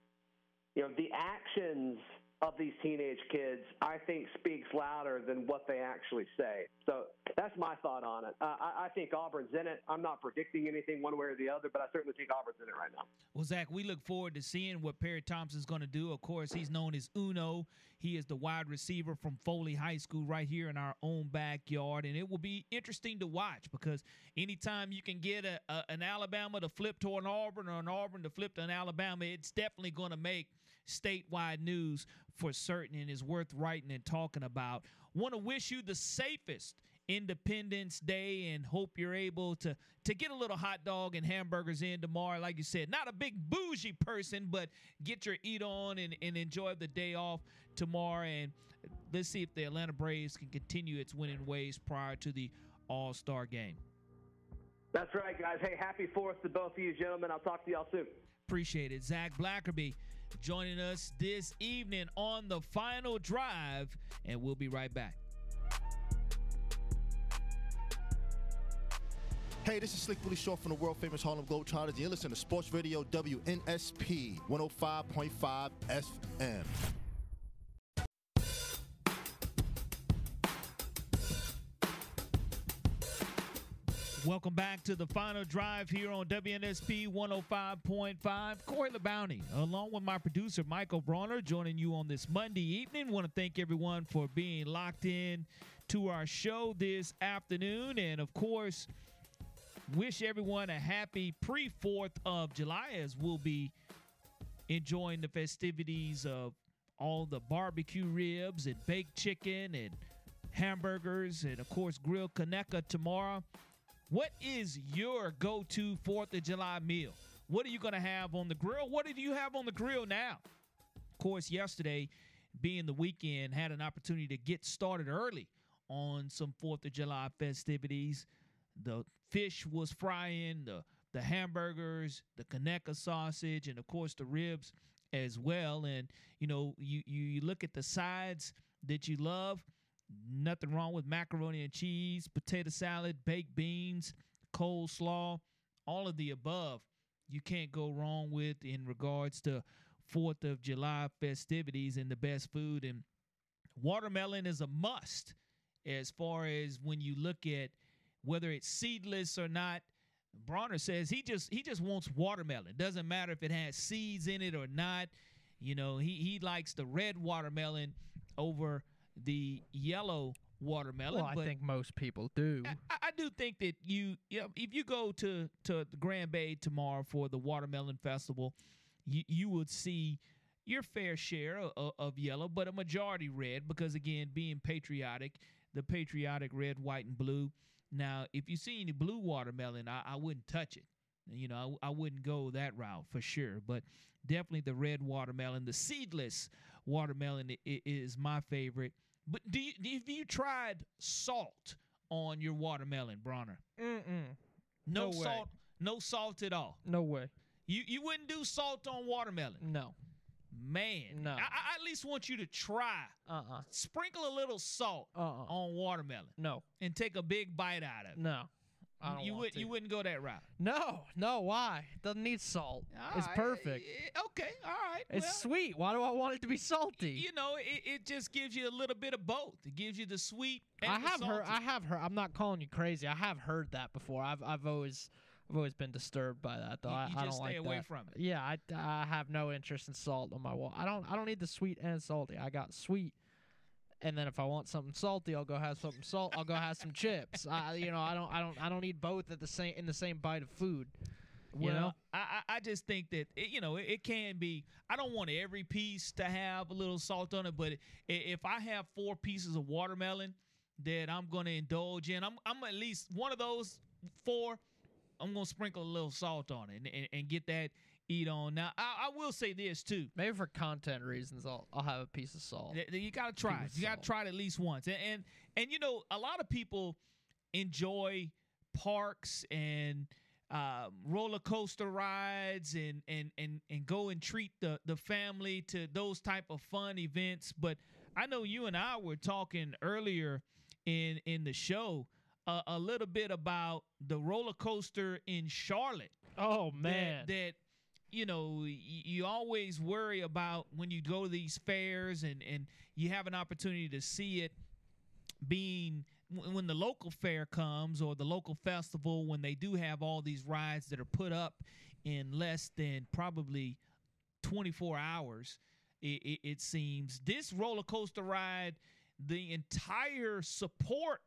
you know, the actions of these teenage kids, I think, speaks louder than what they actually say. So that's my thought on it. Uh, I, I think Auburn's in it. I'm not predicting anything one way or the other, but I certainly think Auburn's in it right now. Well, Zach, we look forward to seeing what Perry Thompson's going to do. Of course, he's known as Uno. He is the wide receiver from Foley High School right here in our own backyard. And it will be interesting to watch because anytime you can get a, a, an Alabama to flip to an Auburn or an Auburn to flip to an Alabama, it's definitely going to make statewide news for certain and is worth writing and talking about. Want to wish you the safest Independence Day and hope you're able to to get a little hot dog and hamburgers in tomorrow. Like you said, not a big bougie person, but get your eat on and, and enjoy the day off tomorrow. And let's see if the Atlanta Braves can continue its winning ways prior to the All Star game. That's right, guys. Hey, happy Fourth to both of you, gentlemen. I'll talk to y'all soon. Appreciate it. Zach Blackerby joining us this evening on the final drive, and we'll be right back. Hey, this is Slick Willie Shaw from the world famous Harlem Globetrotters. You're listening to Sports Radio WNSP 105.5 FM. Welcome back to the final drive here on WNSP 105.5. Corey LeBounty, along with my producer Michael Bronner, joining you on this Monday evening. Want to thank everyone for being locked in to our show this afternoon. And of course, wish everyone a happy pre 4th of July as we'll be enjoying the festivities of all the barbecue ribs and baked chicken and hamburgers and of course grilled Conecuh tomorrow. What is your go-to 4th of July meal? What are you going to have on the grill? What do you have on the grill now? Of course, yesterday being the weekend, had an opportunity to get started early on some 4th of July festivities. The fish was frying, the the hamburgers, the Conecuh sausage, and of course the ribs as well. And you know, you you, you look at the sides that you love. Nothing wrong with macaroni and cheese, potato salad, baked beans, coleslaw, all of the above. You can't go wrong with in regards to Fourth of July festivities and the best food. And watermelon is a must as far as when you look at whether it's seedless or not. Bronner says he just he just wants watermelon. Doesn't matter if it has seeds in it or not. You know, he he likes the red watermelon over the yellow watermelon. Well, I think most people do. I, I do think that you, you know, if you go to to the Grand Bay tomorrow for the watermelon festival, you you would see your fair share of, of yellow, but a majority red because again, being patriotic, the patriotic red, white, and blue. Now, if you see any blue watermelon, I, I wouldn't touch it. You know, I, I wouldn't go that route for sure. But definitely the red watermelon, the seedless watermelon is my favorite. But do you, have you tried salt on your watermelon, Bronner? Mm-mm. No, No salt, no salt at all. No way. You you wouldn't do salt on watermelon. No. Man, No. I, I at least want you to try. Uh-uh. Sprinkle a little salt Uh-uh. on watermelon. No. And take a big bite out of it. No. I you would to. you wouldn't go that route. No, no, why? It doesn't need salt. it's All right, perfect. eh, Okay, all right. It's well, sweet. Why do I want it to be salty? You know, it, it just gives you a little bit of both. It gives you the sweet and I the have heard. I have heard. I'm not calling you crazy. I have heard that before. I've I've always I've always been disturbed by that though. You- I, you I just don't stay like away that. from it. Yeah, I, I have no interest in salt on my wall. I don't I don't need the sweet and salty. I got sweet, and then if I want something salty, I'll go have something salt. I'll go have some chips. I you know I don't I don't I don't need both at the same in the same bite of food. You well, know. I, I just think that it, you know it, it can be. I don't want every piece to have a little salt on it, but if I have four pieces of watermelon that I'm going to indulge in, I'm I'm at least one of those four. I'm going to sprinkle a little salt on it and, and, and get that eat on. Now I, I will say this too. Maybe for content reasons, I'll I'll have a piece of salt. Th- th- You got to try it. You got to salt. try it at least once. And, and and you know, a lot of people enjoy parks and um, roller coaster rides and and and and go and treat the the family to those type of fun events. But I know you and I were talking earlier in in the show uh, a little bit about the roller coaster in Charlotte. Oh that- man. that, you know you always worry about when you go to these fairs and and you have an opportunity to see it being when the local fair comes or the local festival when they do have all these rides that are put up in less than probably 24 hours it, it, it seems. This roller coaster ride the entire support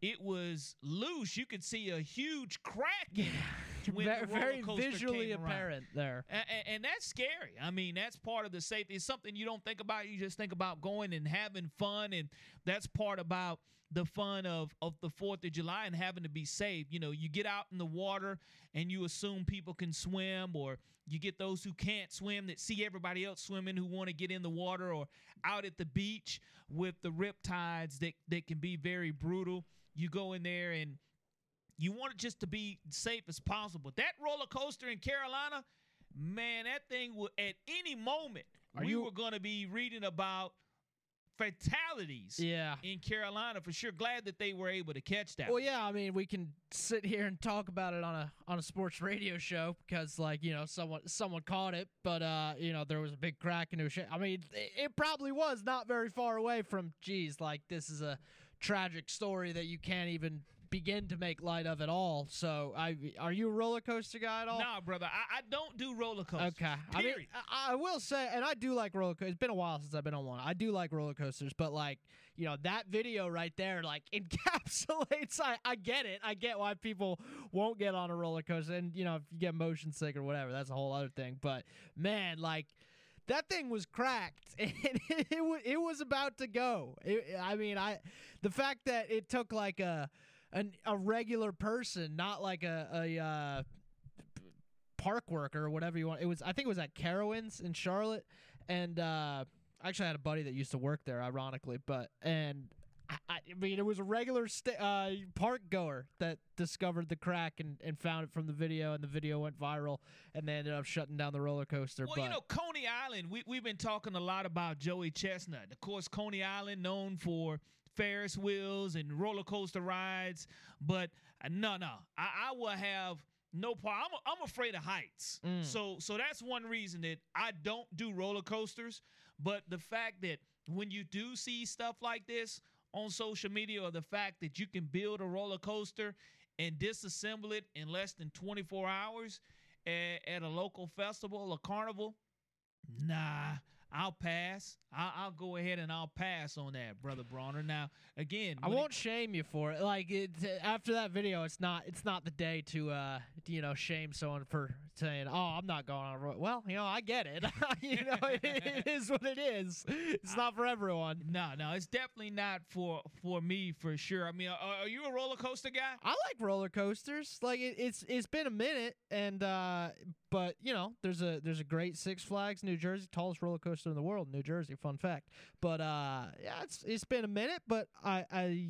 it was loose. You could see a huge crack in it very, very visually came around. apparent there. And, and, that's scary. I mean, that's part of the safety. It's something you don't think about. You just think about going and having fun, and that's part about the fun of of the Fourth of July and having to be safe. You know, you get out in the water and you assume people can swim, or you get those who can't swim that see everybody else swimming who want to get in the water, or out at the beach with the rip tides that that can be very brutal. You go in there and you want it just to be safe as possible. That roller coaster in Carolina, man, that thing will at any moment Are we you- were going to be reading about fatalities Yeah. in Carolina for sure. Glad that they were able to catch that. Well, yeah, I mean, we can sit here and talk about it on a on a sports radio show because, like, you know, someone someone caught it, but uh, you know, there was a big crack into a shit. I mean, it, it probably was not very far away from. Geez, like this is a tragic story that you can't even begin to make light of at all. So, I are you a roller coaster guy at all? Nah, brother, I, I don't do roller coasters. Okay. I mean, I, I will say, and I do like roller coasters. It's been a while since I've been on one. I do like roller coasters, but like, you know, that video right there, like, <laughs> encapsulates. I, I get it. I get why people won't get on a roller coaster. And, you know, if you get motion sick or whatever, that's a whole other thing. But, man, like, that thing was cracked <laughs> and it, it, it was about to go. It, I mean, I the fact that it took like a an, a regular person, not like a a uh, park worker or whatever you want. It was I think it was at Carowinds in Charlotte, and uh, I actually had a buddy that used to work there, ironically, but and. I, I mean, it was a regular sta uh, park goer that discovered the crack and, and found it from the video, and the video went viral, and they ended up shutting down the roller coaster. Well, but you know, Coney Island, we, we've been talking a lot about Joey Chestnut. Of course, Coney Island, known for Ferris wheels and roller coaster rides. But uh, no, no, I, I will have no problem. I'm, I'm afraid of heights. Mm. So, so that's one reason that I don't do roller coasters. But the fact that when you do see stuff like this on social media, or the fact that you can build a roller coaster and disassemble it in less than 24 hours at, at a local festival or carnival, Nah, I'll pass. I'll, I'll go ahead and I'll pass on that, brother Bronner. Now, again, I won't shame you for it. Like it, after that video, it's not it's not the day to uh you know shame someone for saying, "Oh, I'm not going on a road." Well, you know, I get it. <laughs> you know, it, it is what it is. It's not for everyone. No, no, it's definitely not for for me for sure. I mean, are, are you a roller coaster guy? I like roller coasters. Like it, it's it's been a minute, and uh, but you know, there's a there's a great Six Flags New Jersey, tallest roller coaster in the world, New Jersey. Fun fact. But uh, yeah, it's it's been a minute, but I I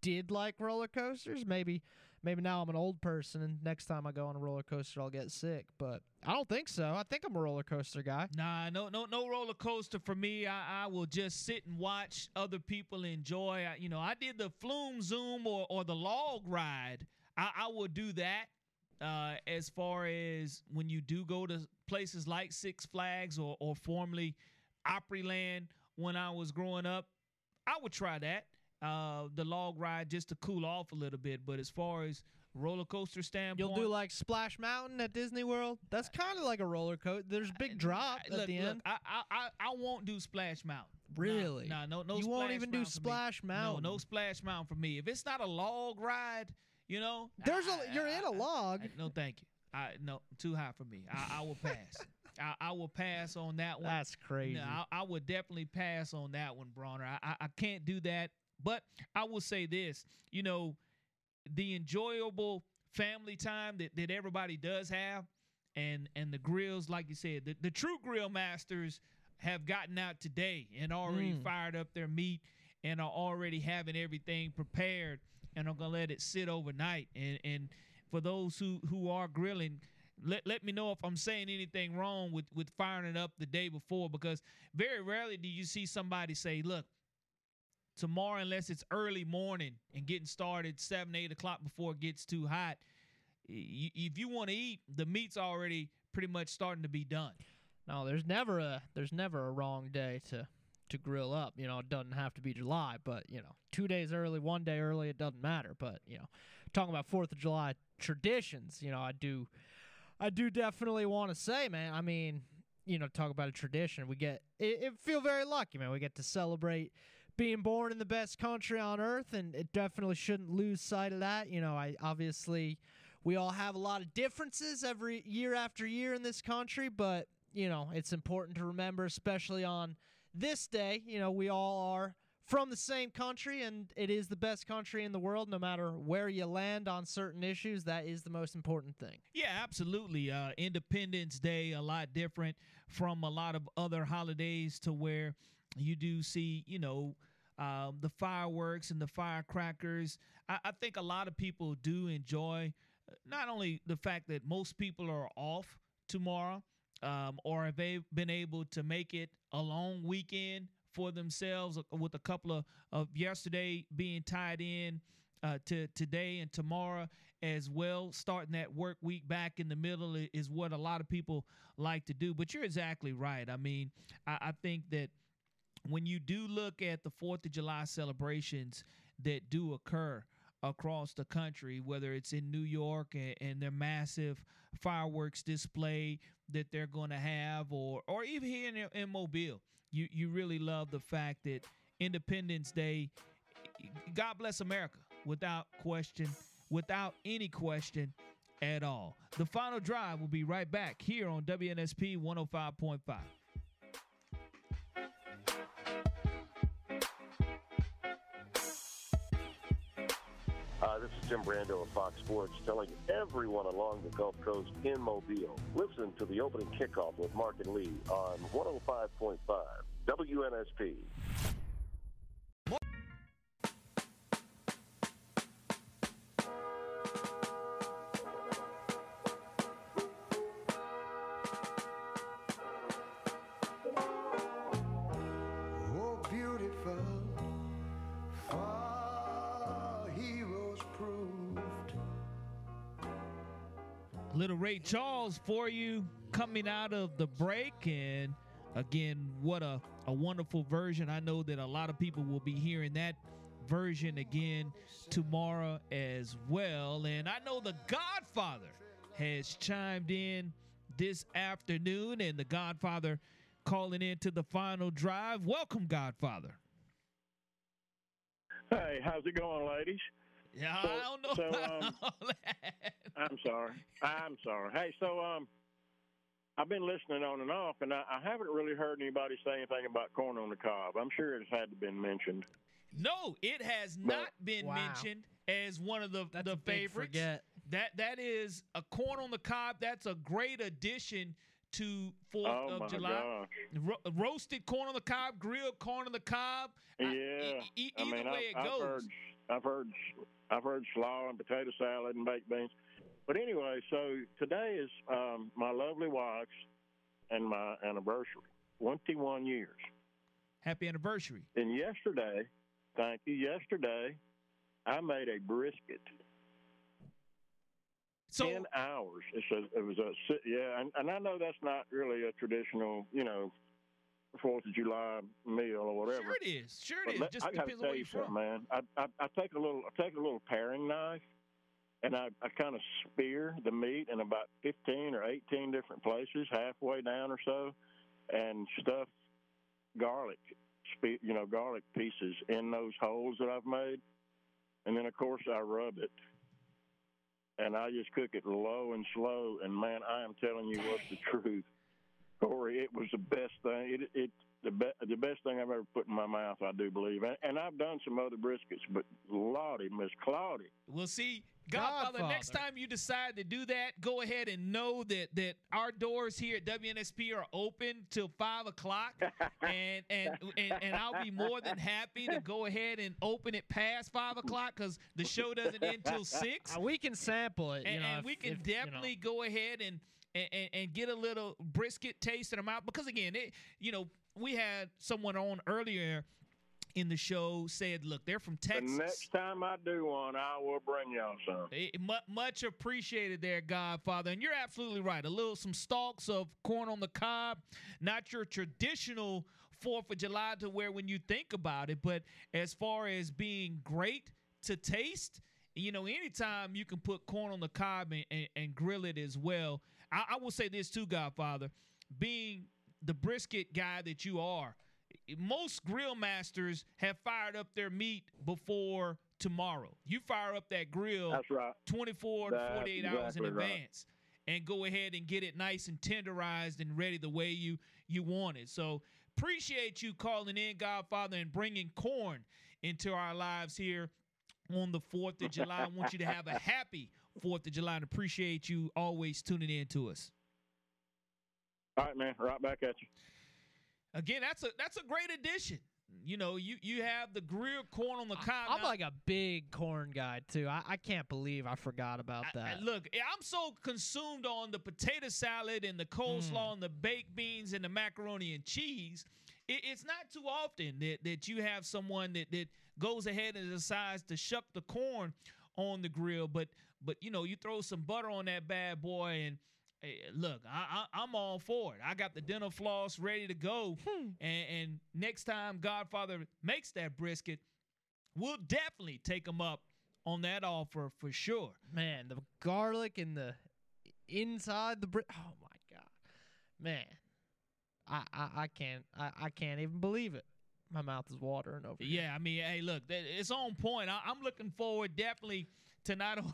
did like roller coasters. Maybe maybe now I'm an old person, and next time I go on a roller coaster, I'll get sick. But I don't think so. I think I'm a roller coaster guy. Nah, no, no, no roller coaster for me. I, I will just sit and watch other people enjoy. I, you know, I did the flume zoom or or the log ride. I, I will do that. Uh, as far as when you do go to places like Six Flags or or formerly Opryland when I was growing up, I would try that. Uh, the log ride just to cool off a little bit. But as far as roller coaster standpoint, You'll do like Splash Mountain at Disney World. That's kind of like a roller coaster. There's big drop at look, the look, end. I, I I I won't do Splash Mountain. Really? No, no, no. You won't even do. Splash Mountain? No, no Splash Mountain for me. If it's not a log ride, you know, There's a you're in a log. I- no, thank you. I no too high for me. I, I will pass. <laughs> I, I will pass on that one. That's crazy. No, I, I would definitely pass on that one, Bronner. I, I I can't do that. But I will say this, you know, the enjoyable family time that, that everybody does have, and and the grills, like you said, the, the true grill masters have gotten out today and already Mm. fired up their meat and are already having everything prepared and are gonna let it sit overnight. And and for those who who are grilling, let, let me know if I'm saying anything wrong with with firing it up the day before because very rarely do you see somebody say, look, tomorrow unless it's early morning and getting started seven eight o'clock before it gets too hot. If you want to eat, the meat's already pretty much starting to be done. No, there's never a there's never a wrong day to to grill up. You know, it doesn't have to be July, but you know, two days early, one day early, it doesn't matter. But you know, talking about Fourth of July traditions, you know, I do, I do definitely want to say, man. I mean, you know, talk about a tradition. We get it, it feel very lucky, man. We get to celebrate being born in the best country on earth, and it definitely shouldn't lose sight of that. You know, I obviously we all have a lot of differences every year after year in this country, but you know, it's important to remember, especially on this day. You know, we all are from the same country, and it is the best country in the world. No matter where you land on certain issues, that is the most important thing. Yeah, absolutely. Uh, Independence Day a lot different from a lot of other holidays to where you do see, you know, um, the fireworks and the firecrackers. I, I, think a lot of people do enjoy uh, not only the fact that most people are off tomorrow, um, or have they been able to make it a long weekend for themselves uh, with a couple of, of yesterday being tied in uh, to today and tomorrow as well. Starting that work week back in the middle is what a lot of people like to do. But you're exactly right. I mean, I, I think that when you do look at the Fourth of July celebrations that do occur across the country, whether it's in New York and, and their massive fireworks display that they're going to have, or or even here in, in Mobile, you you really love the fact that Independence Day, God bless America, without question, without any question at all. The final drive will be right back here on WNSP 105.5. Uh, this is Jim Brando of Fox Sports telling everyone along the Gulf Coast in Mobile, listen to the opening kickoff with Mark and Lee on 105.5 WNSP. For you coming out of the break. And again, what a, a wonderful version. I know that a lot of people will be hearing that version again tomorrow as well. And I know the Godfather has chimed in this afternoon, and the Godfather calling into the final drive. Welcome, Godfather. Hey, how's it going, ladies? Yeah, so, I don't know. So, um, <laughs> I'm sorry. I'm sorry. Hey, so um, I've been listening on and off, and I, I, haven't really heard anybody say anything about corn on the cob. I'm sure it's had to been mentioned. No, it has but, not been wow. mentioned as one of the That's the favorites. Forget. That that is a corn on the cob. That's a great addition to Fourth oh of July. Ro- roasted corn on the cob, grilled corn on the cob. Yeah, I, e- e- I either mean, way I've, it goes. I've heard, I've heard I've heard slaw and potato salad and baked beans. But anyway, so today is um, my lovely wife's and my anniversary, 21 years. Happy anniversary. And yesterday, thank you, yesterday, I made a brisket. So, 10 hours. It's a, it was a, yeah, and, and I know that's not really a traditional, you know, Fourth of July meal or whatever. Sure it is. Sure it is. Just I depends tell you something, man. I, I I take a little I take a little paring knife, and I I kind of spear the meat in about fifteen or eighteen different places, halfway down or so, and stuff garlic, you know, garlic pieces in those holes that I've made, and then of course I rub it. And I just cook it low and slow, and man, I am telling you what's the truth. Corey, it was the best thing. It it the be, the best thing I've ever put in my mouth. I do believe, and, and I've done some other briskets, but Lottie, Miss Claudia. We'll see. Godfather, Godfather, next time you decide to do that, go ahead and know that that our doors here at WNSP are open till five o'clock, <laughs> and, and and and I'll be more than happy to go ahead and open it past five o'clock because the show doesn't end till six. Uh, we can sample it, and, know, and if, we can if, definitely you know. go ahead and and, and, and get a little brisket taste in our mouth because again, it, you know, we had someone on earlier in the show said, "Look, they're from Texas." The next time I do one, I will bring y'all some. It, much appreciated, there, Godfather, and you're absolutely right. A little, some stalks of corn on the cob, not your traditional Fourth of July to where when you think about it, but as far as being great to taste, you know, anytime you can put corn on the cob and, and, and grill it as well. I, I will say this too, Godfather, being the brisket guy that you are, most grill masters have fired up their meat before tomorrow. You fire up that grill That's right. 24 That's to 48 hours in exactly right. advance and go ahead and get it nice and tenderized and ready the way you you want it. So appreciate you calling in, Godfather, and bringing corn into our lives here on the 4th of July. I want you to have a <laughs> happy 4th of July and appreciate you always tuning in to us. All right, man. Right back at you. Again, that's a that's a great addition. You know, you you have the grilled corn on the cob. I'm Now, like a big corn guy too. I, I can't believe I forgot about that. I- look, I'm so consumed on the potato salad and the coleslaw mm. and the baked beans and the macaroni and cheese. It, it's not too often that, that you have someone that, that goes ahead and decides to shuck the corn on the grill, but but you know you throw some butter on that bad boy and. eh, look, I, I, I'm all for it. I got the dental floss ready to go, and, and next time Godfather makes that brisket, we'll definitely take him up on that offer for sure. Man, the garlic and the inside the bri- oh my god, man, I I, I can't I, I can't even believe it. My mouth is watering over. here. Yeah, I mean, hey, look, it's on point. I, I'm looking forward definitely to not <laughs> only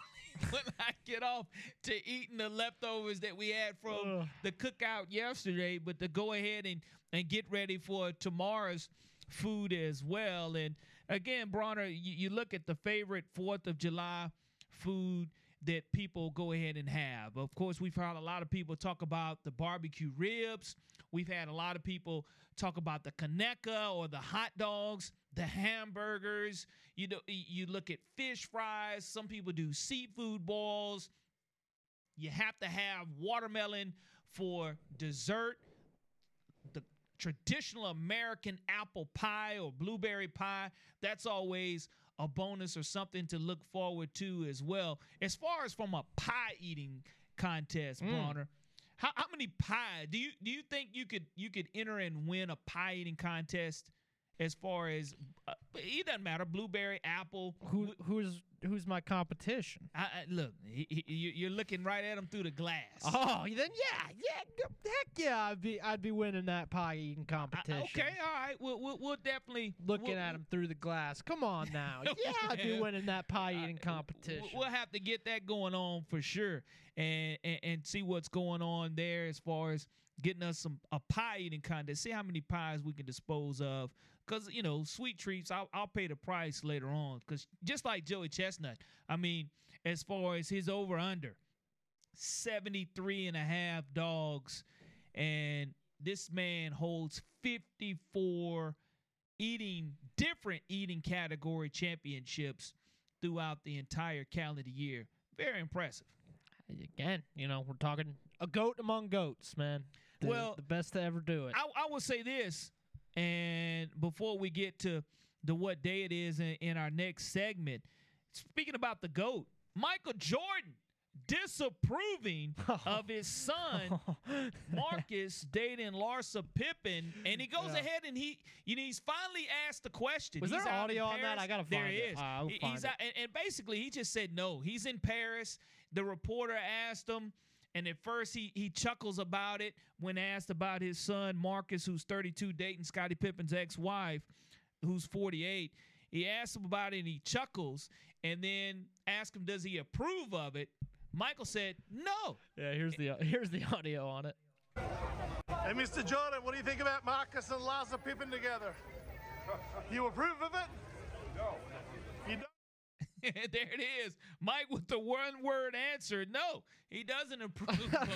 when I get off to eating the leftovers that we had from Ugh. the cookout yesterday, but to go ahead and and get ready for tomorrow's food as well. And again, Bronner, you, you look at the favorite Fourth of July food that people go ahead and have. Of course, we've heard a lot of people talk about the barbecue ribs. We've had a lot of people talk about the Conecuh or the hot dogs, the hamburgers. You know, you look at fish fries. Some people do seafood balls. You have to have watermelon for dessert. The traditional American apple pie or blueberry pie, that's always a bonus or something to look forward to as well. As far as from a pie eating contest, Mm. Bronner, how, how many pie do you do you think you could you could enter and win a pie eating contest? As far as uh, it doesn't matter, blueberry, apple. Who who's who's my competition? I, I, look, he, he, you- you're looking right at him through the glass. Oh, then yeah, yeah, heck yeah, I'd be I'd be winning that pie eating competition. Okay, all right. We'll we'll, we'll definitely Looking we'll- at him through the glass. Come on <laughs> now. Yeah, I'd be winning that pie eating competition. We'll have to get that going on for sure, and, and and see what's going on there as far as getting us some a pie eating contest. See how many pies we can dispose of. Cause you know, sweet treats, I'll I'll pay the price later on. Cause just like Joey Chestnut, I mean, as far as his over under, 73 and a half dogs, and this man holds 54 eating different eating category championships throughout the entire calendar year. Very impressive. Again, you know, we're talking a goat among goats, man. The, Well, the best to ever do it. I, I will say this, and before we get to the what day it is in, in our next segment, speaking about the GOAT, Michael Jordan disapproving <laughs> oh. of his son <laughs> Marcus dating Larsa Pippen, and he goes Yeah. ahead and he, you know, he's finally asked the question. Was He's there audio on that? I gotta There find it. is. Find he's it. out, and, and basically he just said no. He's in Paris. The reporter asked him, and at first he he chuckles about it when asked about his son Marcus, who's 32, dating Scottie Pippen's ex-wife, who's 48. He asks him about it and he chuckles, and then asks him, does he approve of it? Michael said no. Yeah, here's the here's the audio on it. Hey, Mr. Jordan, what do you think about Marcus and Larsa Pippen together? You approve of it? No. <laughs> There it is. Mike with the one word answer. No, he doesn't approve of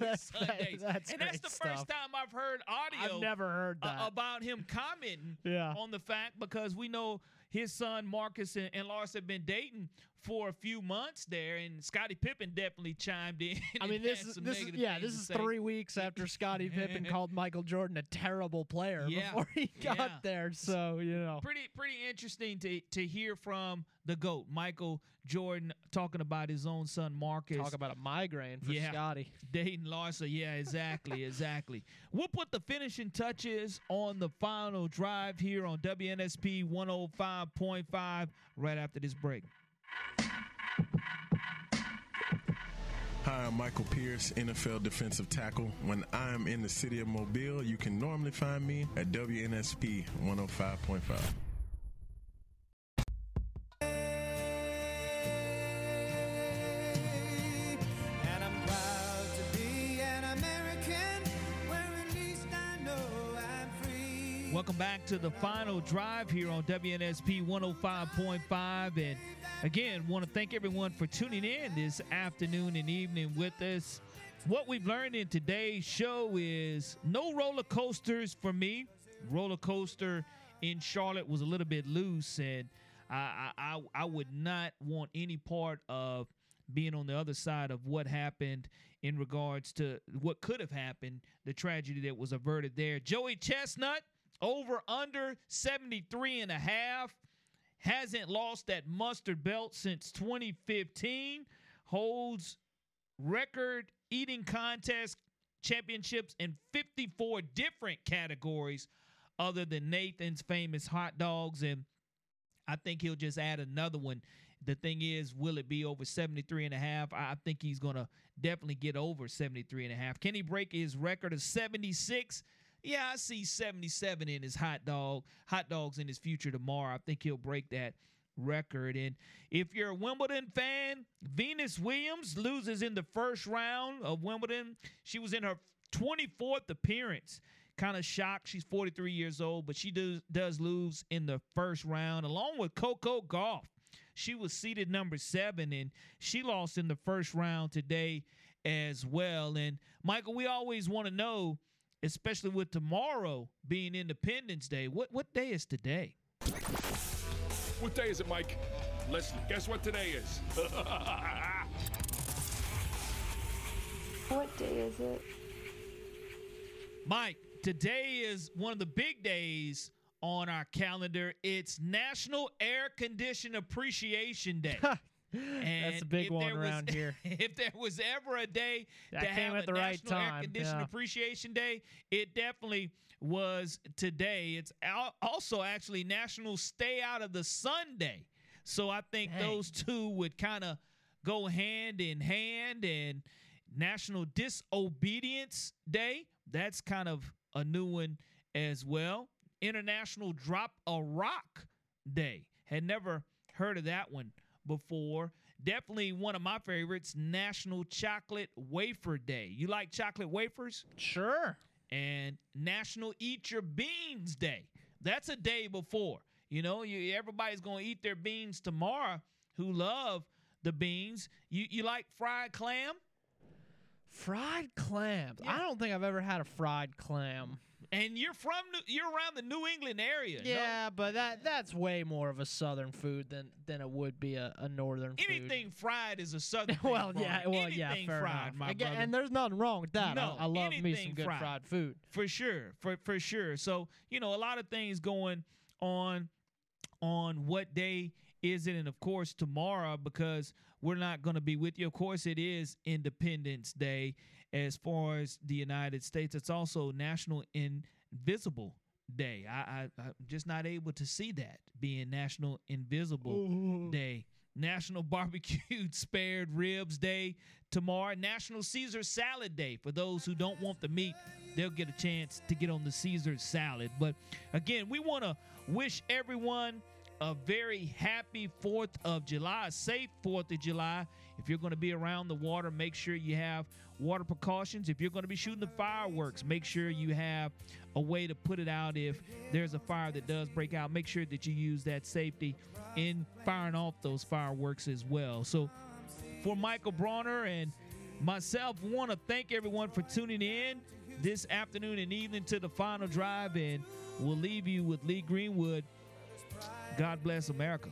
who his son that- dates. that's and that's the stuff. first time I've heard audio. I've never heard that. about him commenting Yeah. on the fact because we know his son Marcus and, and Lars have been dating for a few months there, and Scottie Pippen definitely chimed in. I mean, this is this is yeah, this is three weeks after Scottie <laughs> Pippen called Michael Jordan a terrible player Yeah, before he got yeah. there. So you know, pretty pretty interesting to to hear from the goat Michael Jordan talking about his own son Marcus. talk about a migraine for Yeah. Scottie. Dayton Larson, yeah, exactly, <laughs> exactly. We'll put the finishing touches on the final drive here on WNSP 105.5 right after this break. Hi, I'm Michael Pierce, NFL defensive tackle. When I am in the city of Mobile, you can normally find me at WNSP 105.5. Welcome back to the final drive here on WNSP 105.5. And again, want to thank everyone for tuning in this afternoon and evening with us. What we've learned in today's show is no roller coasters for me. Roller coaster in Charlotte was a little bit loose, and I, I, I, would not want any part of being on the other side of what happened in regards to what could have happened, the tragedy that was averted there. Joey Chestnut over under 73 and a half hasn't lost that mustard belt since 2015 holds record eating contest championships in 54 different categories other than Nathan's famous hot dogs and I think he'll just add another one. The thing is, will it be over 73 and a half? I think he's going to definitely get over 73 and a half. Can he break his record of 76? Yeah, I see 77 in his hot dog, hot dogs in his future tomorrow. I think he'll break that record. And if you're a Wimbledon fan, Venus Williams loses in the first round of Wimbledon. She was in her 24th appearance. Kind of shocked. She's 43 years old, but she does does lose in the first round, along with Coco Gauff. She was seeded number seven, and she lost in the first round today as well. And Michael, we always want to know, especially with tomorrow being Independence Day, what what day is today? What day is it, Mike? Listen, guess what today is? <laughs> What day is it? Mike, today is one of the big days on our calendar. It's National Air Condition Appreciation Day. <laughs> That's a big one there was- around here. <laughs> If there was ever a day That to came have at a the right National Air time, Condition yeah. Appreciation Day, it definitely was today. It's also actually National Stay Out of the Sun Day. So I think Dang. those two would kind of go hand in hand and National Disobedience Day. That's kind of a new one as well. International Drop a Rock Day. Had never heard of that one before. Definitely one of my favorites, National Chocolate Wafer Day. You like chocolate wafers? Sure. And National Eat Your Beans Day. That's a day before. You know, you, everybody's going to eat their beans tomorrow who love the beans. You you like fried clam? Fried clams. I don't think I've ever had a fried clam. And you're from New- you're around the New England area. no? Yeah, but that that's way more of a southern food than than it would be a, a northern food. Anything fried is a southern <laughs> well, yeah, Brian. well, yeah, fair fried, enough. my Again, brother. and there's nothing wrong with that. No, I, I love me some anything good fried. fried food. for sure for for sure so you know a lot of things going on on what day is it and of course tomorrow because we're not going to be with you of course it is independence day as far as the united states. It's also national invisible day. I, I i'm just not able to see that being national invisible day. National barbecued <laughs> spared ribs day tomorrow. National caesar salad day. For those who don't want the meat they'll get a chance to get on the caesar salad. But again we want to wish everyone a very happy 4th of July, a safe 4th of July. If you're going to be around the water, make sure you have water precautions. If you're going to be shooting the fireworks, make sure you have a way to put it out if there's a fire that does break out. Make sure that you use that safety in firing off those fireworks as well. So, for Michael Bronner and myself, want to thank everyone for tuning in this afternoon and evening to the final drive. And we'll leave you with Lee Greenwood. God bless America.